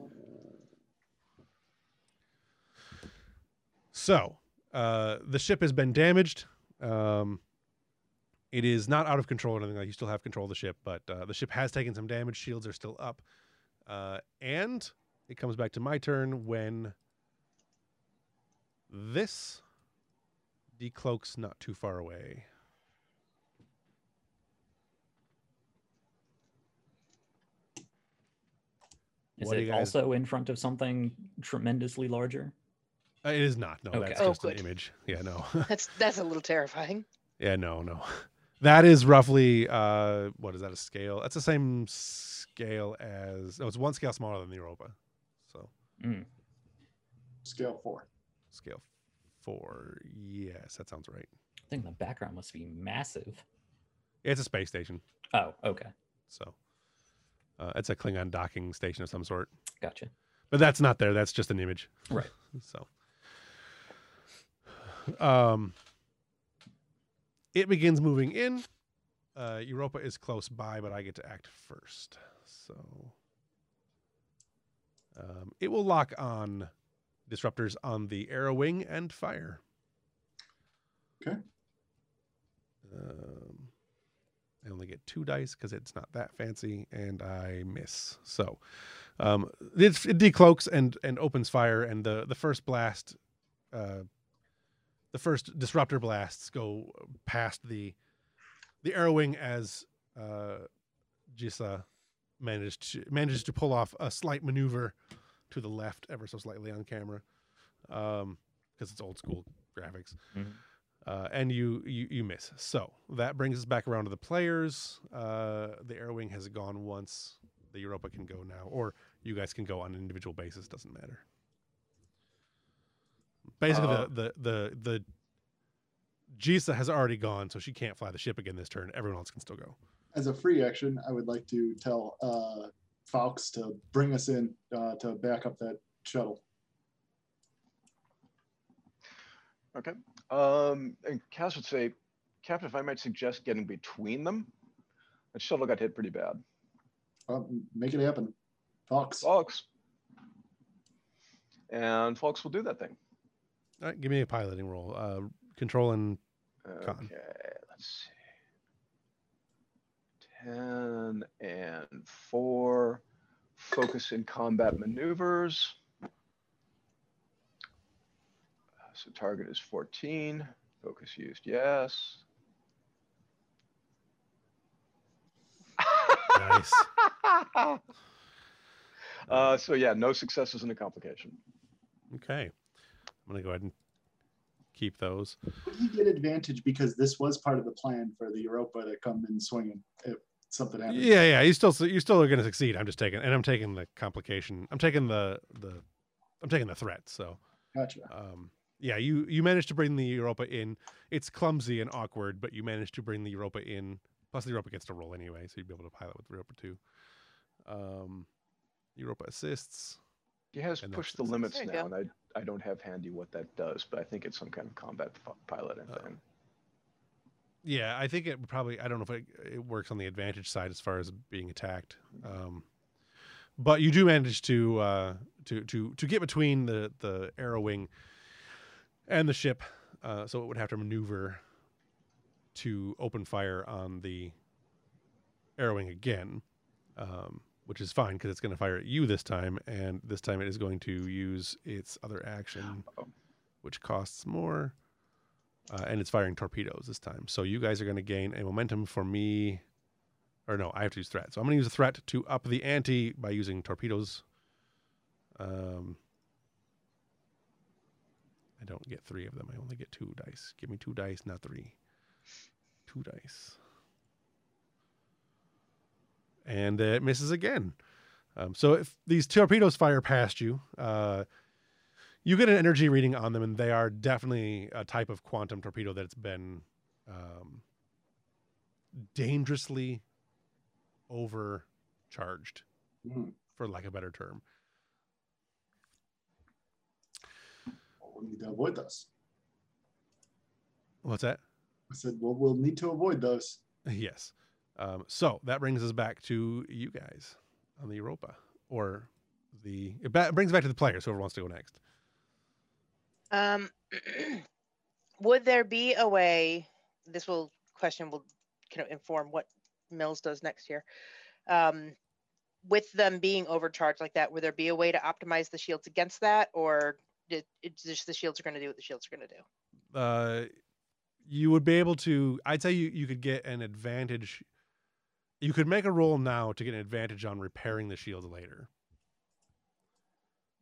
So, uh, the ship has been damaged. Um, it is not out of control or anything like you still have control of the ship, but uh, the ship has taken some damage. Shields are still up. Uh, and it comes back to my turn when this decloaks not too far away. Is What it also in front of something tremendously larger? Uh, it is not. No, Okay. that's Oh, just an image. Yeah, no. That's that's a little terrifying. yeah, no, no. That is roughly uh what is that a scale? That's the same scale as no, it's one scale smaller than the Europa. So Mm. Scale four. scale four. Yes, that sounds right. I think the background must be massive. It's a space station. Oh, okay. So uh, it's a Klingon docking station of some sort. Gotcha. But that's not there. That's just an image. Right. So um it begins moving in. Uh Europa is close by, but I get to act first. So um, it will lock on disruptors on the Aerowing and fire. Okay. Um, I only get two dice because it's not that fancy, and I miss. So um, it, it decloaks and and opens fire, and the the first blast, uh, the first disruptor blasts go past the the Aerowing as uh, Jisa managed to, manages to pull off a slight maneuver to the left, ever so slightly on camera, um, because it's old school graphics. Mhm. Uh, and you, you you miss. So that brings us back around to the players. Uh, the air wing has gone once. The Europa can go now, or you guys can go on an individual basis. Doesn't matter. Basically, Uh, the the the the Jisa has already gone, so she can't fly the ship again this turn. Everyone else can still go. As a free action, I would like to tell uh, Fawkes to bring us in uh, to back up that shuttle. Okay. Um, and Cass would say, Captain, if I might suggest getting between them. That shuttle got hit pretty bad. Well, make it happen. Fox. Fox. And Fox will do that thing. All right, give me a piloting roll. Uh, control and Con. Okay, let's see. 10 and 4. Focus in combat maneuvers. Uh, So target is 14. Focus used, yes. Nice. Uh, so yeah, no successes and a complication. Okay. I'm gonna go ahead and keep those. Would he get advantage because this was part of the plan for the Europa to come and swing in swinging if something happened? Yeah, yeah. You still you still are gonna succeed. I'm just taking and I'm taking the complication. I'm taking the the I'm taking the threat. So Gotcha. um yeah, you you managed to bring the Europa in. It's clumsy and awkward, but you managed to bring the Europa in. Plus the Europa gets to roll anyway, so you'd be able to pilot with the Europa too. Um Europa assists. He has pushed that's the limits now, go. and I, I don't have handy what that does, but I think it's some kind of combat fi- piloting Uh, thing. Yeah, I think it probably. I don't know if it, it works on the advantage side as far as being attacked. Um, but you do manage to uh, to to to get between the the Aerowing and the ship, uh, so it would have to maneuver to open fire on the Aerowing again, um, which is fine because it's going to fire at you this time, and this time it is going to use its other action, which costs more uh, and it's firing torpedoes this time. So you guys are going to gain a momentum for me, or no, I have to use threat. So I'm going to use a threat to up the ante by using torpedoes. Um, I don't get three of them. I only get two dice. Give me two dice, not three. Two dice. And it misses again. Um, so if these torpedoes fire past you, uh, you get an energy reading on them, and they are definitely a type of quantum torpedo that's been um, dangerously overcharged, Hmm. for lack of a better term. We'll need to avoid those. What's that? I said, well, we'll need to avoid those. Yes. Um, so that brings us back to you guys on the Europa, or the it ba- brings back to the players. Whoever wants to go next. Um, would there be a way? This will question will kind of inform what Mills does next year. Um, with them being overcharged like that, would there be a way to optimize the shields against that, or it, it's just the shields are going to do what the shields are going to do? uh, you would be able to. I'd say you, you could get an advantage. You could make a roll now to get an advantage on repairing the shields later,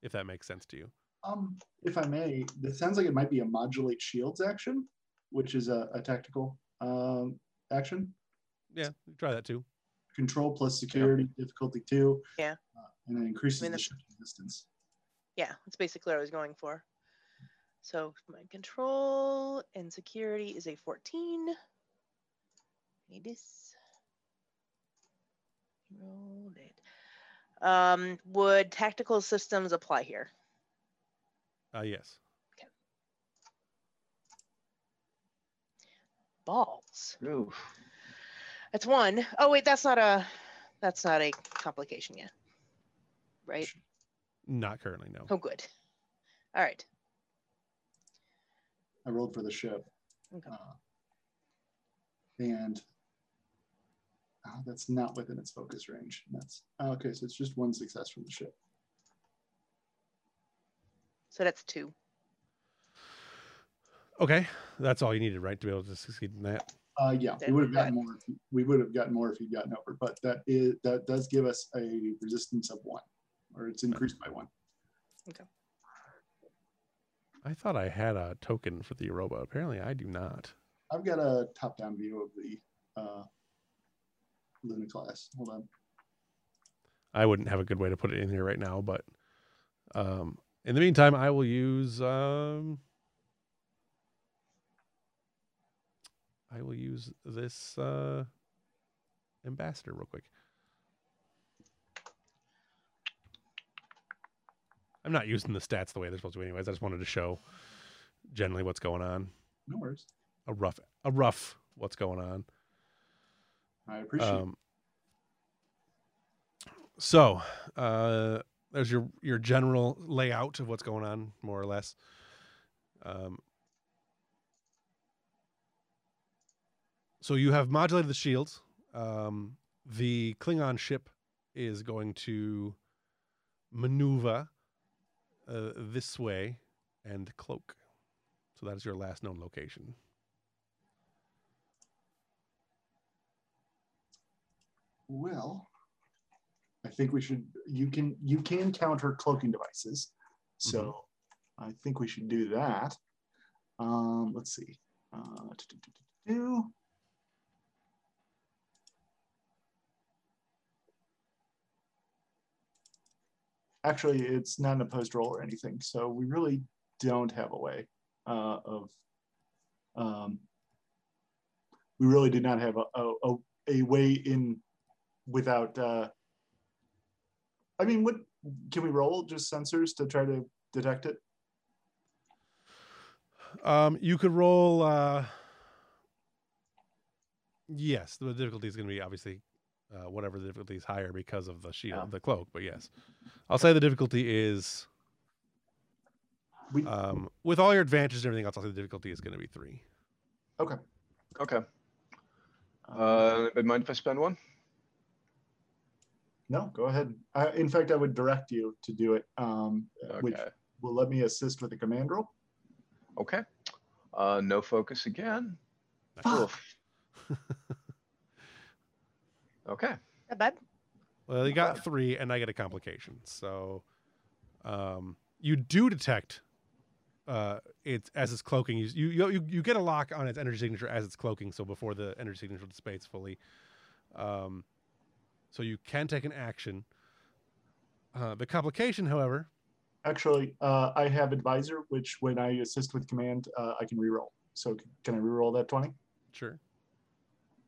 if that makes sense to you. Um, if I may, it sounds like it might be a modulate shields action, which is a, a tactical um, action. Yeah, try that too. Control plus security, difficulty two. Yeah. Uh, and it increases I mean, the shifting distance. Yeah, that's basically what I was going for. So my control and security is a 14. Need this. Rolled it. Um, would tactical systems apply here? Uh, yes. Balls. Oof. That's one. Oh wait, that's not a that's not a complication yet. Right? Not currently, no. Oh good. All right. I rolled for the ship. Okay. Uh, and oh, that's not within its focus range. That's oh, okay. So it's just one success from the ship. So that's two. Okay, that's all you needed, right, to be able to succeed in that. Uh, yeah, we would have gotten more. If, we would have gotten more if he'd gotten over, but that is that does give us a resistance of one, or it's increased by one. Okay. I thought I had a token for the Europa. Apparently, I do not. I've got a top-down view of the uh, Luna class. Hold on. I wouldn't have a good way to put it in here right now, but um, in the meantime, I will use um, I will use this uh, ambassador real quick. I'm not using the stats the way they're supposed to, anyways. I just wanted to show generally what's going on, No worries. a rough, a rough what's going on. I appreciate. it. Um, so, uh, there's your your general layout of what's going on, more or less. Um, so you have modulated the shields. Um, the Klingon ship is going to maneuver uh, this way and cloak. So that is your last known location. Well, I think we should. You can you can counter cloaking devices, so I think we should do that. Um, let's see. Uh. Actually, it's not an opposed roll or anything, so we really don't have a way uh, of. Um, we really did not have a, a, a, a way in without uh i mean what can we roll just sensors to try to detect it Um, you could roll. Uh, yes, the difficulty is going to be obviously uh, whatever the difficulty is higher because of the shield, Yeah. the cloak. But yes, I'll say the difficulty is we um, with all your advantages and everything else. I'll say the difficulty is going to be three. okay Okay. uh, Uh, mind if I spend one? No go ahead I, in fact i would direct you to do it um which will let me assist with the command roll Okay. Uh, no focus again. Fuck. Okay. Not bad. Well, you got three, and I get a complication. So, um, you do detect uh, it as it's cloaking. You, you you you get a lock on its energy signature as it's cloaking. So before the energy signature dissipates fully, um, so you can take an action. Uh, the complication, however, actually uh i have advisor which when i assist with command uh, i can reroll so can i reroll that 20 sure,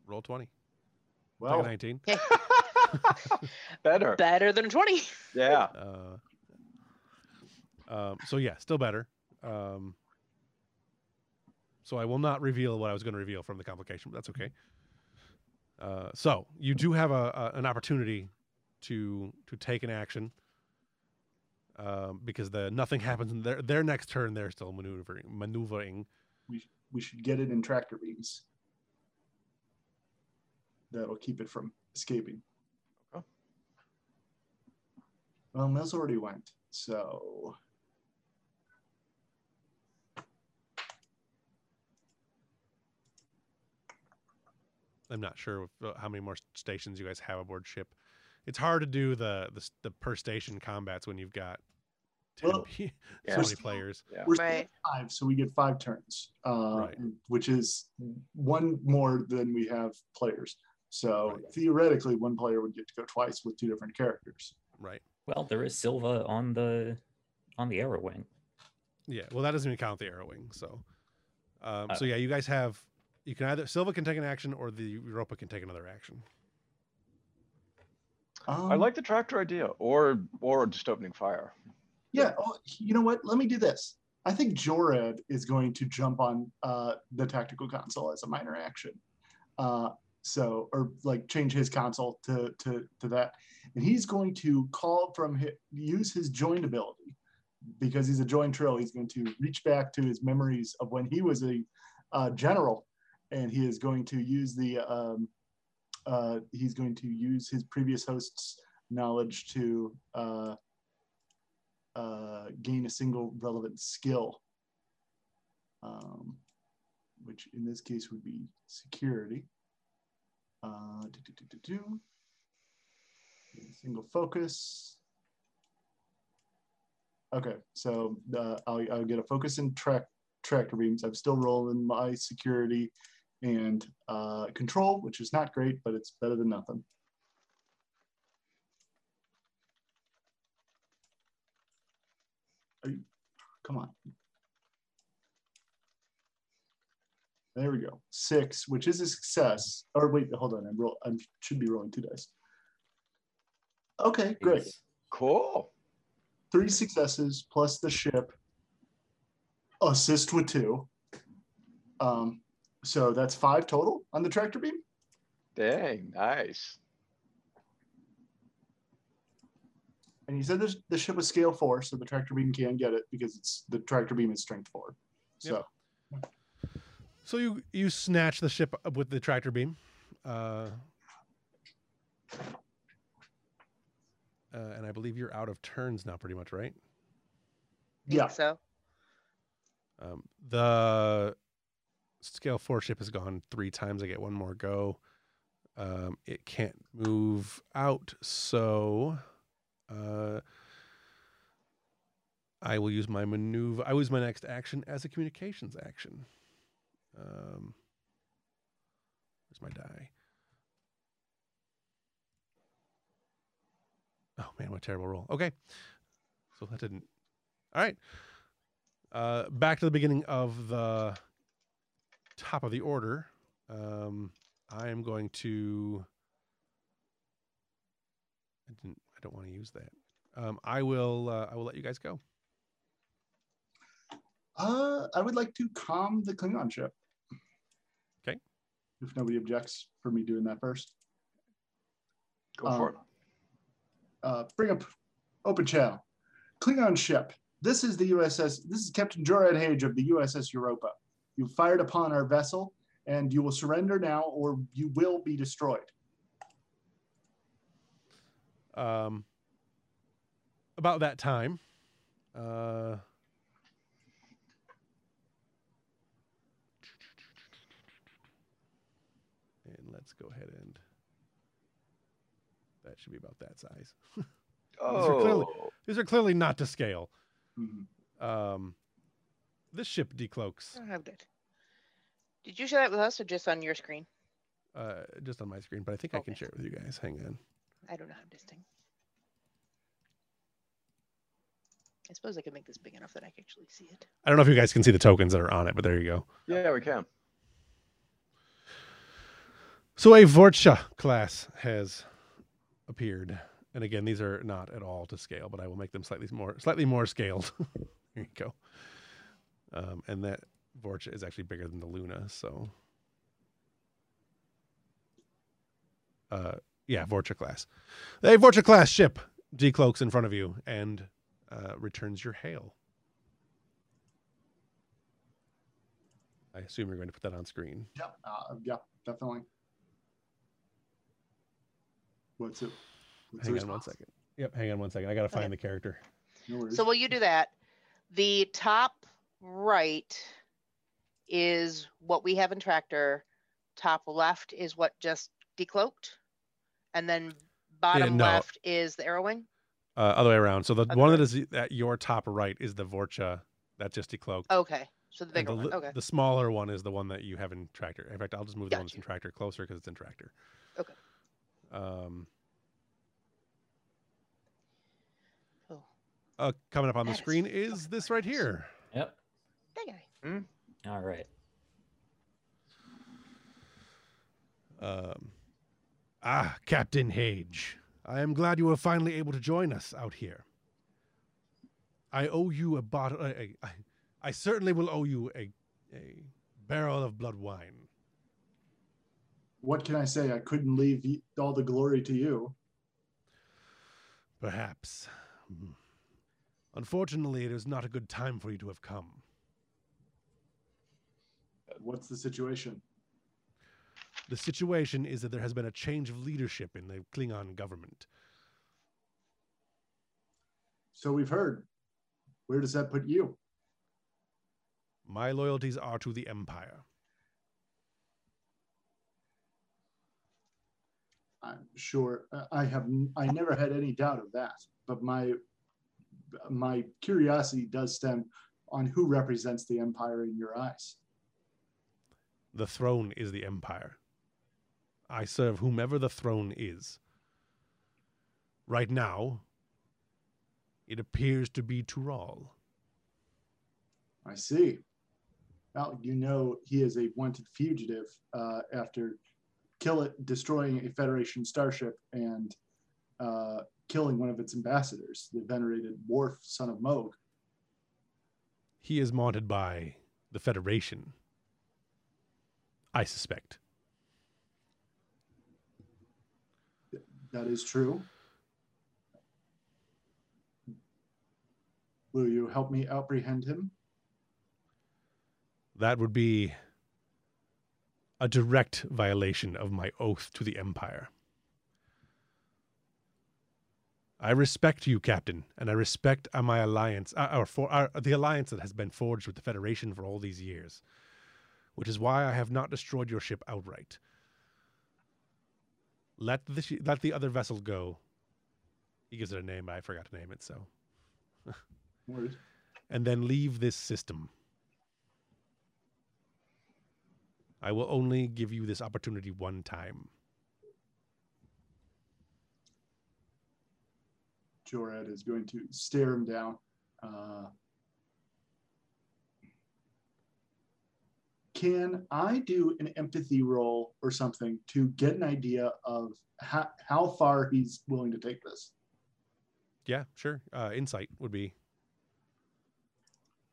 roll twenty, take a well nineteen. Better. Better than 20. Yeah. Uh, um, so yeah, still better. Um, so I will not reveal what I was going to reveal from the complication, but that's okay. Uh, so you do have a, a an opportunity to to take an action um, because the nothing happens in their their next turn. They're still maneuvering maneuvering. we, we should get it in tractor beams that'll keep it from escaping Okay. well mills already went so I'm not sure if, uh, how many more stations you guys have aboard ship. It's hard to do the the, the per station combats when you've got 10 Well, pe- yeah. so We're many still- players. Yeah. we're Right. at five so we get five turns uh, Right. which is one more than we have players so Right. theoretically one player would get to go twice with two different characters Right. Well, there is Silva on the on the Aerowing. Yeah, well, that doesn't even count the Aerowing. So, um, Uh, so yeah, you guys have. You can either Silva can take an action, or the Europa can take another action. um, I like the tractor idea, or or just opening fire. Yeah, oh, you know what? Let me do this. I think Jorad is going to jump on uh, the tactical console as a minor action. Uh, so, or like change his console to, to, to that. And he's going to call from his, use his joined ability because he's a joined trill. He's going to reach back to his memories of when he was a uh, general and he is going to use the, um, uh, he's going to use his previous host's knowledge to uh, uh, gain a single relevant skill, um, which in this case would be security. Uh, Single focus. Okay, so uh, I'll, I'll get a focus in track tractor beams. I'm still rolling my security and uh, control, which is not great, but it's better than nothing. Are you, come on. There we go. Six, which is a success. Or wait, hold on. I'm roll. I should be rolling two dice. Okay, great. Cool. Three successes plus the ship. Assist with two. Um, so that's five total on the tractor beam. Dang, nice. And you said this, the ship was scale four, so the tractor beam can get it because it's the tractor beam is strength four. So So you you snatch the ship up with the tractor beam, uh, uh, and I believe you're out of turns now, pretty much, right? Yeah. So Um, the scale four ship has gone three times. I get one more go. Um, it can't move out, so uh, I will use my maneuver. I use my next action as a communications action. Um, where's my die? Oh man, what a terrible roll. Okay, so that didn't. All right. Uh, back to the beginning of the top of the order. Um, I am going to. I didn't. I don't want to use that. Um, I will. Uh, I will let you guys go. Uh, I would like to calm the Klingon ship. Okay. If nobody objects for me doing that first. Go Um, for it. uh, bring up open channel. Klingon ship. This is the USS. This is Captain Jorad Hage of the USS Europa. You fired upon our vessel, and you will surrender now, or you will be destroyed. Um, about that time. Uh, and let's go ahead and. That should be about that size. are clearly- Oh, These are clearly not to scale. Mhm. Um, this ship decloaks I don't have that. Did you share that with us or just on your screen? uh, just on my screen, but I think I can share it with you guys. Hang on. I don't have this thing. I suppose I could make this big enough that I can actually see it. I don't know if you guys can see the tokens that are on it, but there you go. yeah, we can. So a Vorcha class has appeared, and again, these are not at all to scale, but I will make them slightly more slightly more scaled. there you go. Um, and that Vorcha is actually bigger than the Luna, so uh, yeah, Vorcha class. A Vorcha class ship decloaks in front of you and uh, returns your hail. I assume you're going to put that on screen. Yeah, uh, yeah, definitely. What's it? What's Hang on one response? second. Yep, hang on one second. I gotta find Okay. the character. No. So while you do that, the top right is what we have in tractor. Top left is what just decloaked, and then bottom no. left is the Aerowing. Uh, other way around. So the Other one way. that is at your top right is the Vorcha that just decloaked. Okay, so the bigger the, one. Okay, the smaller one is the one that you have in tractor. In fact, I'll just move the one in tractor closer because it's in tractor. Okay. Um, Oh. uh, coming up on the screen is fucking this right here. Yep. All right. Um, ah, Captain Hage. I am glad you were finally able to join us out here. I owe you a bottle. I, I, I certainly will owe you a, a barrel of blood wine. what can I say? I couldn't leave all the glory to you. Perhaps. Hmm. Unfortunately, it is not a good time for you to have come. What's the situation? The situation is that there has been a change of leadership in the Klingon government. So we've heard. Where does that put you? My loyalties are to the Empire. I'm sure uh, I have. I never had any doubt of that. But my my curiosity does stem on who represents the empire in your eyes. The throne is the Empire. I serve whomever the throne is. Right now, it appears to be Toral. I see. Well, you know he is a wanted fugitive uh, after kill it, destroying a Federation starship and uh, killing one of its ambassadors, the venerated Worf, son of Mogh. He is wanted by the Federation. I suspect. That is true. Will you help me apprehend him? That would be a direct violation of my oath to the Empire. I respect you, Captain, and I respect my alliance, uh, or for uh, the alliance that has been forged with the Federation for all these years, which is why I have not destroyed your ship outright. Let the sh- let the other vessel go. He gives it a name, but I forgot to name it. So, and then leave this system. I will only give you this opportunity one time. Jorad is going to stare him down. Uh, can I do an empathy roll or something to get an idea of how, how far he's willing to take this? Yeah, sure. Uh, insight would be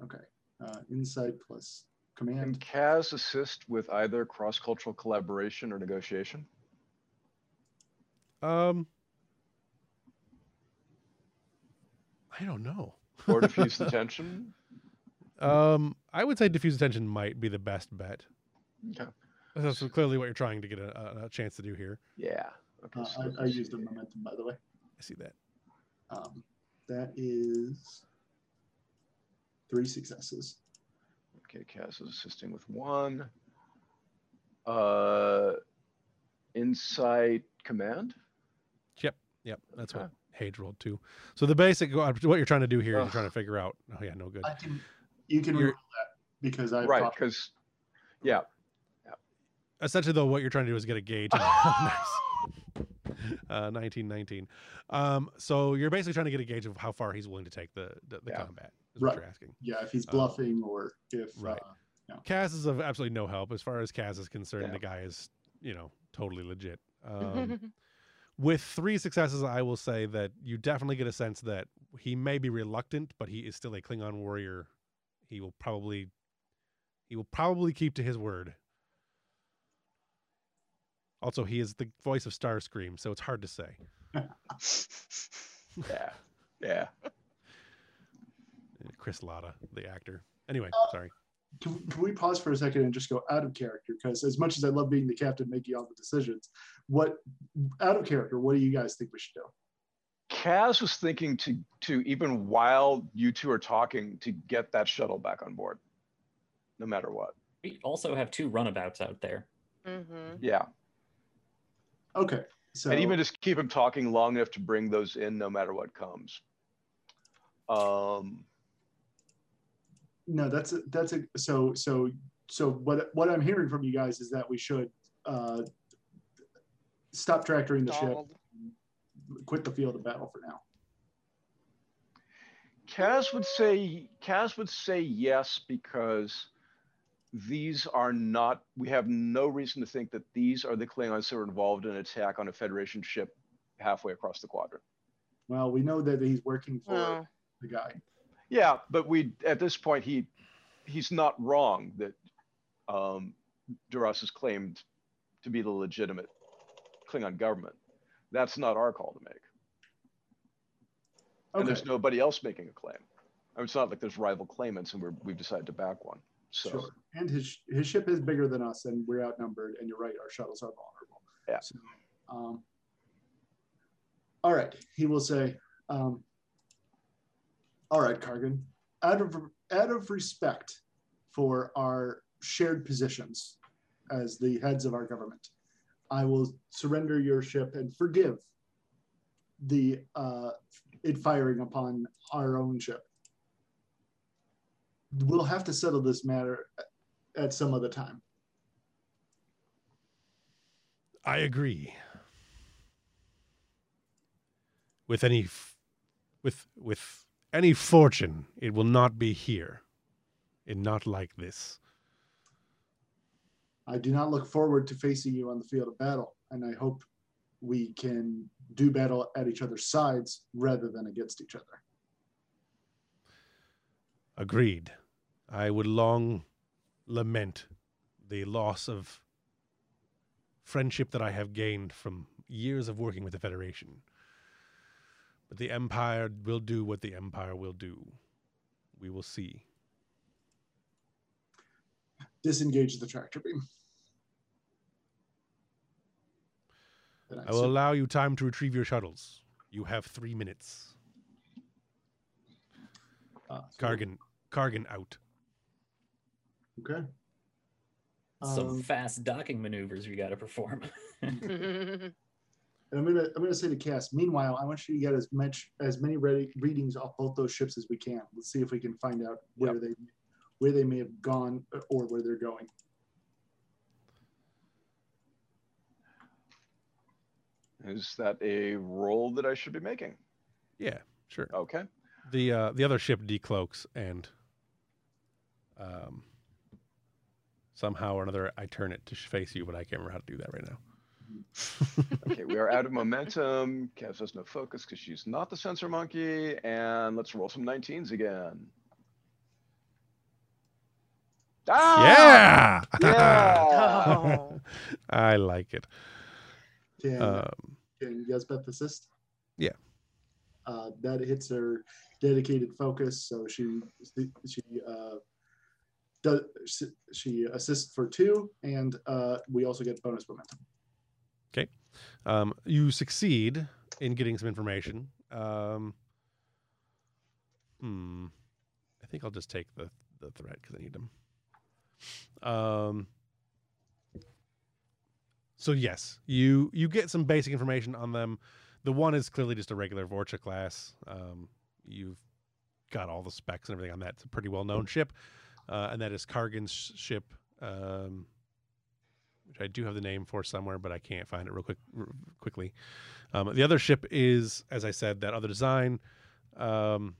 Okay. Uh, insight plus command. Can command. Kaz assist with either cross-cultural collaboration or negotiation? um. I don't know. Or diffuse the tension? Um, I would say diffuse attention might be the best bet. Okay. That's clearly what you're trying to get a, a, a chance to do here. Yeah. Okay. Uh, so I, I let's used a momentum, by the way. I see that. Um, that is three successes. Okay, Cass is assisting with one. Uh, insight command. Yep, yep. That's what Okay. Hage rolled too. So the basic what you're trying to do here, you're trying to figure out. Oh yeah, no good. I can, you can You're- roll that because I've Right, talked- because yeah, yeah. Essentially, though, what you're trying to do is get a gauge. nice. Uh, 1919. Um, so you're basically trying to get a gauge of how far he's willing to take the the, the Yeah. combat. Is what you're asking. yeah, if he's Uh, bluffing or if right. uh, Kaz is of absolutely no help as far as Kaz is concerned. Yeah. The guy is, you know, totally legit. Um, with three successes, I will say that you definitely get a sense that he may be reluctant, but he is still a Klingon warrior. He will probably, he will probably keep to his word. Also, he is the voice of Starscream, so it's hard to say. yeah, yeah. Uh, Chris Latta, the actor. Anyway, sorry. can, can we pause for a second and just go out of character? Because as much as I love being the captain making all the decisions, what out of character, what do you guys think we should do? Kaz was thinking to to even while you two are talking to get that shuttle back on board, no matter what. We also have two runabouts out there. Mm-hmm. Yeah, Okay. So and even just keep him talking long enough to bring those in, no matter what comes. Um, no, that's a, that's a so so so what what I'm hearing from you guys is that we should uh, stop tractoring the ship, Donald. Quit the field of battle for now. Kaz would say Kaz would say yes because these are not. We have no reason to think that these are the Klingons who are involved in an attack on a Federation ship halfway across the quadrant. Well, we know that he's working for the guy. Yeah, but we at this point he he's not wrong that um, Duras is claimed to be the legitimate Klingon government. That's not our call to make, and there's nobody else making a claim. I mean, it's not like there's rival claimants, and we're, we've decided to back one. So Sure. And his his ship is bigger than us, and we're outnumbered. And you're right, our shuttles are vulnerable. Yeah. So, um, all right, he will say, um, "All right, Kargan, out of out of respect for our shared positions as the heads of our government, I will surrender your ship and forgive the uh, it firing upon our own ship." we'll have to settle this matter at some other time. I agree. With any, f- with with any fortune, it will not be here, and not like this. I do not look forward to facing you on the field of battle, and I hope we can do battle at each other's sides rather than against each other. Agreed. I would long lament the loss of friendship that I have gained from years of working with the Federation. But the Empire will do what the Empire will do. We will see disengage the tractor beam. I, I will allow you time to retrieve your shuttles. You have three minutes. Ah, uh, Kargan, Kargan out. Okay. Some um, fast docking maneuvers we got to perform. and I'm gonna I'm gonna say to Cass. Meanwhile, I want you to get as much as many readings off both those ships as we can. Let's see if we can find out where yep. they where they may have gone uh, or where they're going. Is that a roll that I should be making? Yeah, sure. Okay. The uh, the other ship decloaks and um, somehow or another I turn it to face you, but I can't remember how to do that right now. Okay, we are out of momentum. Kev has no focus because she's not the sensor monkey. And let's roll some 19s again. Ah! yeah. Yeah! Oh. I like it. Can Um, can Yasbeth assist? yeah. Uh, that hits her dedicated focus, so she she uh, does she assists for two, and uh, we also get bonus momentum. Okay, um, you succeed in getting some information. Um, hmm. I think I'll just take the the threat because I need them. Um. So yes, you you get some basic information on them. The one is clearly just a regular Vorcha class. Um, you've got all the specs and everything on that. It's a pretty well known ship, uh, and that is Kargan's sh- ship. Um, which I do have the name for somewhere, but I can't find it real quick r- quickly. Um, the other ship is, as I said, that other design. Um,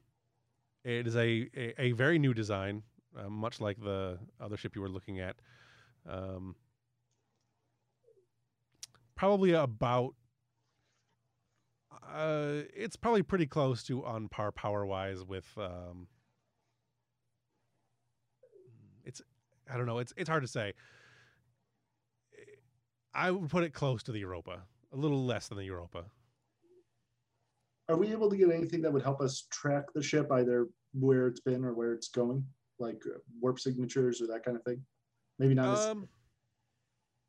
it is a, a, a very new design, uh, much like the other ship you were looking at. Um, probably about. Uh, it's probably pretty close to on par power wise with. Um, it's, I don't know. It's it's hard to say. I would put it close to the Europa, a little less than the Europa. Are we able to get anything that would help us track the ship, either where it's been or where it's going, like uh, warp signatures or that kind of thing? Maybe not. as- Um,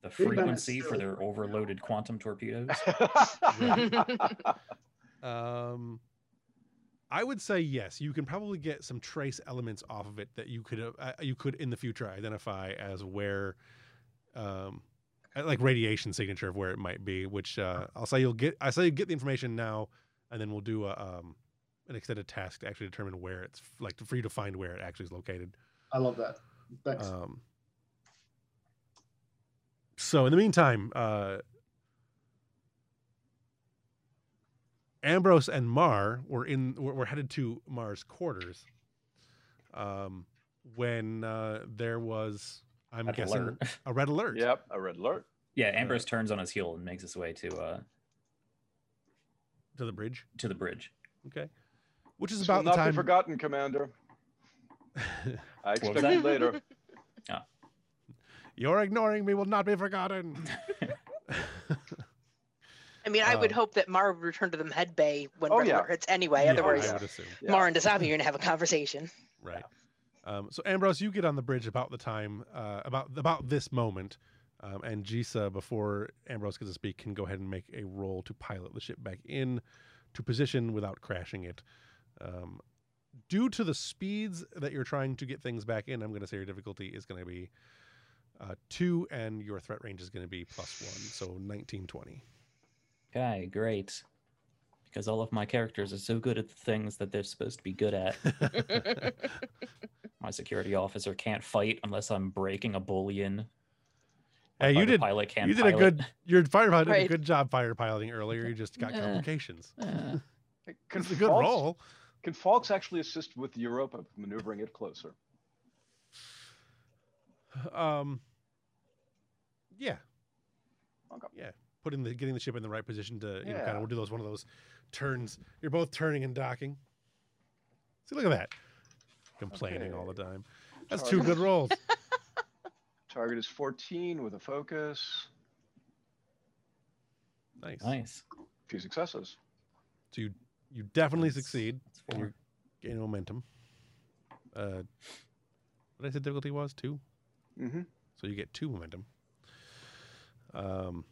the frequency for their overloaded quantum torpedoes. um, I would say yes. You can probably get some trace elements off of it that you could uh, you could in the future identify as where, um, uh, like radiation signature of where it might be. Which uh, I'll say you'll get. I say you get the information now, and then we'll do a um, an extended task to actually determine where it's like for you to find where it actually is located. I love that. Thanks. Um, so in the meantime, uh, Ambrose and Mar were in were, were headed to Mar's quarters. Um, when uh, there was, I'm Red guessing, alert. a red alert. yep, a red alert. Yeah, Ambrose turns on his heel and makes his way to uh to the bridge. to the bridge. Okay, which is This will about the not time. be forgotten, Commander. I expect that? it later. Your ignoring me will not be forgotten. I mean, I would Um, hope that Mar would return to the med bay when Oh, Red yeah. Alert hits anyway. Yeah, Otherwise, I would assume. Yeah. Mar and Dasabi are going to have a conversation. Right. Um, so Ambrose, you get on the bridge about the time, uh, about about this moment, um, and Jisa, before Ambrose gets to speak, can go ahead and make a roll to pilot the ship back in to position without crashing it. Um, due to the speeds that you're trying to get things back in, I'm going to say your difficulty is going to be uh, two, and your threat range is going to be plus one, so 19, 20. Okay, great. Because all of my characters are so good at the things that they're supposed to be good at. My security officer can't fight unless I'm breaking a boolean. My Hey, you did- Pilot can't you did a pilot. good. Your fire pilot did a good job fire piloting earlier. You just got complications. Hey, It's a good Falks- roll. Can Falks actually assist with Europa maneuvering it closer? Um. Yeah. Okay. Yeah. Putting the getting the ship in the right position to you know kind Yeah. of do those one of those turns. You're both turning and docking. See, look at that. Complaining all the time. That's two good rolls. Target is 14 with a focus. Nice. nice. Few successes. So you you definitely That's- succeed that's and four. you're gaining momentum. Uh, what did I say difficulty was two? Mm-hmm. So you get two momentum. Um,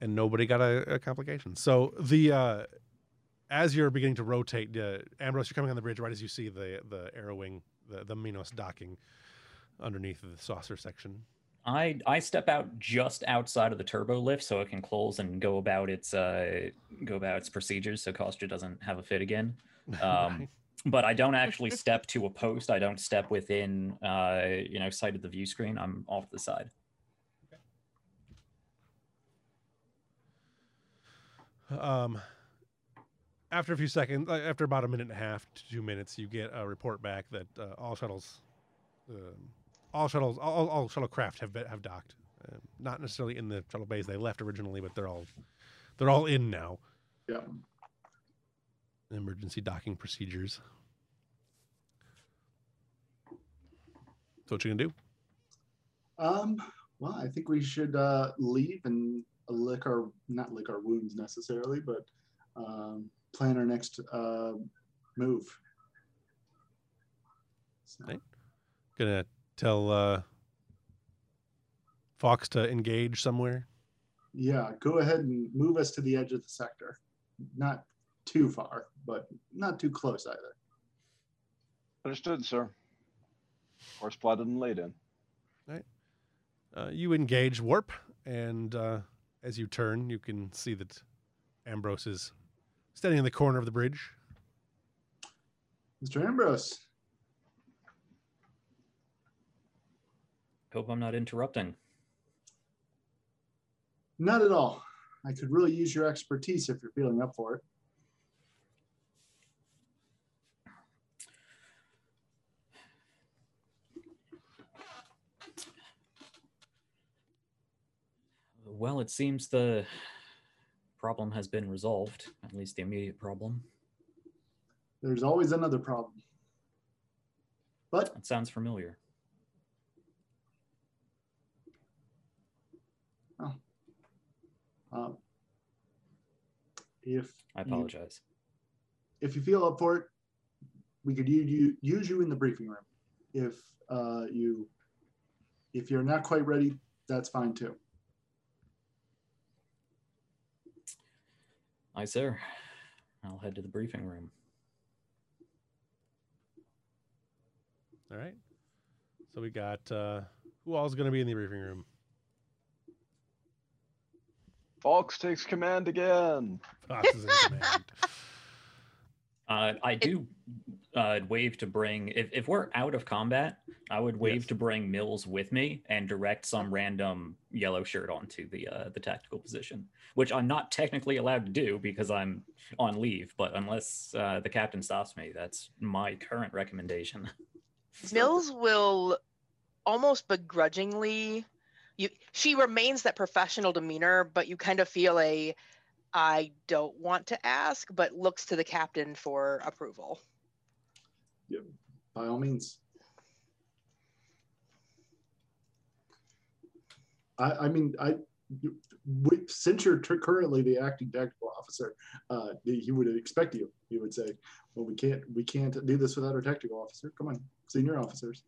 and nobody got a, a complication. So the uh, as you're beginning to rotate, uh, Ambrose, you're coming on the bridge right as you see the the Aerowing, the the Minos docking underneath the saucer section. I I step out just outside of the turbo lift so it can close and go about its uh go about its procedures so Kostya doesn't have a fit again. Um, but I don't actually step to a post. I don't step within uh you know sight of the view screen. I'm off to the side. Um, after a few seconds, uh, after about a minute and a half to two minutes, you get a report back that uh, all shuttles, um, all shuttles, all, all shuttlecraft have been, have docked. Uh, not necessarily in the shuttle bays they left originally, but they're all they're all in now. Yeah. Emergency docking procedures. So what you gonna do? Um, well, I think we should uh, leave and lick our not lick our wounds necessarily, but um, plan our next uh, move. So, Right. Gonna tell uh, Fox to engage somewhere. yeah, go ahead and move us to the edge of the sector. Not too far, but not too close either. Understood, sir. Horse plotted and laid in. Uh, you engage warp, and uh, as you turn, you can see that Ambrose is standing in the corner of the bridge. Mr. Ambrose, Hope I'm not interrupting. not at all. I could really use your expertise if you're feeling up for it. Well, it seems the problem has been resolved, at least the immediate problem. There's always another problem. But it sounds familiar. um, if I you- apologize. if you feel up for it, we could use you use you in the briefing room. If uh, you if you're not quite ready, that's fine too. Aye, sir. I'll head to the briefing room. All right. So we got uh, who all's going to be in the briefing room? Fox takes command again. Fox is in command. Uh, I do uh, wave to bring if, if we're out of combat, I would wave Yes. to bring Mills with me and direct some random yellow shirt onto the uh, the tactical position, which I'm not technically allowed to do because I'm on leave. But unless uh, the captain stops me, that's my current recommendation. Mills will almost begrudgingly you she remains that professional demeanor, but you kind of feel a I don't want to ask, but looks to the captain for approval. By all means. I, I mean, I we- since you're tr- currently the acting tactical officer, uh, he would expect you. He would say, "Well, we can't, we can't do this without our tactical officer. Come on, senior officers."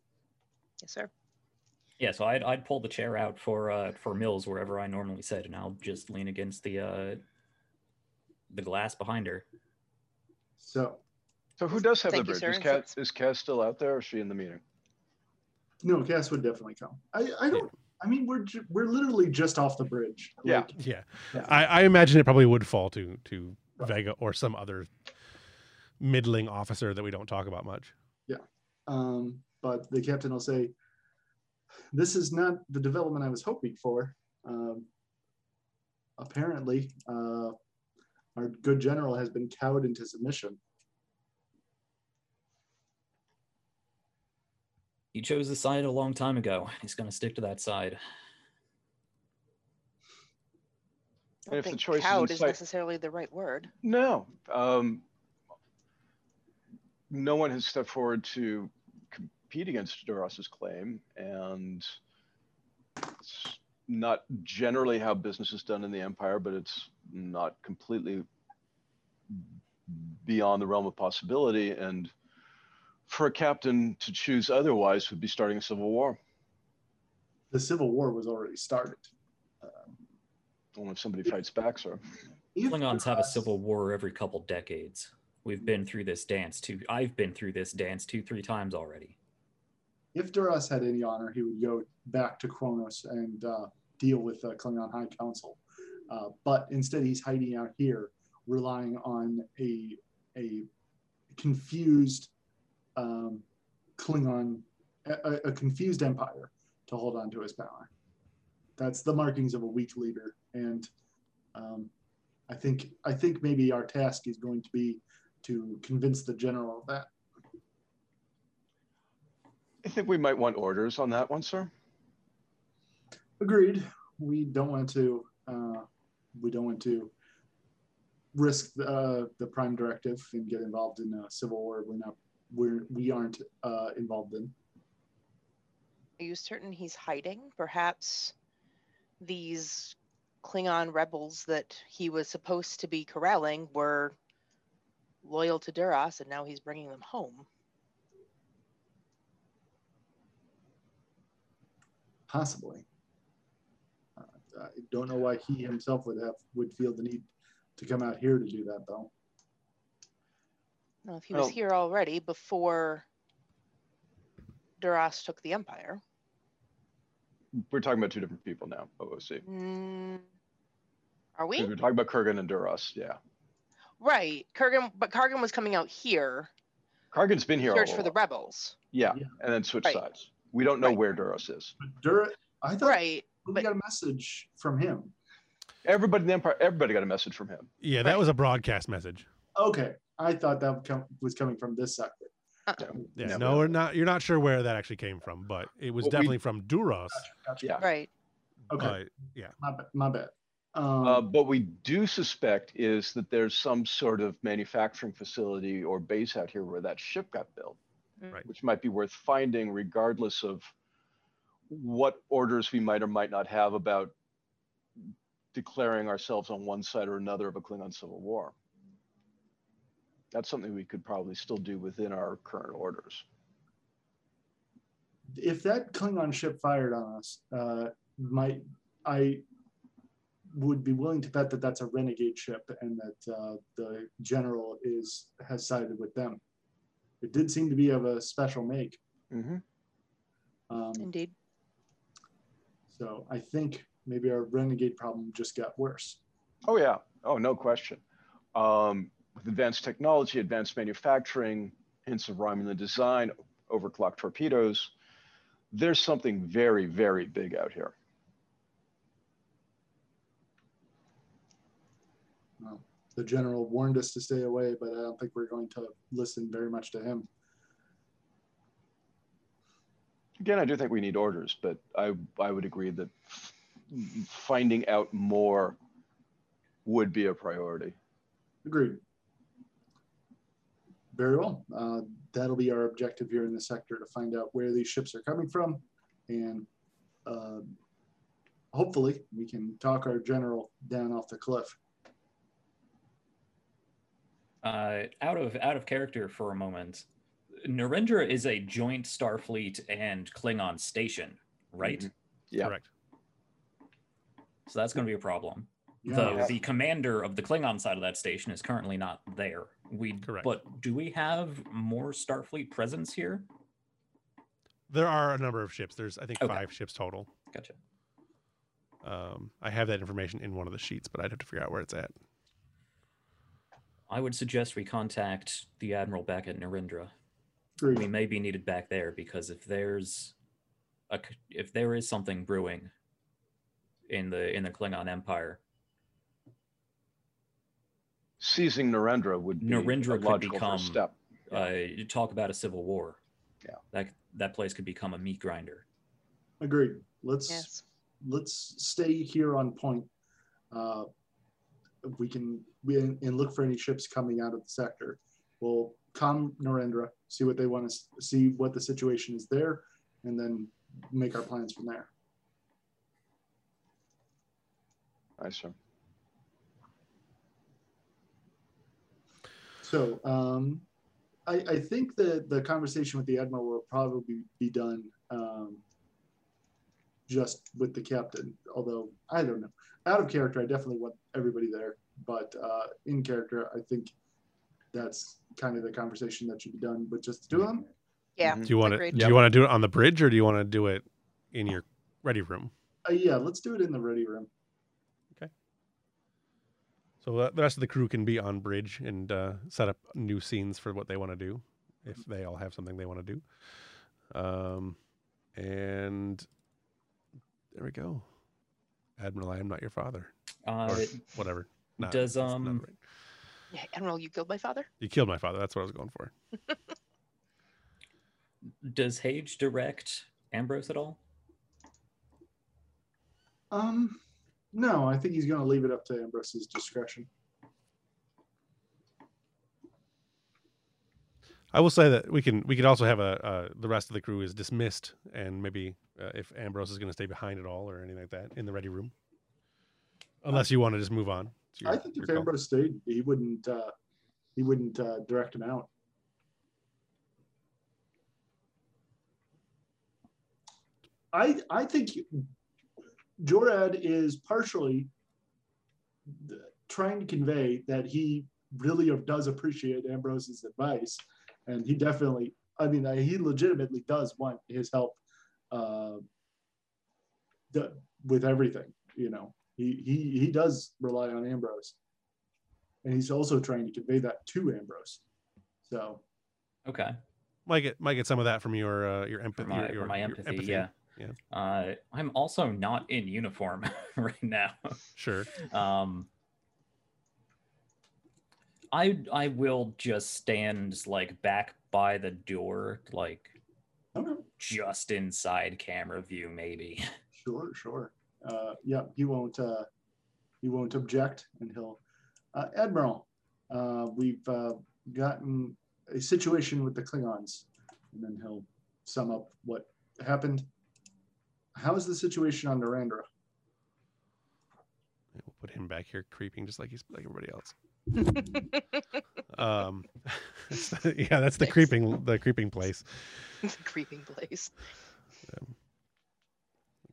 Yes, sir. Yeah, so I'd, I'd pull the chair out for uh, for Mills wherever I normally sit, and I'll just lean against the uh, the glass behind her. So, So who does have Thank the bridge? sir, Is and Kat, is Kat still out there or is she in the meeting? no, Cass would definitely come. I, I don't. I mean, we're ju- we're literally just off the bridge. Yeah. Like, yeah, Yeah. I, I imagine it probably would fall to to Right. Vega or some other middling officer that we don't talk about much. Yeah, um, but the captain will say, "This is not the development I was hoping for." Um, apparently, uh, our good general has been cowed into submission. He chose the side a long time ago. He's going to stick to that side. I don't if the think choice is cowed is necessarily the right word. No. Um, no one has stepped forward to compete against Duras's claim, and it's not generally how business is done in the Empire, but it's not completely beyond the realm of possibility. And for a captain to choose otherwise would be starting a civil war. The Civil War was already started. Um, Only if somebody fights back, sir. Klingons have a civil war every couple decades. We've been through this dance two. I've been through this dance two, three times already. If Duras had any honor, he would go back to Kronos and uh, deal with the Klingon High Council. Uh, but instead, he's hiding out here, relying on a a confused um, Klingon, a, a- confused empire to hold on to his power. That's the markings of a weak leader, and um, I think I think maybe our task is going to be to convince the general of that. I think we might want orders on that one, sir. Agreed. We don't want to. Uh, we don't want to risk the, uh, the prime directive and get involved in a civil war we're not we're we aren't uh, involved in. Are you certain he's hiding? Perhaps these Klingon rebels that he was supposed to be corralling were loyal to Duras, and now he's bringing them home. Possibly. Uh, I don't know why he himself would have would feel the need to come out here to do that though. Now, if he was Well- here already before Duras took the Empire, We're talking about two different people now, OOC. mm, are 'Cause we? We're talking about Kargan and Duras. Yeah. Right, Kargan, but Kargan was coming out here, Kargan's been here search for the rebels. Yeah, Yeah. and then switch Right. sides. We don't know Right. where Duras is. But Dur, I thought Right, we but- got a message from him. Everybody in the Empire, everybody got a message from him. Yeah, that Right. was a broadcast message. Okay, I thought that come, was coming from this sector. Yeah, No. no, we're not. You're not sure where that actually came from, but it was Well, we- definitely from Duras. Gotcha. Yeah. right. Okay, But my, ba- my bad. Um, Uh, but we do suspect is that there's some sort of manufacturing facility or base out here where that ship got built, Right. which might be worth finding regardless of what orders we might or might not have about declaring ourselves on one side or another of a Klingon civil war. That's something we could probably still do within our current orders. if that Klingon ship fired on us, uh, might I would be willing to bet that that's a renegade ship and that uh, the general is has sided with them. It did seem to be of a special make. hmm Um, Indeed. so I think maybe our renegade problem just got worse. Oh yeah. Oh no question. Um, with advanced technology, advanced manufacturing, hints of Romulan design, overclocked torpedoes, there's something very, very big out here. Well, the general warned us to stay away, but I don't think we're going to listen very much to him. Again, I do think we need orders, but I I would agree that finding out more would be a priority. Agreed. Very well. Uh, that'll be our objective here in the sector to find out where these ships are coming from, and uh, hopefully we can talk our general down off the cliff. Uh, out of out of character for a moment, Narendra is a joint Starfleet and Klingon station, right? Mhm. Yeah. correct. So that's going to be a problem. Yeah. Though the commander of the Klingon side of that station is currently not there. We Correct. but do we have more Starfleet presence here? There are a number of ships. There's I think Okay. five ships total. Gotcha. Um, I have that information in one of the sheets, but I'd have to figure out where it's at. I would suggest we contact the admiral back at Narendra. Agreed. We may be needed back there because if there's a c- if there is something brewing in the in the Klingon Empire, Seizing Narendra would be Narendra a could logical become- first step. uh, you talk about a civil war. Yeah. that that place could become a meat grinder. Agreed. Let's Yes. let's stay here on point. Uh, we can we, and look for any ships coming out of the sector. We'll come Narendra, see what they want to see, what the situation is there, and then make our plans from there. I sir. So um, I, I think that the conversation with the admiral will probably be done um, just with the captain. Although I don't know, out of character, I definitely want everybody there, but uh, in character, I think that's kind of the conversation that should be done with just the two of them. Yeah. Mhm. Do you want to Agreed. do you want to do it on the bridge or do you want to do it in your ready room? Uh, yeah, let's do it in the ready room. So uh, the rest of the crew can be on bridge and uh, set up new scenes for what they want to do, if they all have something they want to do. Um, and there we go. Admiral, I am not your father, Uh, or whatever. Nah, does, um, right. Yeah, Admiral, you killed my father. you killed my father? That's what I was going for. does Hage direct Ambrose at all? Um, no, I think he's going to leave it up to Ambrose's discretion. I will say that we can we could also have a uh, the rest of the crew is dismissed, and maybe uh, if Ambrose is going to stay behind at all or anything like that in the ready room, unless you want to just move on. Your- I think if call. Ambrose stayed, he wouldn't. Uh, he wouldn't uh, direct him out. I I think Jorad is partially trying to convey that he really does appreciate Ambrose's advice, and he definitely. I mean, he legitimately does want his help uh, the, with everything. You know, he he he does rely on Ambrose, and he's also trying to convey that to Ambrose. So Okay. might get might get some of that from your uh, your For empathy. my, your, for your- my your empathy, yeah. Yeah. Uh, I'm also not in uniform right now. Sure. Um, I I will just stand like back by the door, like okay, just inside camera view, maybe. sure, sure. Uh, yeah, he won't. Uh, he won't object, and he'll. Uh, Admiral, uh, we've uh, gotten a situation with the Klingons, and then he'll sum up what happened. How's the situation on Narendra? We'll put him back here creeping just like he's like everybody else. Um, yeah, that's the Nice. creeping the creeping place. the Creeping place.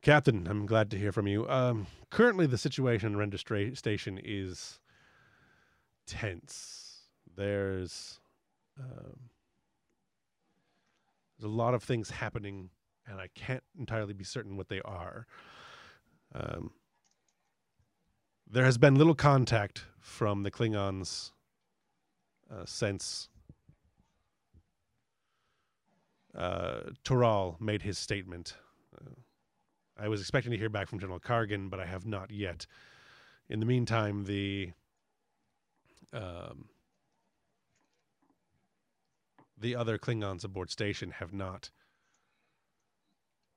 Captain, I'm glad to hear from you. Um, currently, the situation in Render Stra- Station is tense. There's um, there's a lot of things happening, and I can't entirely be certain what they are. Um, there has been little contact from the Klingons uh, since uh, Toral made his statement. Uh, I was expecting to hear back from General Kargan, but I have not yet. In the meantime, the um, the other Klingons aboard station have not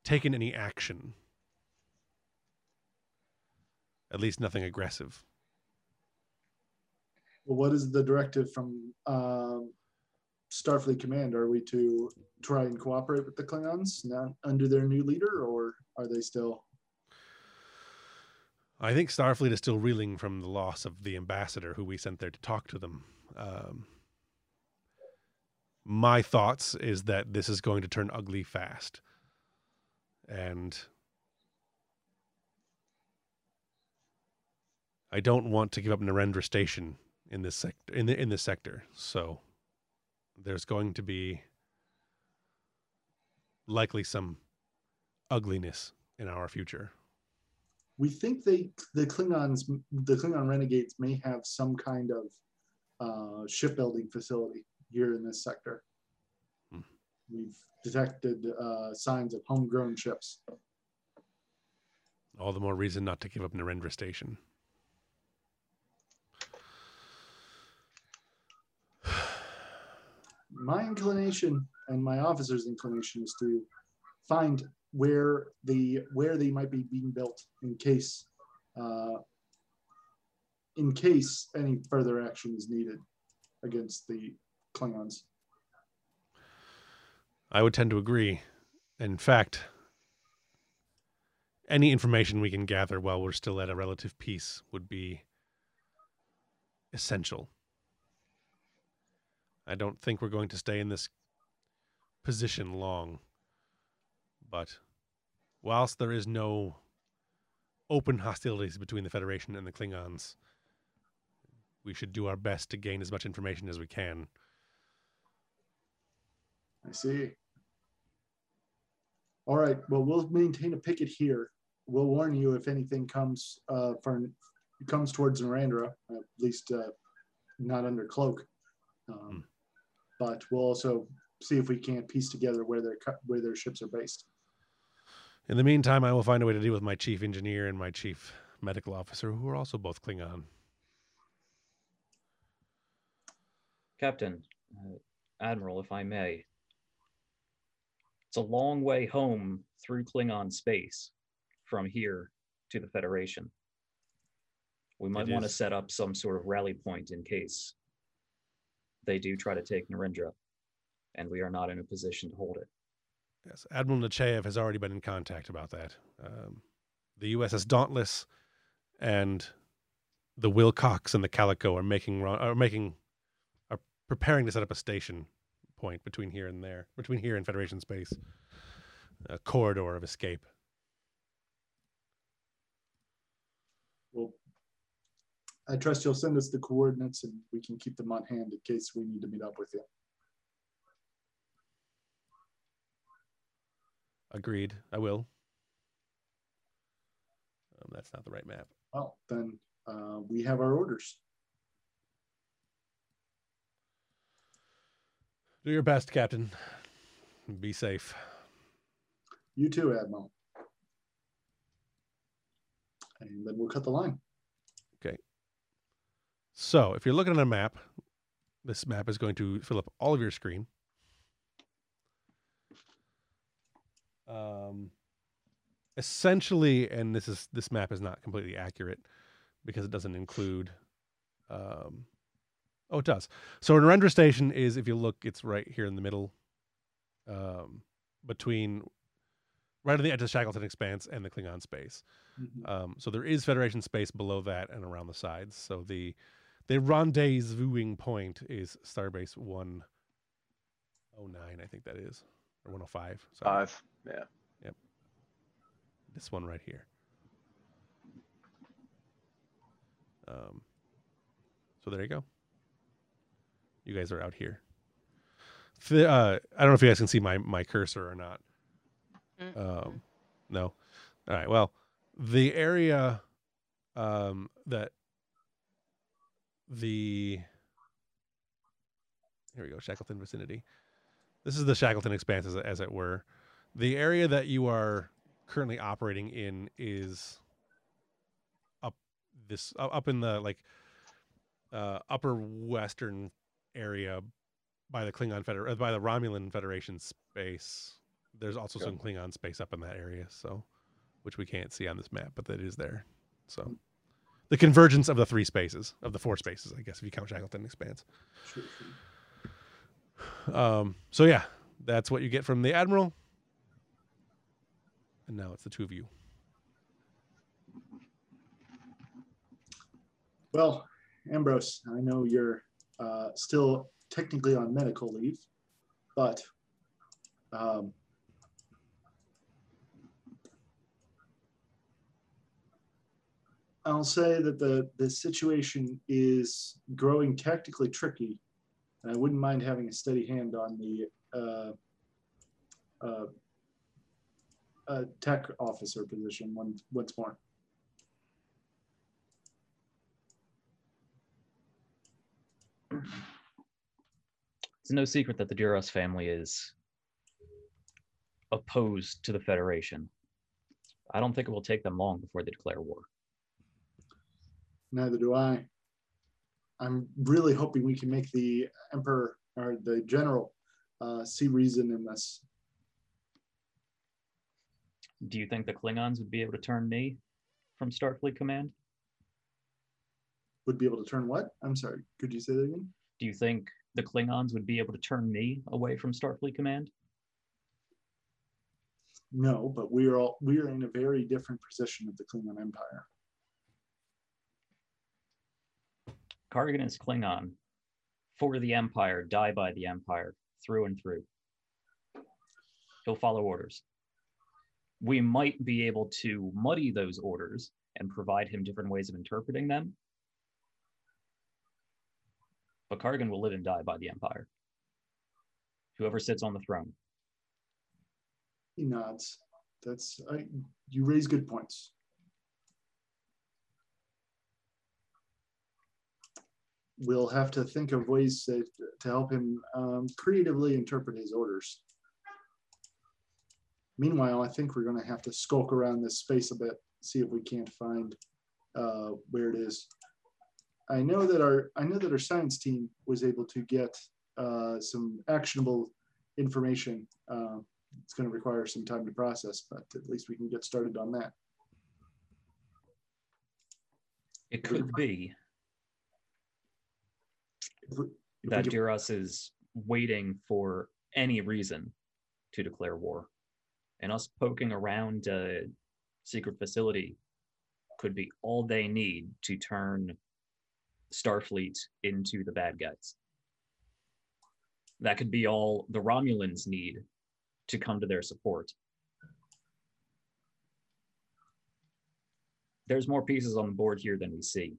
taken any action. At least nothing aggressive. Well, what is the directive from um, Starfleet Command? Are we to try and cooperate with the Klingons not under their new leader, or are they still? I think Starfleet is still reeling from the loss of the ambassador who we sent there to talk to them. Um, my thoughts is that this is going to turn ugly fast, and I don't want to give up Narendra Station in this sector. In the in this sector, so there's going to be likely some ugliness in our future. We think they, the Klingons, the Klingon renegades, may have some kind of uh, shipbuilding facility here in this sector. We've detected uh, signs of homegrown ships. All the more reason not to give up Narendra Station. my inclination and my officer's inclination is to find where the where they might be being built in case uh, in case any further action is needed against the Klingons. I would tend to agree. In fact, any information we can gather while we're still at a relative peace would be essential. I don't think we're going to stay in this position long, but whilst there is no open hostilities between the Federation and the Klingons, we should do our best to gain as much information as we can. I see. All right. Well, we'll maintain a picket here. We'll warn you if anything comes uh, for comes towards Narendra, at least uh, not under cloak. Um, But we'll also see if we can't piece together where their where their ships are based. In the meantime, I will find a way to deal with my chief engineer and my chief medical officer, who are also both Klingon. Captain, uh, Admiral, if I may. It's a long way home through Klingon space from here to the Federation. We might want to set up some sort of rally point in case they do try to take Narendra, and we are not in a position to hold it. Yes, Admiral Nechayev has already been in contact about that. Um, the USS Dauntless and the Wilcox and the Calico are making are making are preparing to set up a station point between here and there, between here and Federation space, a corridor of escape. Well, I trust you'll send us the coordinates and we can keep them on hand in case we need to meet up with you. Agreed. I will. Um, that's not the right map. Well, then uh, we have our orders. Do your best, Captain. Be safe. You too, Admiral. And then we'll cut the line. Okay. So, if you're looking at a map, this map is going to fill up all of your screen. Um, essentially, and this is this map is not completely accurate because it doesn't include. Um, oh, it does. So, Narendra Station is, if you look, it's right here in the middle, um, between right on the edge of the Shackleton Expanse and the Klingon space. Mhm. Um, so there is Federation space below that and around the sides. So the the rendezvousing point is Starbase one oh nine, I think that is, or one oh five. Five. Yeah. Yep. This one right here. Um, so there you go. You guys are out here. The, uh, I don't know if you guys can see my my cursor or not. Um, no. All right. Well, the area um, that the here we go, Shackleton vicinity. This is the Shackleton expanse, as, as it were. The area that you are currently operating in is up this up in the like uh, upper western area by the Klingon Feder- uh, by the Romulan Federation space. There's also Okay. some Klingon space up in that area, so which we can't see on this map, but that is there. So the convergence of the three spaces, of the four spaces, I guess, if you count Shackleton expanse. Sure, sure. Um, so yeah, that's what you get from the admiral. And now it's the two of you. Well, Ambrose, I know you're uh, still technically on medical leave, but um, I'll say that the, the situation is growing tactically tricky, and I wouldn't mind having a steady hand on the uh, uh, tech officer position one, once more. It's no secret that the Duras family is opposed to the Federation. I don't think it will take them long before they declare war. Neither do I. I'm really hoping we can make the emperor or the general uh, see reason in this. Do you think the Klingons would be able to turn me from Starfleet Command? Would be able to turn what? I'm sorry. Could you say that again? Do you think the Klingons would be able to turn me away from Starfleet Command? No, but we are all we are in a very different position of the Klingon Empire. Kargan is Klingon. For the Empire, die by the Empire, through and through. He'll follow orders. we might be able to muddy those orders and provide him different ways of interpreting them. But Kargan will live and die by the Empire. Whoever sits on the throne. He nods. That's I, you raise good points. We'll have to think of ways to, to help him um, creatively interpret his orders. Meanwhile, I think we're going to have to skulk around this space a bit, see if we can't find uh, where it is. I know that our I know that our science team was able to get uh, some actionable information. Uh, it's going to require some time to process, but at least we can get started on that. It could be If we- if that Duras is waiting for any reason to declare war. And us poking around a secret facility could be all they need to turn Starfleet into the bad guys. That could be all the Romulans need to come to their support. There's more pieces on the board here than we see.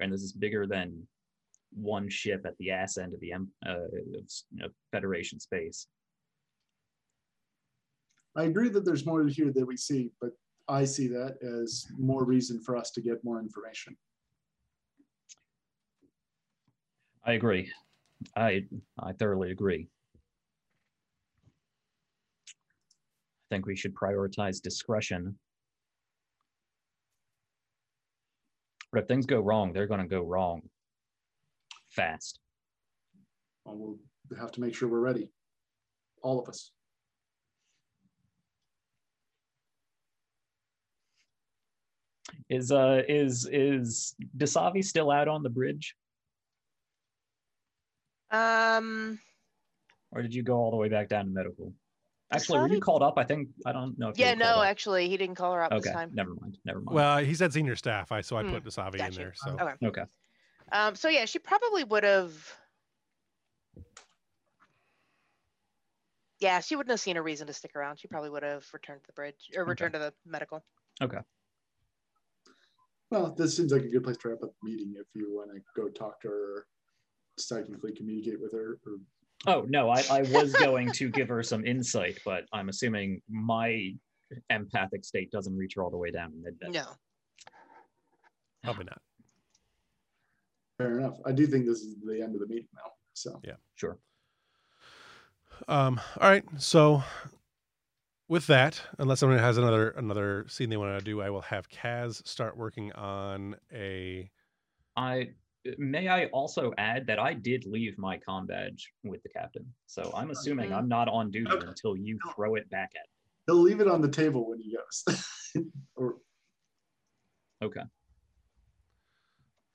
And this is bigger than one ship at the ass end of the uh, of, you know, Federation space. I agree that there's more here that we see, but I see that as more reason for us to get more information. I agree. I I thoroughly agree. I think we should prioritize discretion. But if things go wrong, they're going to go wrong fast. Well, we'll have to make sure we're ready. All of us. Is uh is is Dasavi still out on the bridge, Um, or did you go all the way back down to medical? Actually, were you Dasavi- called up? I think I don't know. If yeah, no, up. actually, he didn't call her up Okay, this time. never mind. Never mind. Well, he said senior staff, I so I Hmm, put Dasavi in there. So Okay. okay. Um, so yeah, she probably would have. Yeah, she wouldn't have seen a reason to stick around. She probably would have returned to the bridge or returned to the medical. Okay. Well, this seems like a good place to wrap up the meeting if you want to go talk to her or psychically communicate with her. Or, Oh no, I, I was going to give her some insight, but I'm assuming my empathic state doesn't reach her all the way down in mid No. probably not. fair enough. I do think this is the end of the meeting now. So yeah Sure. Um, all right. So with that, unless someone has another another scene they want to do, I will have Kaz start working on a I may I also add that I did leave my com badge with the captain, so I'm assuming Mhm. I'm not on duty Okay. until you throw it back at. he'll leave it on the table when he goes. or Okay.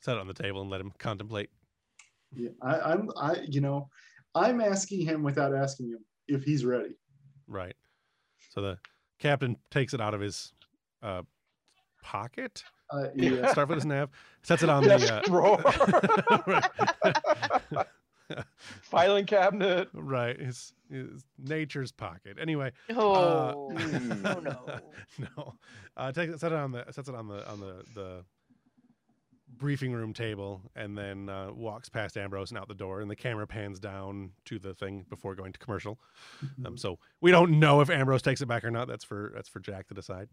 set it on the table and let him contemplate. yeah, I, I'm I you know, I'm asking him without asking him if he's ready. Right. So the captain takes it out of his uh, pocket. Uh, yeah. Starfleet doesn't have. Sets it on Desk the uh, drawer. Filing cabinet. right. His, his nature's pocket. Anyway. Oh, Hmm. oh no. no. Uh, take set it on the sets it on the on the the briefing room table, and then uh, walks past Ambrose and out the door, and the camera pans down to the thing before going to commercial. Um, so we don't know if Ambrose takes it back or not. That's for that's for Jack to decide.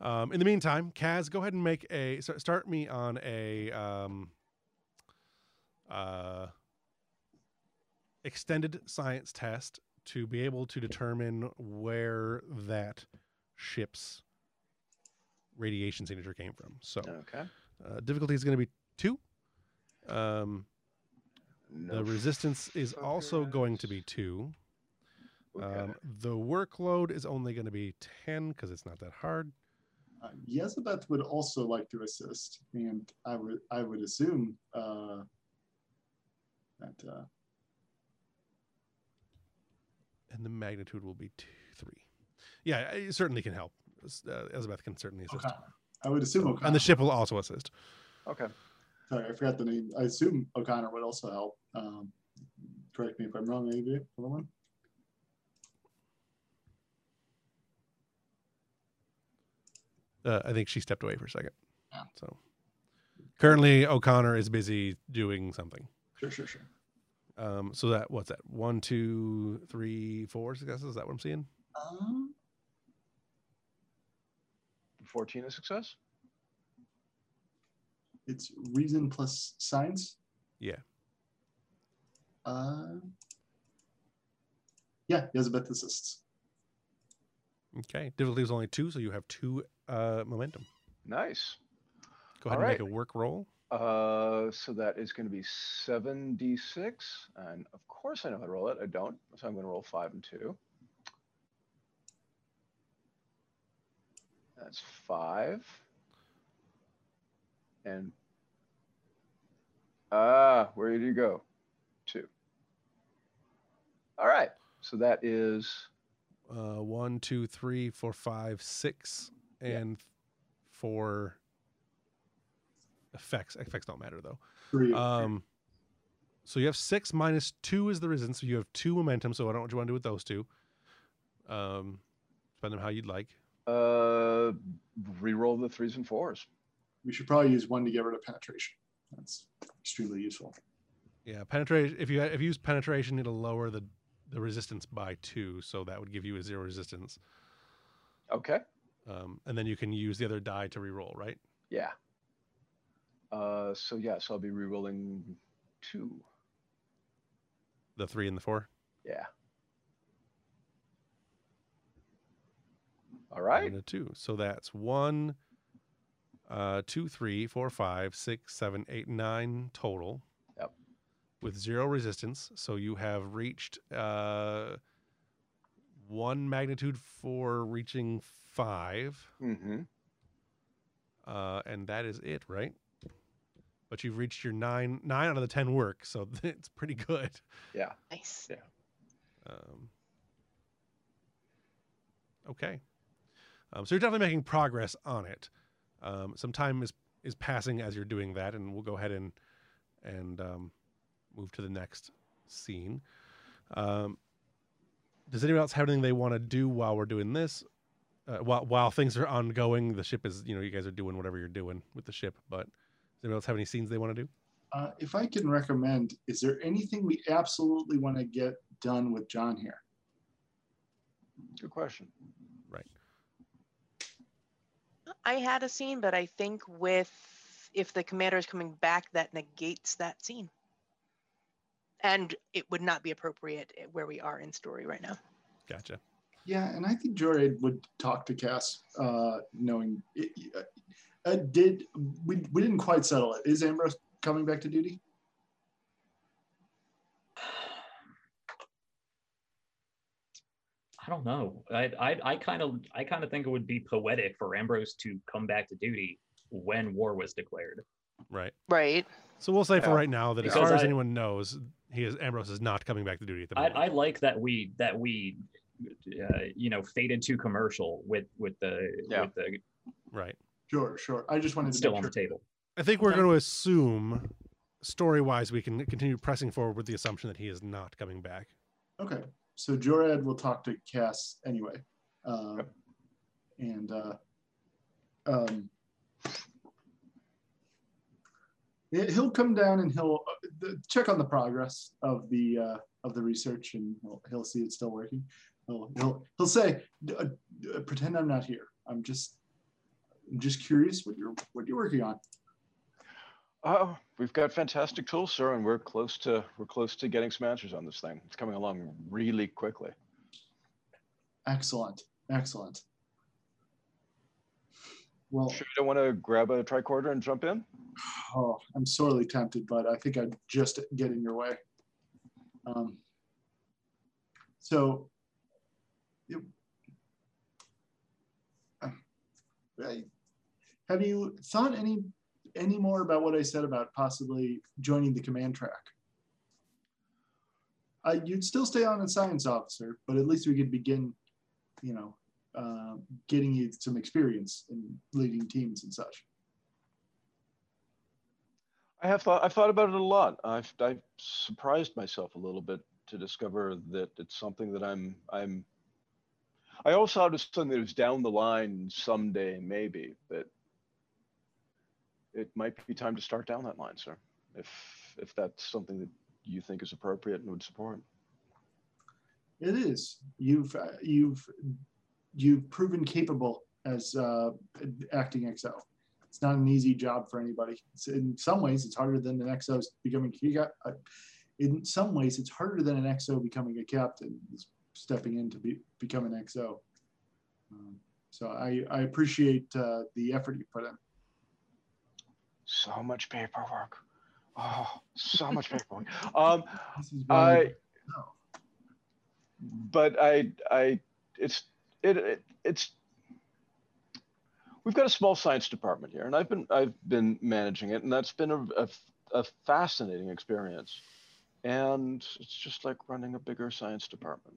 Um, in the meantime, Kaz, go ahead and make a start- start me on a um, uh, extended science test to be able to determine where that ship's radiation signature came from. So Okay. Uh, difficulty is going to be two. Um, No the resistance is also going to be two. Okay. Um, the workload is only going to be 10 because it's not that hard. Uh, Yezabeth would also like to assist, and I would I would assume uh, that uh, And the magnitude will be two, three. Yeah, it certainly can help. Uh, Elizabeth can certainly assist. O'Connor. I would assume O'Connor. And the ship will also assist. okay. Sorry, I forgot the name. I assume O'Connor would also help. Um, correct me if I'm wrong, maybe. Other one? Uh, I think she stepped away for a second. Yeah. So currently, O'Connor is busy doing something. Sure, sure, sure. Um, so that what's that? One, two, three, four successes. Is that what I'm seeing? Um, 14 a success? it's reason plus science. Yeah. Uh, yeah, Elizabeth assists. Okay. Difficulty is only two, so you have two uh, momentum. Nice. Go ahead All and make a work roll. Uh, so that is going to be 7d6. And of course I know how to roll it. I don't. So I'm going to roll 5 and 2. That's 5. And. Ah, where did you go? 2. All right. So that is. Uh, one, two, three, four, five, six, Yeah. and four effects. Effects don't matter though. Three. Um, so you have six minus two is the resistance. So you have two momentum. So I don't know what you want to do with those two. Um, spend them how you'd like. Uh, re-roll the threes and fours. we should probably use one to get rid of penetration. That's extremely useful. Yeah, penetration. If you if you use penetration, it'll lower the the resistance by two. So that would give you a zero resistance. Okay. Um, and then you can use the other die to re-roll, right? Yeah. Uh, so yeah, so I'll be re-rolling two. The three and the four. Yeah. All right. And a two. So that's one, uh, two, three, four, five, six, seven, eight, nine total. Yep. With zero resistance. So you have reached uh, one magnitude for reaching five. Mm-hmm. Uh, and that is it, right? But you've reached your nine nine out of the ten work, so it's pretty good. Yeah. Nice. Yeah. Um, okay. Um, so you're definitely making progress on it. Um, some time is is passing as you're doing that, and we'll go ahead and and um, move to the next scene. Um, does anyone else have anything they want to do while we're doing this? Uh, while while things are ongoing, the ship is you know you guys are doing whatever you're doing with the ship. But does anyone else have any scenes they want to do? Uh, if I can recommend, is there anything we absolutely want to get done with John here? Good question. I had a scene, but I think with if the commander is coming back, that negates that scene. And it would not be appropriate eh, where we are in story right now. Gotcha. Yeah, and I think Jorad would talk to Cass, uh, knowing it, uh, did we we didn't quite settle it. Is Ambrose coming back to duty? I don't know. I I I kind of I kind of think it would be poetic for Ambrose to come back to duty when war was declared. Right. Right. So we'll say for Yeah. right now that as Because far as I- anyone knows, he is Ambrose is not coming back to duty at the I, moment. I like that we that we uh, you know faded to commercial with with the Yeah. with the right. Sure, sure. I just wanted to still on sure. the table. I think we're Okay. going to assume, story wise, we can continue pressing forward with the assumption that he is not coming back. Okay, so Jorad will talk to Cass anyway, uh, and uh, um, he- he'll come down and he'll uh, check on the progress of the uh, of the research, and he'll, he'll see it's still working. He'll he'll, he'll say, "D- uh, "Pretend I'm not here. I'm just I'm just curious what you're what you're working on." Oh, we've got fantastic tools, sir, and we're close to we're close to getting some answers on this thing. It's coming along really quickly. Excellent, excellent. Well, Sure, you don't want to grab a tricorder and jump in? Oh, I'm sorely tempted, but I think I'd just get in your way. Um, so, you, uh, have you thought any any more about what I said about possibly joining the command track? Uh, you'd still stay on as science officer, but at least we could begin, you know, uh, getting you some experience in leading teams and such. I have thought I've thought about it a lot. I've I've surprised myself a little bit to discover that it's something that I'm I'm I also understand that it was down the line someday, maybe, but it might be time to start down that line, sir. If if that's something that you think is appropriate and would support. It is. You've uh, you've you've proven capable as uh, acting XO. It's not an easy job for anybody. It's, in some ways, it's harder than an XO becoming. Uh, in some ways, it's harder than an XO becoming a captain. Stepping in to be, become an XO. Um, so I, I appreciate uh, the effort you put in. So much paperwork. Oh, so much paperwork. Um, I, but I, I, it's, it, it, it's. We've got a small science department here, and I've been, I've been managing it, and that's been a, a, a fascinating experience. And it's just like running a bigger science department,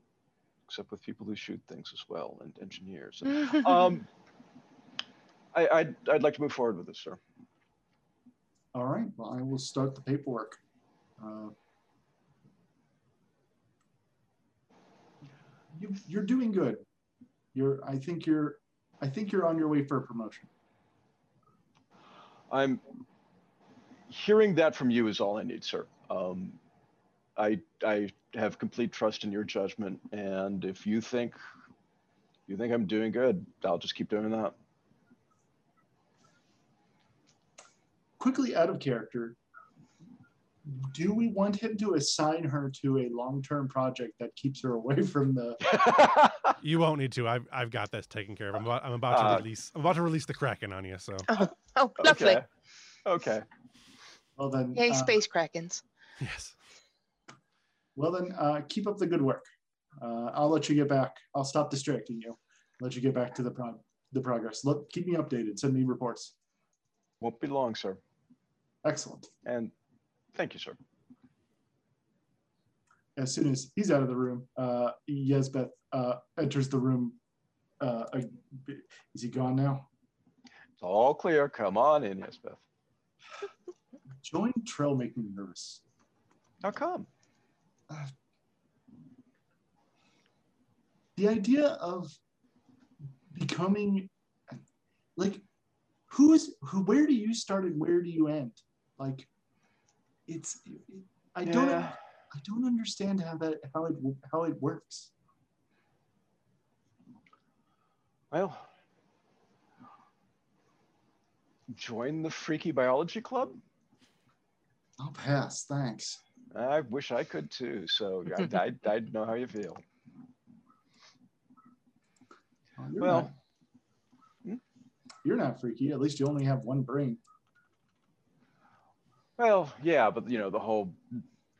except with people who shoot things as well and engineers. Um, I, I'd, I'd like to move forward with this, sir. All right. Well, I will start the paperwork. Uh, you, you're doing good. You're. I think you're. I think you're on your way for a promotion. I'm hearing that from you is all I need, sir. Um, I I have complete trust in your judgment, and if you think you think I'm doing good, I'll just keep doing that. Quickly out of character. Do we want him to assign her to a long-term project that keeps her away from the? You won't need to. I've I've got this taken care of. I'm about, I'm about to Uh, release. I'm about to release the Kraken on you. So oh, lovely. okay. Okay. Well then. Yay, uh, space krakens. yes. Well then, uh, keep up the good work. Uh, I'll let you get back. I'll stop distracting you. Let you get back to the pro- the progress. Look, keep me updated. Send me reports. Won't be long, sir. Excellent. And thank you, sir. As soon as he's out of the room, uh, Yesbeth uh, enters the room. Uh, uh, is he gone now? It's all clear. Come on in, Yesbeth. Join Trill make me nervous. How come? The idea of becoming like who's who where do you start and where do you end? Like it's I don't I don't understand how that how it how it works. Well, join the Freaky Biology Club. I'll pass, thanks. I wish I could too. So I, I, I'd know how you feel. Oh, You're Well- not, Hmm? you're not freaky. At least you only have one brain. Well, yeah, but you know the whole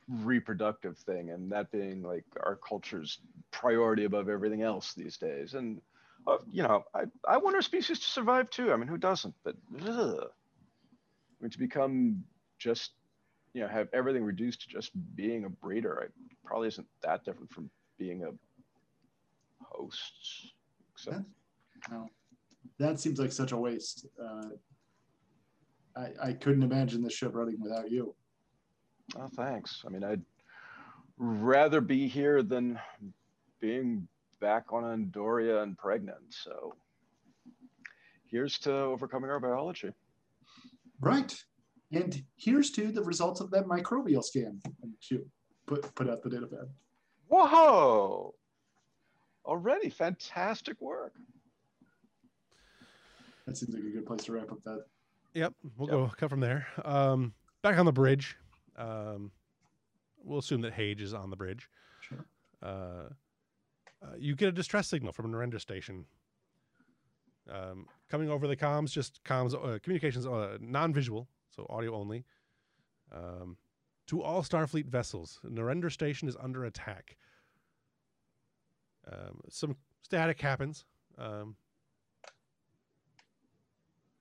reproductive thing, and that being like our culture's priority above everything else these days. And uh, you know, I I want our species to survive too. I mean, who doesn't? But ugh. I mean, to become just you know have everything reduced to just being a breeder, it probably isn't that different from being a host. Except No, that seems like such a waste. Uh, I, I couldn't imagine the ship running without you. Oh, thanks. I mean, I'd rather be here than being back on Andoria and pregnant. So here's to overcoming our biology. Right. And here's to the results of that microbial scan. And she put put out the data pad. Whoa! Already fantastic work. That seems like a good place to wrap up that. Yep. We'll Yep. go cut from there. Um, back on the bridge. Um, we'll assume that Hage is on the bridge. Sure. Uh, uh, you get a distress signal from a Narendra station. Um, coming over the comms, just comms, uh, communications, uh, non-visual, so audio only. Um, to all Starfleet vessels, Narendra station is under attack. Um, some static happens.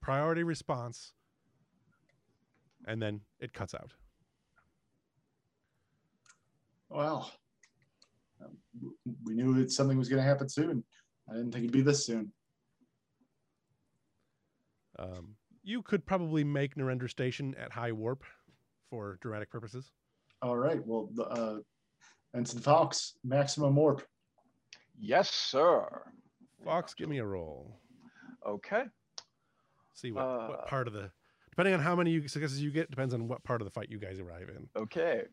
Priority response, and then it cuts out. Well, um, we knew that something was going to happen soon. I didn't think it'd be this soon. Um, you could probably make Narendra Station at high warp for dramatic purposes. All right. Well, the, uh, Ensign Fox, maximum warp. Yes, sir. Fox, give me a roll. Okay. See what, Uh, what part of the depending on how many successes you get depends on what part of the fight you guys arrive in. Okay.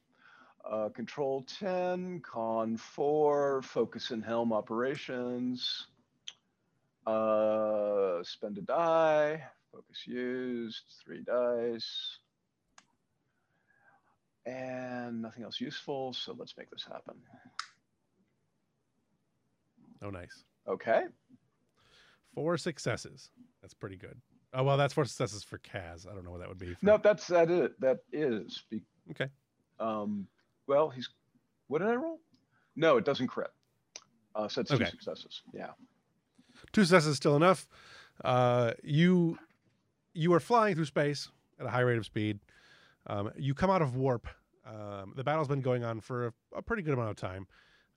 Uh, control 10, con 4, focus and helm operations. Uh, spend a die, focus used, three dice. And nothing else useful, so let's make this happen. Oh, nice. Okay. Four successes. That's pretty good. Oh well, that's four successes for Kaz. I don't know what that would be. For, No, that's that it. That is. Be, Okay. Um, well, he's. What did I roll? No, it doesn't crit. Uh, so it's two successes. Yeah. two successes is still enough. Uh, you you are flying through space at a high rate of speed. Um, you come out of warp. Um, the battle's been going on for a, a pretty good amount of time.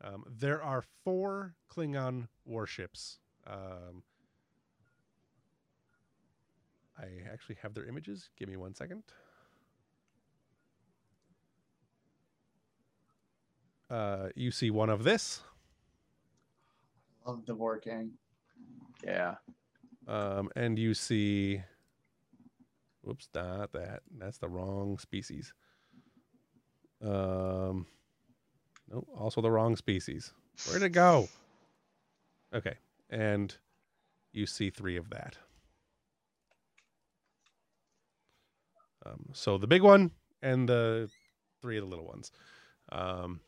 Um, there are four Klingon warships. I actually have their images. Give me one second. Uh, you see one of this. I love the war gang. Yeah. Um, and you see, whoops, not that. That's the wrong species. Um, no, also the wrong species. Where'd it go? Okay, and you see three of that. Um, so the big one and the three of the little ones. Um,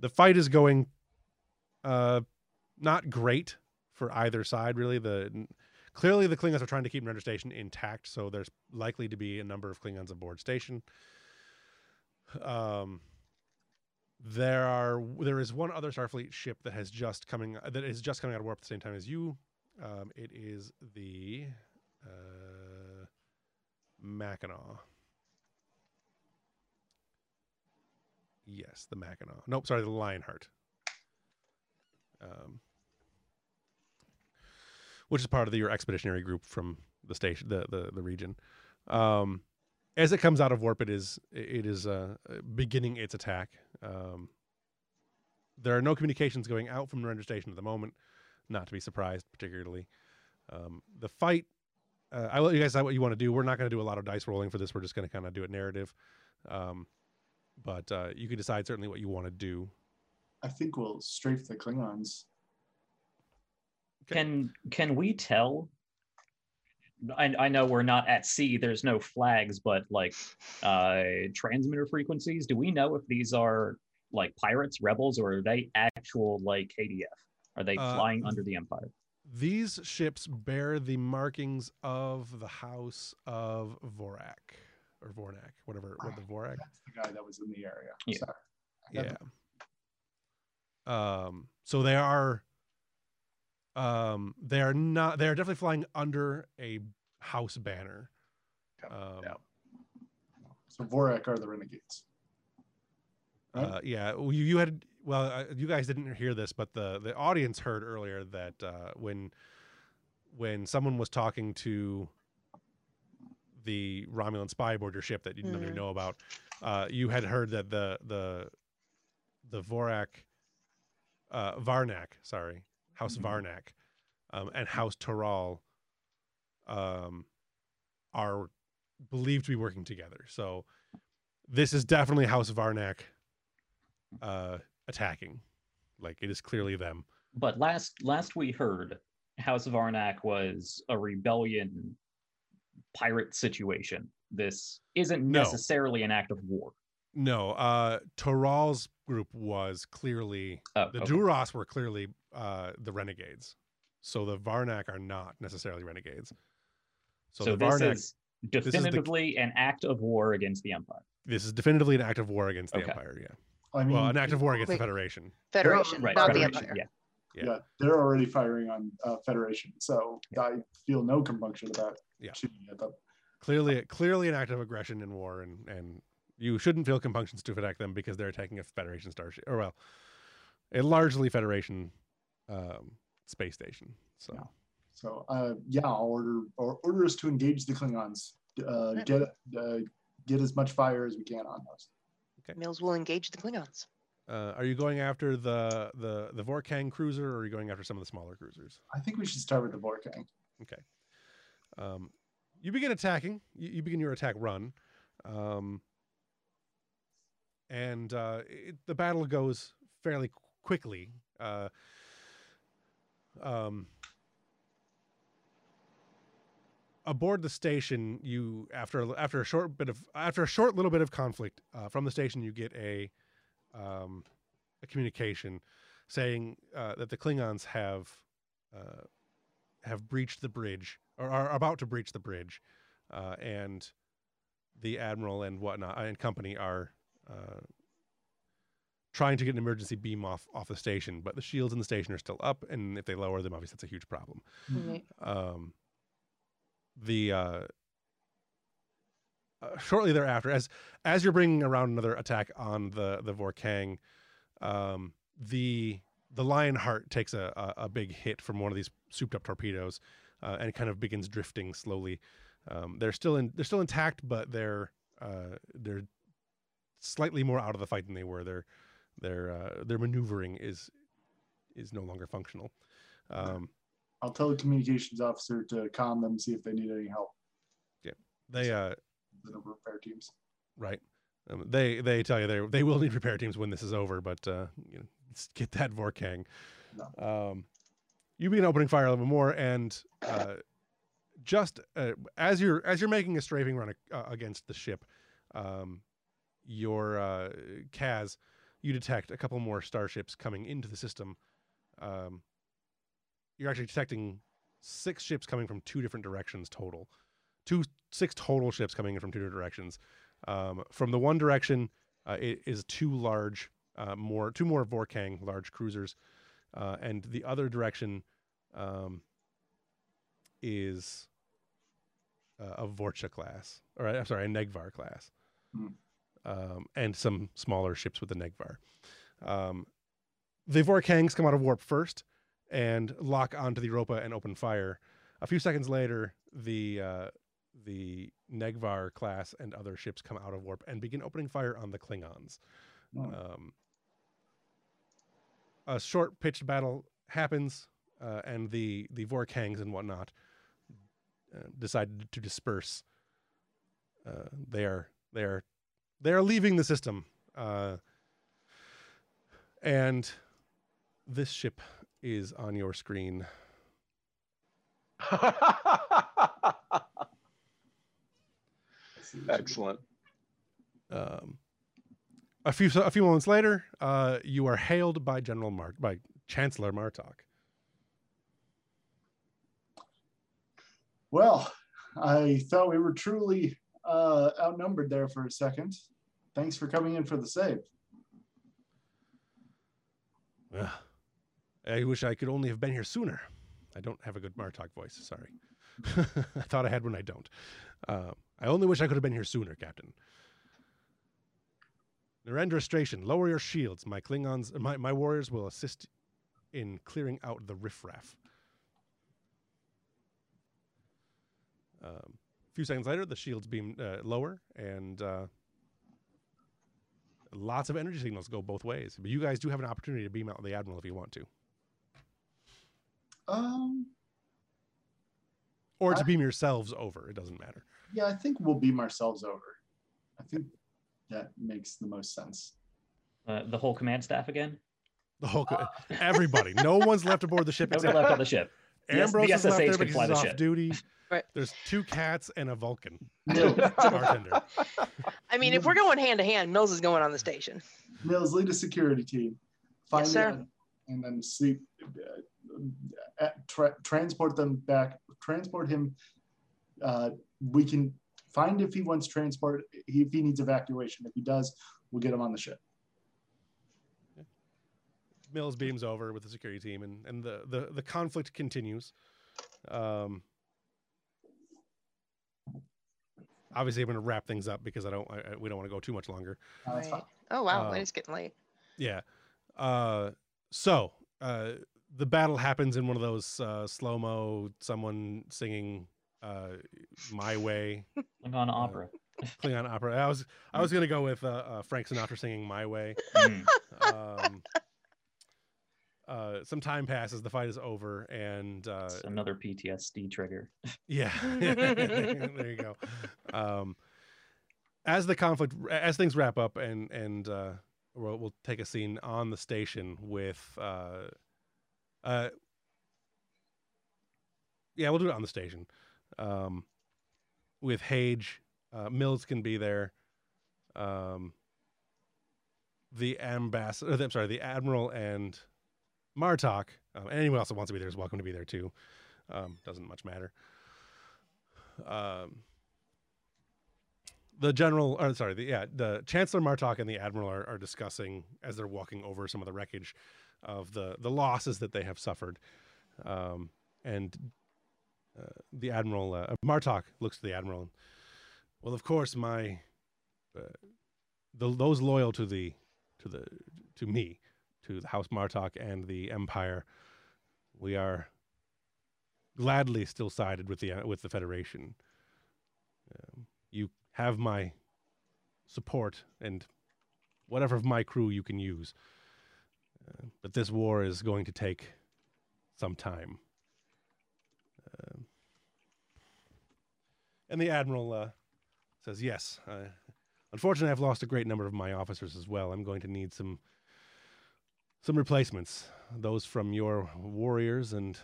the fight is going, uh, not great for either side. Really, the clearly the Klingons are trying to keep Narendra Station intact, so there's likely to be a number of Klingons aboard station. Um, there are there is one other Starfleet ship that has just coming that is just coming out of warp at the same time as you. Um, it is the uh, Mackinac. Yes, the Mackinac. Nope, sorry, the Lionheart. Um, which is part of the, your expeditionary group from the station, the the, the region. Um, as it comes out of warp, it is it is uh, beginning its attack. Um, there are no communications going out from the Narendra station at the moment. Not to be surprised, particularly. Um, the fight. Uh, I will let you guys decide what you want to do. We're not going to do a lot of dice rolling for this. We're just going to kind of do it narrative. Um, but uh, you can decide certainly what you want to do. I think we'll strafe the Klingons. Okay. Can can we tell? I, I know we're not at sea. There's no flags, but like uh, transmitter frequencies. Do we know if these are like pirates, rebels, or are they actual like KDF? Are they Uh, flying under the Empire? These ships bear the markings of the House of Vorak or Vornak, whatever. What the Vorak? That's the guy that was in the area. Yeah. Sorry. Yeah. Um. So they are. Um. They are not. They are definitely flying under a house banner. Okay, Um, yeah. So Vorak are the renegades. Right? Uh, yeah, you, you had well, uh, you guys didn't hear this, but the the audience heard earlier that uh, when when someone was talking to the Romulan spy aboard your ship that you didn't even Mhm. know about, uh, you had heard that the the the Vorak, uh, Varnak, sorry, House Mhm. Varnak, um, and House Toral, um, are believed to be working together. So this is definitely House Varnak uh attacking like it is clearly them But last last we heard, House of Arnak was a rebellion pirate situation. This isn't No. necessarily an act of war. no uh Toral's group was clearly Oh, the okay. duras were clearly uh the renegades so the varnak are not necessarily renegades so, So, the this varnak is is the- definitively an act of war against the Empire. this is definitively an act of war against the Okay. empire yeah I mean, well an act of war against Wait. the federation Federation, Right, not the Empire. yeah. Yeah. yeah. they're already firing on uh, Federation, so I feel no compunction about Yeah. shooting at them. clearly clearly an act of aggression in war and and you shouldn't feel compunctions to attack them because they're attacking a federation starship or well a largely federation um space station so Yeah. So uh, yeah, I'll order or order us to engage the Klingons. Uh, get uh, get as much fire as we can on those. Mills will engage the Klingons. Uh, are you going after the the the Vorkang cruiser, or are you going after some of the smaller cruisers? I think we should start with the Vorkang. Okay. Um, you begin attacking. You, you begin your attack run, um, and uh, it, the battle goes fairly quickly. Uh, um, aboard the station, you after a- after a short bit of after a short little bit of conflict uh, from the station, you get a um, a communication saying uh, that the Klingons have uh, have breached the bridge or are about to breach the bridge, uh, and the admiral and whatnot and company are uh, trying to get an emergency beam off off the station, but the shields in the station are still up, and if they lower them, obviously that's a huge problem. Right. Um, the uh, uh, shortly thereafter, as as you're bringing around another attack on the the Vorkang, um, the the Lionheart takes a, a a big hit from one of these souped up torpedoes, uh, and kind of begins drifting slowly. Um, they're still in they're still intact, but they're uh, they're slightly more out of the fight than they were. Their their uh, their maneuvering is is no longer functional. Um, I'll tell the communications officer to calm them, see if they need any help. Yeah, they uh, The number of repair teams. Right. Um, they they tell you they they will need repair teams when this is over, but uh, you know, let's get that Vorkang. Um, you begin opening fire a little bit more, and uh, just uh, as you're as you're making a strafing run uh, against the ship, um, your uh, Kaz, you detect a couple more starships coming into the system. Um, you're actually detecting six ships coming from two different directions total. Two six total ships coming in from two different directions. Um, from the one direction, uh, it is two large, uh, more two more Vorkang large cruisers, uh, and the other direction um, is uh, a Vor'cha class, or I'm sorry, a Negh'Var class, Hmm. um, and some smaller ships with the Negh'Var. Um, the Vorkangs come out of warp first and lock onto the Europa and open fire. A few seconds later, the uh, the Negh'Var class and other ships come out of warp and begin opening fire on the Klingons. Oh. Um, a short pitched battle happens, uh, and the the Vorkangs and whatnot uh, decide to disperse. Uh, they are they are they are leaving the system, uh, and this ship is on your screen. Excellent. Um, a few a few moments later, uh, you are hailed by General Mart by Chancellor Martok. Well, I thought we were truly uh, outnumbered there for a second. Thanks for coming in for the save. Ugh. I wish I could only have been here sooner. I don't have a good Martok voice. Sorry. I thought I had one. I don't. Uh, I only wish I could have been here sooner, Captain. Narendra Station, lower your shields. My Klingons, my, my warriors will assist in clearing out the riffraff. Um, a few seconds later, the shields beam uh, lower, and uh, lots of energy signals go both ways. But you guys do have an opportunity to beam out the admiral if you want to, Um, or to I- beam yourselves over. It doesn't matter. yeah, I think we'll beam ourselves over. I think that makes the most sense. Uh, the whole command staff again. The whole co- everybody, no one's left aboard the ship Nobody except left on the ship. The S- the Ambrose is left there because he's the off ship. duty. Right. There's two cats and a Vulcan Mills, bartender. I mean, if we're going hand to hand, Mills is going on the station. Mills lead a security team. Find sir. and then sleep. Uh, uh, tra- transport them back. Transport him. Uh, we can find if he wants transport. If he needs evacuation. If he does, we'll get him on the ship. Mills beams over with the security team, and and the the, the conflict continues. Um, obviously, I'm going to wrap things up because I don't. I, I- we don't want to go too much longer. Uh, Right. Oh wow, Um, it's getting late. Yeah. Uh, so uh, the battle happens in one of those uh, slow mo, someone singing uh, "My Way" Klingon opera. Klingon opera. I was I was gonna go with uh, uh, Frank Sinatra singing "My Way." Mm. um, uh, some time passes. The fight is over, and uh, another PTSD trigger. yeah, there you go. Um, as the conflict, as things wrap up, and and uh, we'll, we'll take a scene on the station with, uh, uh, yeah, we'll do it on the station, um, with Hage. Uh, Mills can be there. Um, the ambassador, I'm sorry, the admiral and Martok, um, and anyone else that wants to be there is welcome to be there too. Um, doesn't much matter. Um, the general, or sorry, the, yeah, the Chancellor Martok and the Admiral are, are discussing as they're walking over some of the wreckage of the the losses that they have suffered. Um, and uh, the Admiral uh, Martok looks to the Admiral. Well, of course, my uh, the, those loyal to the to the to me, to the House Martok and the Empire, we are gladly still sided with the uh, with the Federation. Um, you have my support and whatever of my crew you can use. Uh, but this war is going to take some time. Um and the admiral uh, says, "Yes. Uh, unfortunately, I've lost a great number of my officers as well. I'm going to need some some replacements. Those from your warriors." And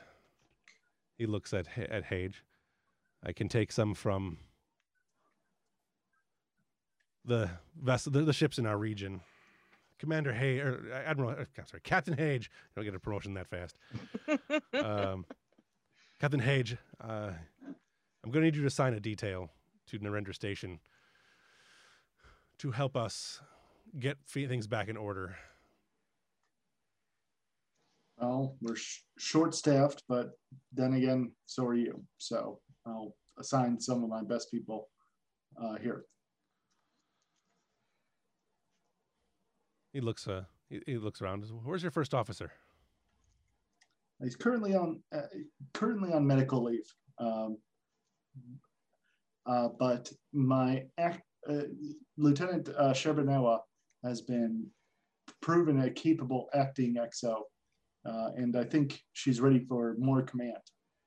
he looks at at Hage. I can take some from the vessel, the, the ships in our region. Commander Hay or uh, Admiral, uh, I'm sorry, Captain Hage. You don't get a promotion that fast. um, Captain Hage, uh, I'm going to need you to sign a detail to Narendra Station to help us get things back in order. Well, we're sh- short-staffed, but then again, so are you. So I'll assign some of my best people uh, here. He looks, uh, he, he looks around. Where's your first officer? He's currently on uh, currently on medical leave, um, uh, but my uh, Lieutenant uh, has been proven a capable acting XO, uh, and I think she's ready for more command.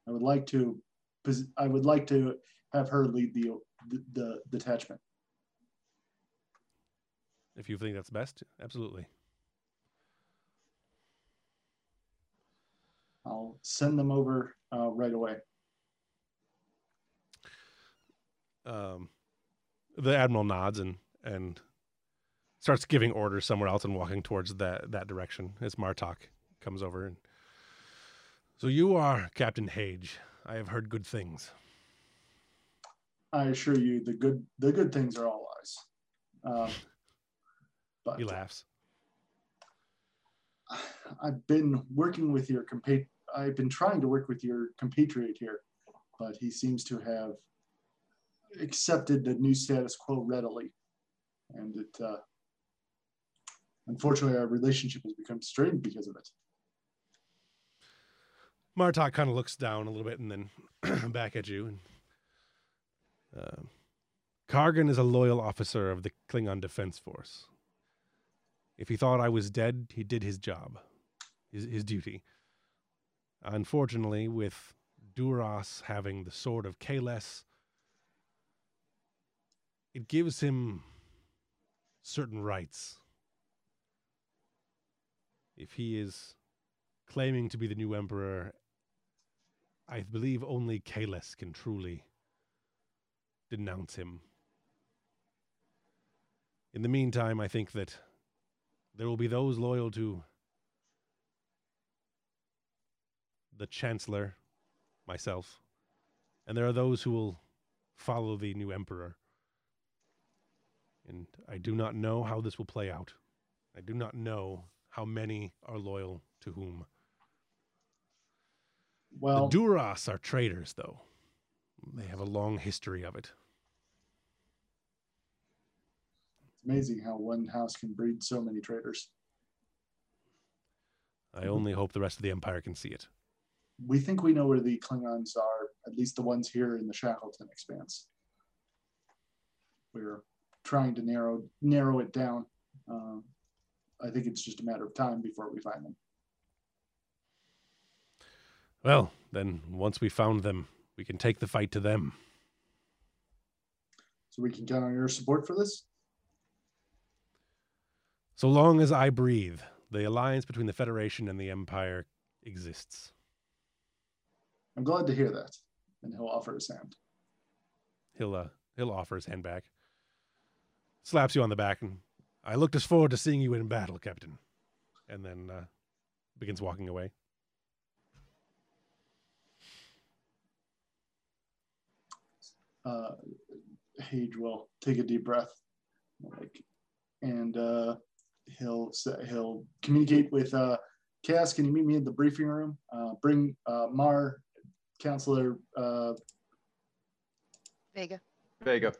I would like to, I would like to have her lead the the, the detachment. If you think that's best, absolutely. I'll send them over uh, right away. um, the admiral nods and and starts giving orders somewhere else and walking towards that that direction as Martok comes over and so you are Captain Hage. I have heard good things. I assure you, the good the good things are all lies. Um, but He laughs. I've been working with your compa- I've been trying to work with your compatriot here, but he seems to have accepted the new status quo readily, and it uh, unfortunately our relationship has become strained because of it. Martok kind of looks down a little bit and then back at you. And uh, Kargan is a loyal officer of the Klingon Defense Force. If he thought I was dead, he did his job, his, his duty. Unfortunately, with Duras having the sword of Kahless, it gives him certain rights. If he is claiming to be the new emperor, I believe only Kahless can truly denounce him. In the meantime, I think that there will be those loyal to the Chancellor, myself, and there are those who will follow the new emperor. And I do not know how this will play out. I do not know how many are loyal to whom. Well, the Duras are traitors, though. They have a long history of it. it's amazing how one house can breed so many traitors. I only hope the rest of the Empire can see it. We think we know where the Klingons are, at least the ones here in the Shackleton Expanse. We're trying to narrow narrow it down. Um, I think it's just a matter of time before we find them. Well, then once we found them, we can take the fight to them. So we can count on your support for this. So long as I breathe, the alliance between the Federation and the Empire exists. I'm glad to hear that. And he'll offer his hand. He'll uh, he'll offer his hand back, slaps you on the back, and I looked as forward to seeing you in battle, Captain. And then uh, begins walking away. uh, Hage will take a deep breath, like, and uh, he'll he'll communicate with uh, Kaz. Can you meet me in the briefing room? Uh, bring uh, Mar, Counselor, uh, Vega, Vega.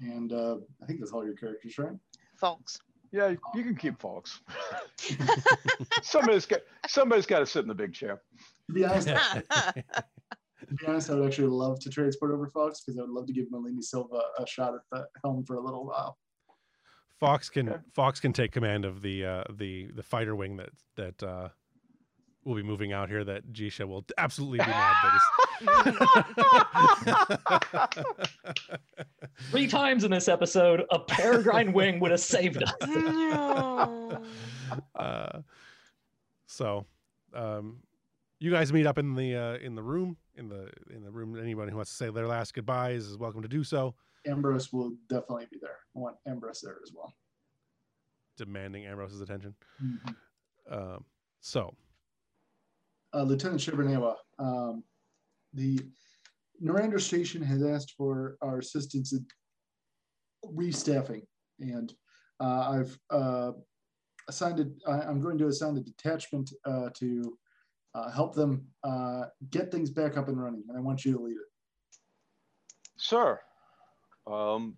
and uh, I think that's all your characters, right? folks. Yeah, you can keep Fox. somebody's got somebody's got to sit in the big chair. To be honest, to be honest, I would actually love to transport over Fox because I would love to give Melini Silva a shot at the helm for a little while. Fox can Okay. Fox can take command of the uh, the the fighter wing that that uh, will be moving out here. That Jisha will absolutely be mad that is. Three times in this episode, a peregrine wing would have saved us. No. uh, so, um, you guys meet up in the uh, in the room in the in the room. Anyone who wants to say their last goodbyes is welcome to do so. Ambrose will definitely be there. I want Ambrose there as well. Demanding Ambrose's attention. Um, so, uh, Lieutenant Shibernawa, um, the Narendra Station has asked for our assistance in restaffing, and uh, I've uh, assigned it. I, I'm going to assign a detachment uh, to uh, help them uh, get things back up and running, and I want you to lead it. Sir, um,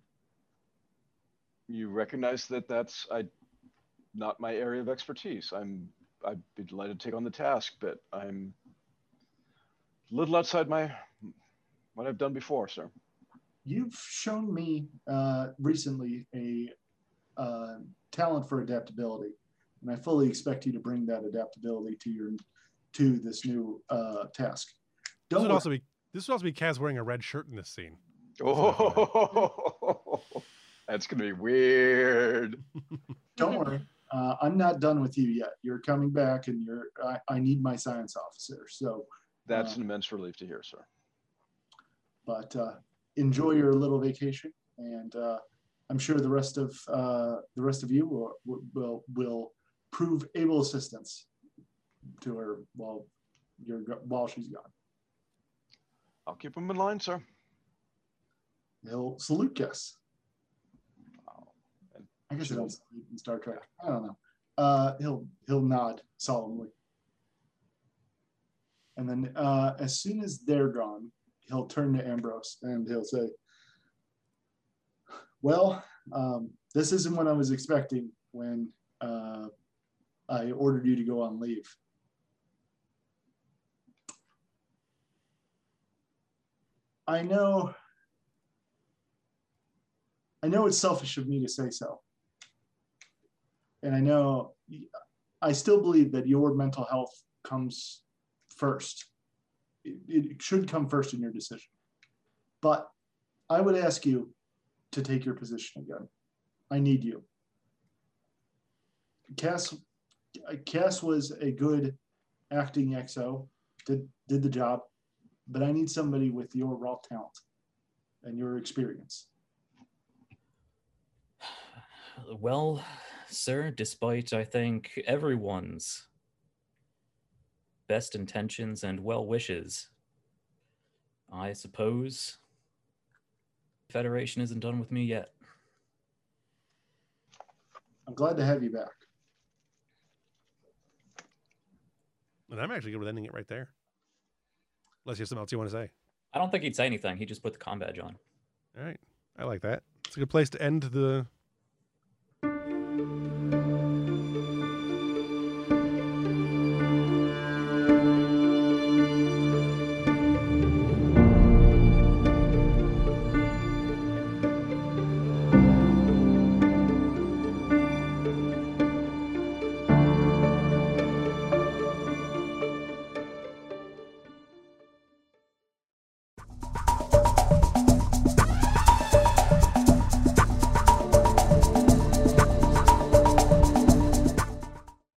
you recognize that that's I, not my area of expertise. I'm I'd be delighted to take on the task, but I'm a little outside my what I've done before, sir. You've shown me uh, recently a uh, talent for adaptability, and I fully expect you to bring that adaptability to your to this new uh, task. this Don't would worry. also be this would also be Kaz wearing a red shirt in this scene. Oh, that's gonna be weird. Don't worry. Uh, I'm not done with you yet. You're coming back, and you're. I, I need my science officer. So, That's Uh, an immense relief to hear, sir. but uh, enjoy your little vacation, and uh, I'm sure the rest of uh, the rest of you will will will prove able assistance to her while you're while she's gone. I'll keep them in line, sir. He'll salute guests. Wow. I guess it will- was in Star Trek. I don't know. Uh, he'll he'll nod solemnly, and then uh, as soon as they're gone, he'll turn to Ambrose and he'll say, "Well, um, this isn't what I was expecting when uh, I ordered you to go on leave." I know I know it's selfish of me to say so. And I know I still believe that your mental health comes first. It, it should come first in your decision. But I would ask you to take your position again. I need you. Kaz, Kaz was a good acting XO, did, did the job, but I need somebody with your raw talent and your experience. Well, sir, despite I think everyone's best intentions and well wishes, I suppose Federation isn't done with me yet. I'm glad to have you back. And I'm actually good with ending it right there. Unless you have something else you want to say. I don't think he'd say anything. He just put the combat on. All right. I like that. It's a good place to end the